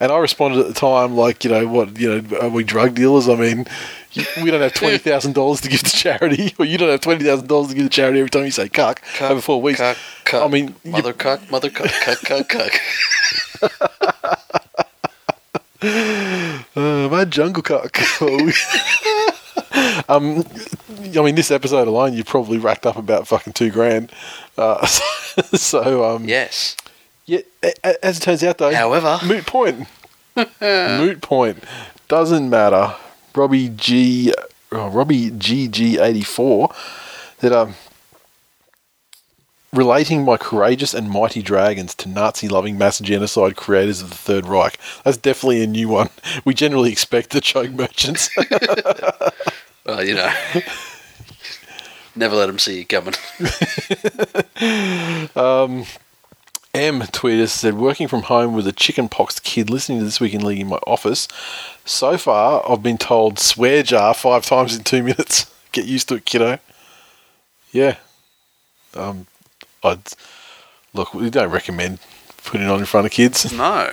And I responded at the time, like, you know, what, you know, are we drug dealers? I mean, we don't have twenty thousand dollars to give to charity, *laughs* or you don't have twenty thousand dollars to give to charity every time you say cuck, Cuck, over four weeks. cuck, cuck. I mean, you- mother cuck, mother cuck, cuck, cuck, cuck. *laughs* Uh, my jungle cock. *laughs* um, I mean, this episode alone, you probably racked up about fucking two grand. Uh, so, um, Yes. yeah. As it turns out, though, However, moot point. moot point. Doesn't matter. Robbie G. Oh, Robbie GG eighty four. That um. relating my courageous and mighty dragons to Nazi-loving mass genocide creators of the Third Reich. That's definitely a new one. We generally expect the choke merchants. *laughs* Well, you know. Never let them see you coming. *laughs* M tweeted said, working from home with a chicken poxed kid listening to This Week in League in my office. So far, I've been told swear jar five times in two *laughs* minutes. Get used to it, kiddo. Yeah. Um, I'd look. We don't recommend putting it on in front of kids. *laughs* No.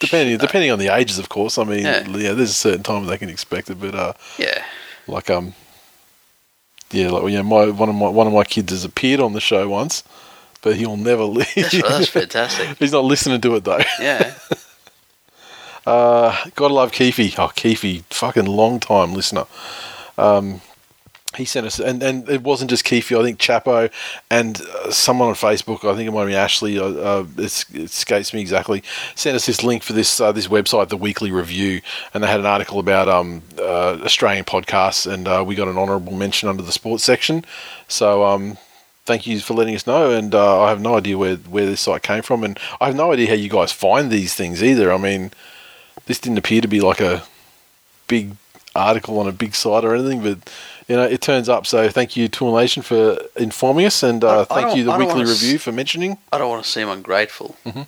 Depending depending on the ages, of course. I mean, Yeah. yeah, there's a certain time they can expect it, but uh, Yeah. like um, yeah, like yeah, my one of my one of my kids has appeared on the show once, but he'll never leave. That's, that's *laughs* fantastic. He's not listening to it though. Yeah. *laughs* Uh, gotta love Keefe. Oh, Keefe, fucking long time listener. Um, he sent us, and, and it wasn't just Keefe. I think Chapo and uh, someone on Facebook. I think it might be Ashley. Uh, uh, it's, it escapes me exactly. Sent us this link for this uh, this website, the Weekly Review, and they had an article about um, uh, Australian podcasts, and uh, we got an honourable mention under the sports section. So. Um, Thank you for letting us know, and uh, I have no idea where, where this site came from, and I have no idea how you guys find these things either. I mean, this didn't appear to be like a big article on a big site or anything, but you know it turns up. So thank you, Tool Nation, for informing us, and uh, thank you, the Weekly wanna s- Review, for mentioning. I don't want to seem ungrateful. Mm-hmm.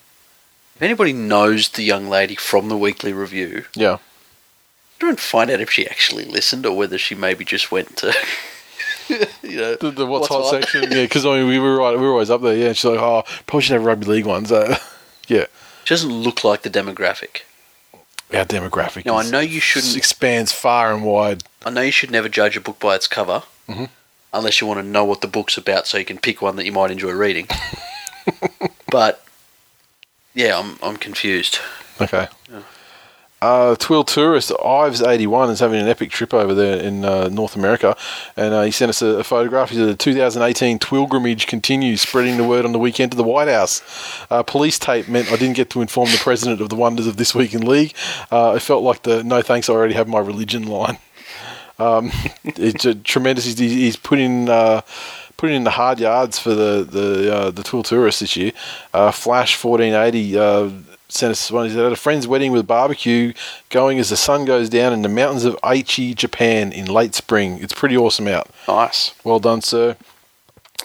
If anybody knows the young lady from the weekly review, Yeah, and find out if she actually listened or whether she maybe just went to, *laughs* you know, the, the what's, What's hot, hot? section. Yeah, *laughs* because I mean we were right, we were always up there. Yeah, and she's like, oh, probably should have rugby league ones. Uh, *laughs* yeah, She doesn't look like the demographic. our demographic. Now I know you shouldn't. expands far and wide. I know you should never judge a book by its cover, Mhm. unless you want to know what the book's about, so you can pick one that you might enjoy reading. but yeah, I'm I'm confused. Okay. Uh, Twill tourist Ives eighty one is having an epic trip over there in uh, North America, and uh, he sent us a, a photograph. He said the 2018 Twilgrimage continues, spreading the word on the weekend to the White House. Uh, police tape meant I didn't get to inform the president of the wonders of this week in league. Uh, it felt like the no thanks, I already have my religion line. Um, *laughs* it's a tremendous. He's, he's put in. Uh, Putting in the hard yards for the the uh, the Twill tourists this year. Uh, Flash fourteen eighty uh, sent us one. He said, at a friend's wedding with barbecue, going as the sun goes down in the mountains of Aichi, Japan, in late spring. It's pretty awesome out. Nice. Well done, sir.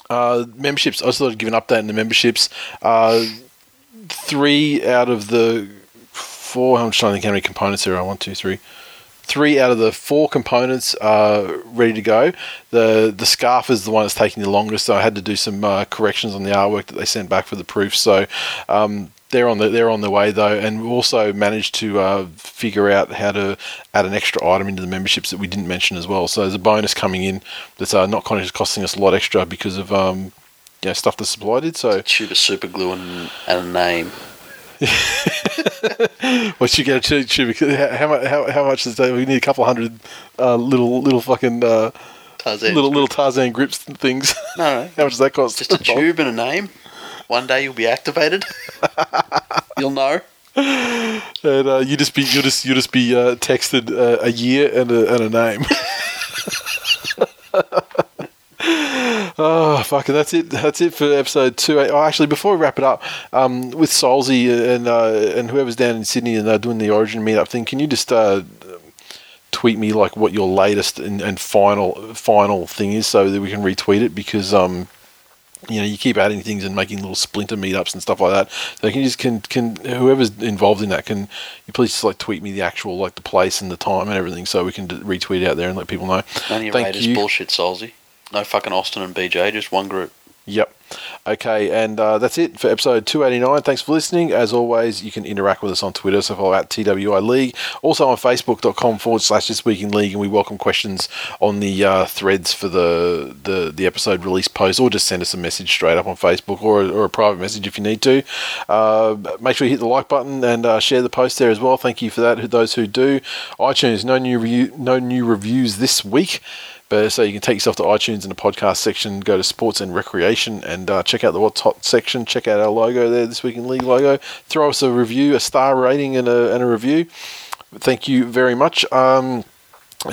Uh, memberships. I just thought I'd give an update on the memberships. Uh, three out of the four. I'm just trying to think how many components there are. One, two, three. Three out of the four components are ready to go. The the scarf is the one that's taking the longest, so I had to do some uh, corrections on the artwork that they sent back for the proof. So um, they're on the they're on the way though, and we also managed to uh, figure out how to add an extra item into the memberships that we didn't mention as well. So there's a bonus coming in that's uh, not kind of costing us a lot extra because of um, you know, stuff the supply did. So Tube of super glue and, and a name. *laughs* what you get a tube? tube how, mu- how, how much is that? We need a couple hundred uh, little little fucking uh, Tarzan. little little Tarzan grips and things. No, no. *laughs* how much does that cost? Just a *laughs* tube and a name. One day you'll be activated. *laughs* you'll know. and uh, you just be you just you just be uh, texted uh, a year and a, and a name. *laughs* oh fucking that's it that's it for episode two. Oh, actually, before we wrap it up, um, with Solzy and uh, and whoever's down in Sydney and uh, doing the Origin meetup thing, can you just uh, tweet me like what your latest and, and final final thing is so that we can retweet it because um you know you keep adding things and making little splinter meetups and stuff like that so can you just can can whoever's involved in that can you please just like tweet me the actual like the place and the time and everything so we can d- retweet out there and let people know None of your Thank Raiders you. bullshit, Solzy. No fucking Austin and BJ, just one group. Yep. Okay, and uh, that's it for episode 289. Thanks for listening. As always, you can interact with us on Twitter, so follow at TWI League. Also on Facebook.com forward slash This Week in League, and we welcome questions on the uh, threads for the, the, the episode release post, or just send us a message straight up on Facebook or, or a private message if you need to. Uh, make sure you hit the like button and uh, share the post there as well. Thank you for that, those who do. iTunes, no new, review, no new reviews this week. But so you can take yourself to iTunes in the podcast section, go to sports and recreation, and uh, check out the what's hot section. Check out our logo there, this week in league logo. Throw us a review, a star rating, and a and a review. Thank you very much. Um,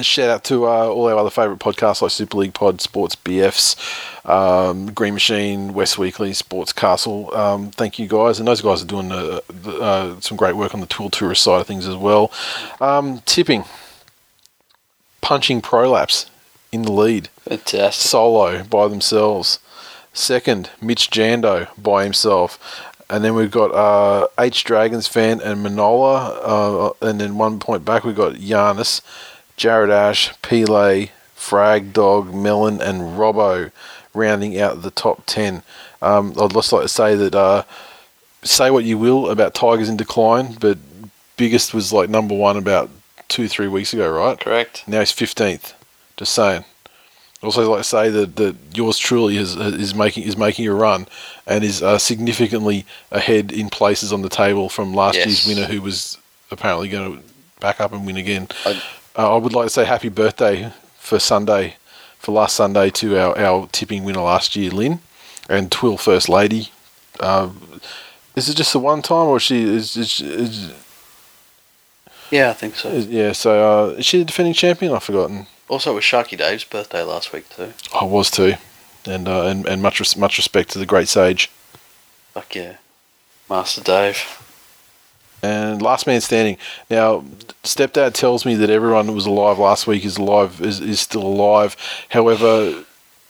shout out to uh, all our other favourite podcasts like Super League Pod, Sports BFs, um, Green Machine, West Weekly, Sports Castle. Um, thank you guys, and those guys are doing uh, uh, some great work on the tool tourist side of things as well. Um, tipping, punching prolapse in the lead, Fantastic. solo by themselves. Second, Mitch Jando by himself. And then we've got uh, H Dragons fan and Manola. Uh, and then one point back, we've got Giannis, Jared Ash, Pele, Frag Dog, Melon, and Robbo rounding out the top 10. Um, I'd just like to say that uh, say what you will about Tigers in decline, but biggest was like number one about two, three weeks ago, right? Correct. Now he's 15th. Just saying. Also, like say that, that yours truly is is making is making a run, and is uh, significantly ahead in places on the table from last Yes. year's winner, who was apparently going to back up and win again. I- Uh, I would like to say happy birthday for Sunday, for last Sunday to our, our tipping winner last year, Lynn, and Twill First Lady. Uh, is it just the one time, or she is, is, is, Yeah, I think so. is yeah? So uh, is she the defending champion? I've forgotten. Also, it was Sharky Dave's birthday last week too. I was too, and uh, and and much res- much respect to the great sage. Fuck yeah, Master Dave. And last man standing. Now, stepdad tells me that everyone that was alive last week is alive is, is still alive. However,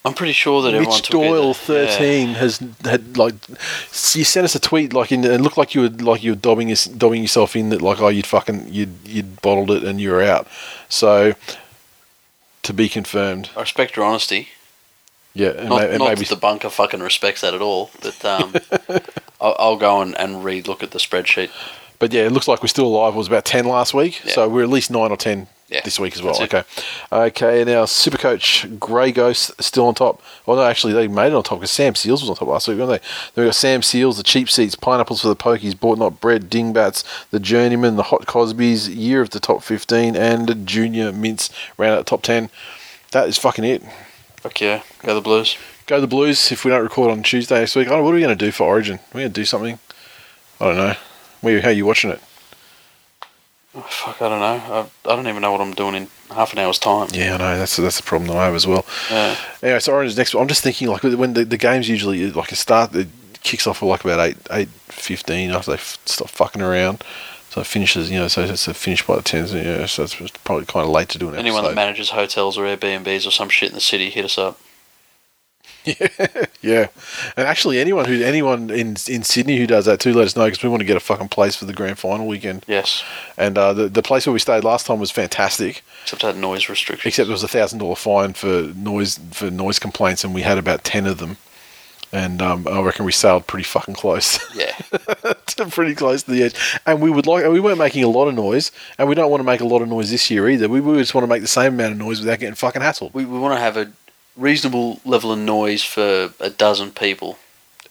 I'm pretty sure that everyone Mitch took it- Doyle yeah. thirteen has had like you sent us a tweet like in it looked like you were like you were dobbing dobbing yourself in that like oh you'd fucking you'd you'd bottled it and you were out. So to be confirmed. I respect your honesty. Yeah, and, Not, may- not maybe that the bunker fucking respects that at all. But um, *laughs* I'll, I'll go and, and re-look at the spreadsheet. But yeah, it looks like we're still alive. It was about 10 last week. Yeah. So we're at least 9 or 10 Yeah, this week as well. Okay. Okay, now Super Coach Grey Ghost still on top. Well, no, actually, they made it on top because Sam Seals was on top last week, weren't they? Then we got Sam Seals, the Cheap Seats, Pineapples for the Pokies, Bought Not Bread, Dingbats, the Journeyman, the Hot Cosbys, Year of the Top 15, and Junior Mints round out top 10. That is fucking it. Fuck yeah, go the Blues. Go the Blues if we don't record on Tuesday next week. I don't know, what are we going to do for Origin? Are we going to do something? I don't know. How are you watching it? Oh, fuck, I don't know. I, I don't even know what I'm doing in half an hour's time. Yeah, I know. That's that's the problem that I have as well. Yeah. Anyway, so Orange next. I'm just thinking like when the, the games usually like a start, it kicks off at like about eight eight fifteen after they f- stop fucking around. So it finishes, you know, so it's a finish by the tens. You know, so it's probably kind of late to do an Anyone that manages hotels or Airbnbs or some shit in the city, hit us up. Yeah, *laughs* yeah, and actually, anyone who anyone in in Sydney who does that too, let us know because we want to get a fucking place for the grand final weekend. Yes. And uh, the the place where we stayed last time was fantastic. Except that noise restriction. except there was a thousand dollar fine for noise for noise complaints, and we had about ten of them. And um, I reckon we sailed pretty fucking close, *laughs* Yeah. pretty close to the edge. And we would like, and we weren't making a lot of noise, and we don't want to make a lot of noise this year either. We, we just want to make the same amount of noise without getting fucking hassled. We, we want to have a reasonable level of noise for a dozen people.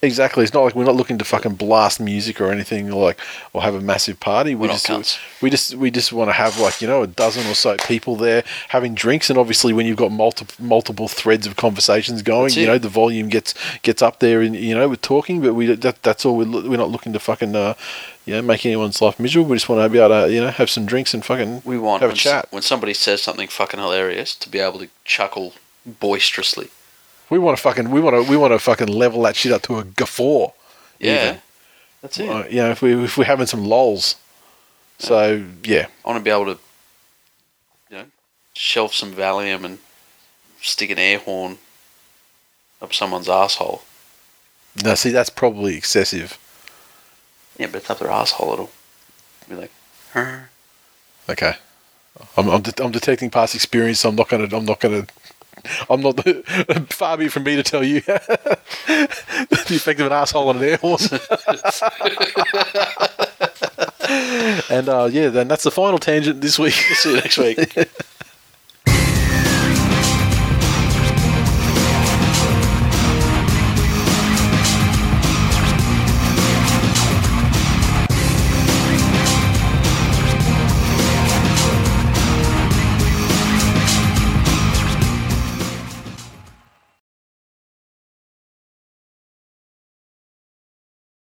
Exactly. It's not like we're not looking to fucking blast music or anything, or like, or have a massive party. We We're not just, cunts. we just, we just want to have like you know a dozen or so people there having drinks, and obviously when you've got multiple multiple threads of conversations going, That's you know the volume gets gets up there, and you know with talking. But we that, that's all we're, we're not looking to fucking uh, you know make anyone's life miserable. We just want to be able to you know have some drinks and fucking We want have a when, s- chat. when somebody says something fucking hilarious to be able to chuckle boisterously. We want to fucking we want to we want to fucking level that shit up to a guffaw. Yeah. Even. That's it. Uh, you know if we if we're having some lols. So yeah, I want to be able to, you know, shelf some Valium and stick an air horn up someone's asshole. no, see that's probably excessive. Yeah, but it's up their asshole. At all. It'll be like, "Huh." Okay. I'm, I'm, de- I'm detecting past experience. So I'm not gonna. I'm not gonna. I'm not. *laughs* far be from me to tell you *laughs* the effect of an asshole on an air horn. *laughs* and uh, yeah, then that's the final tangent this week. see you next week.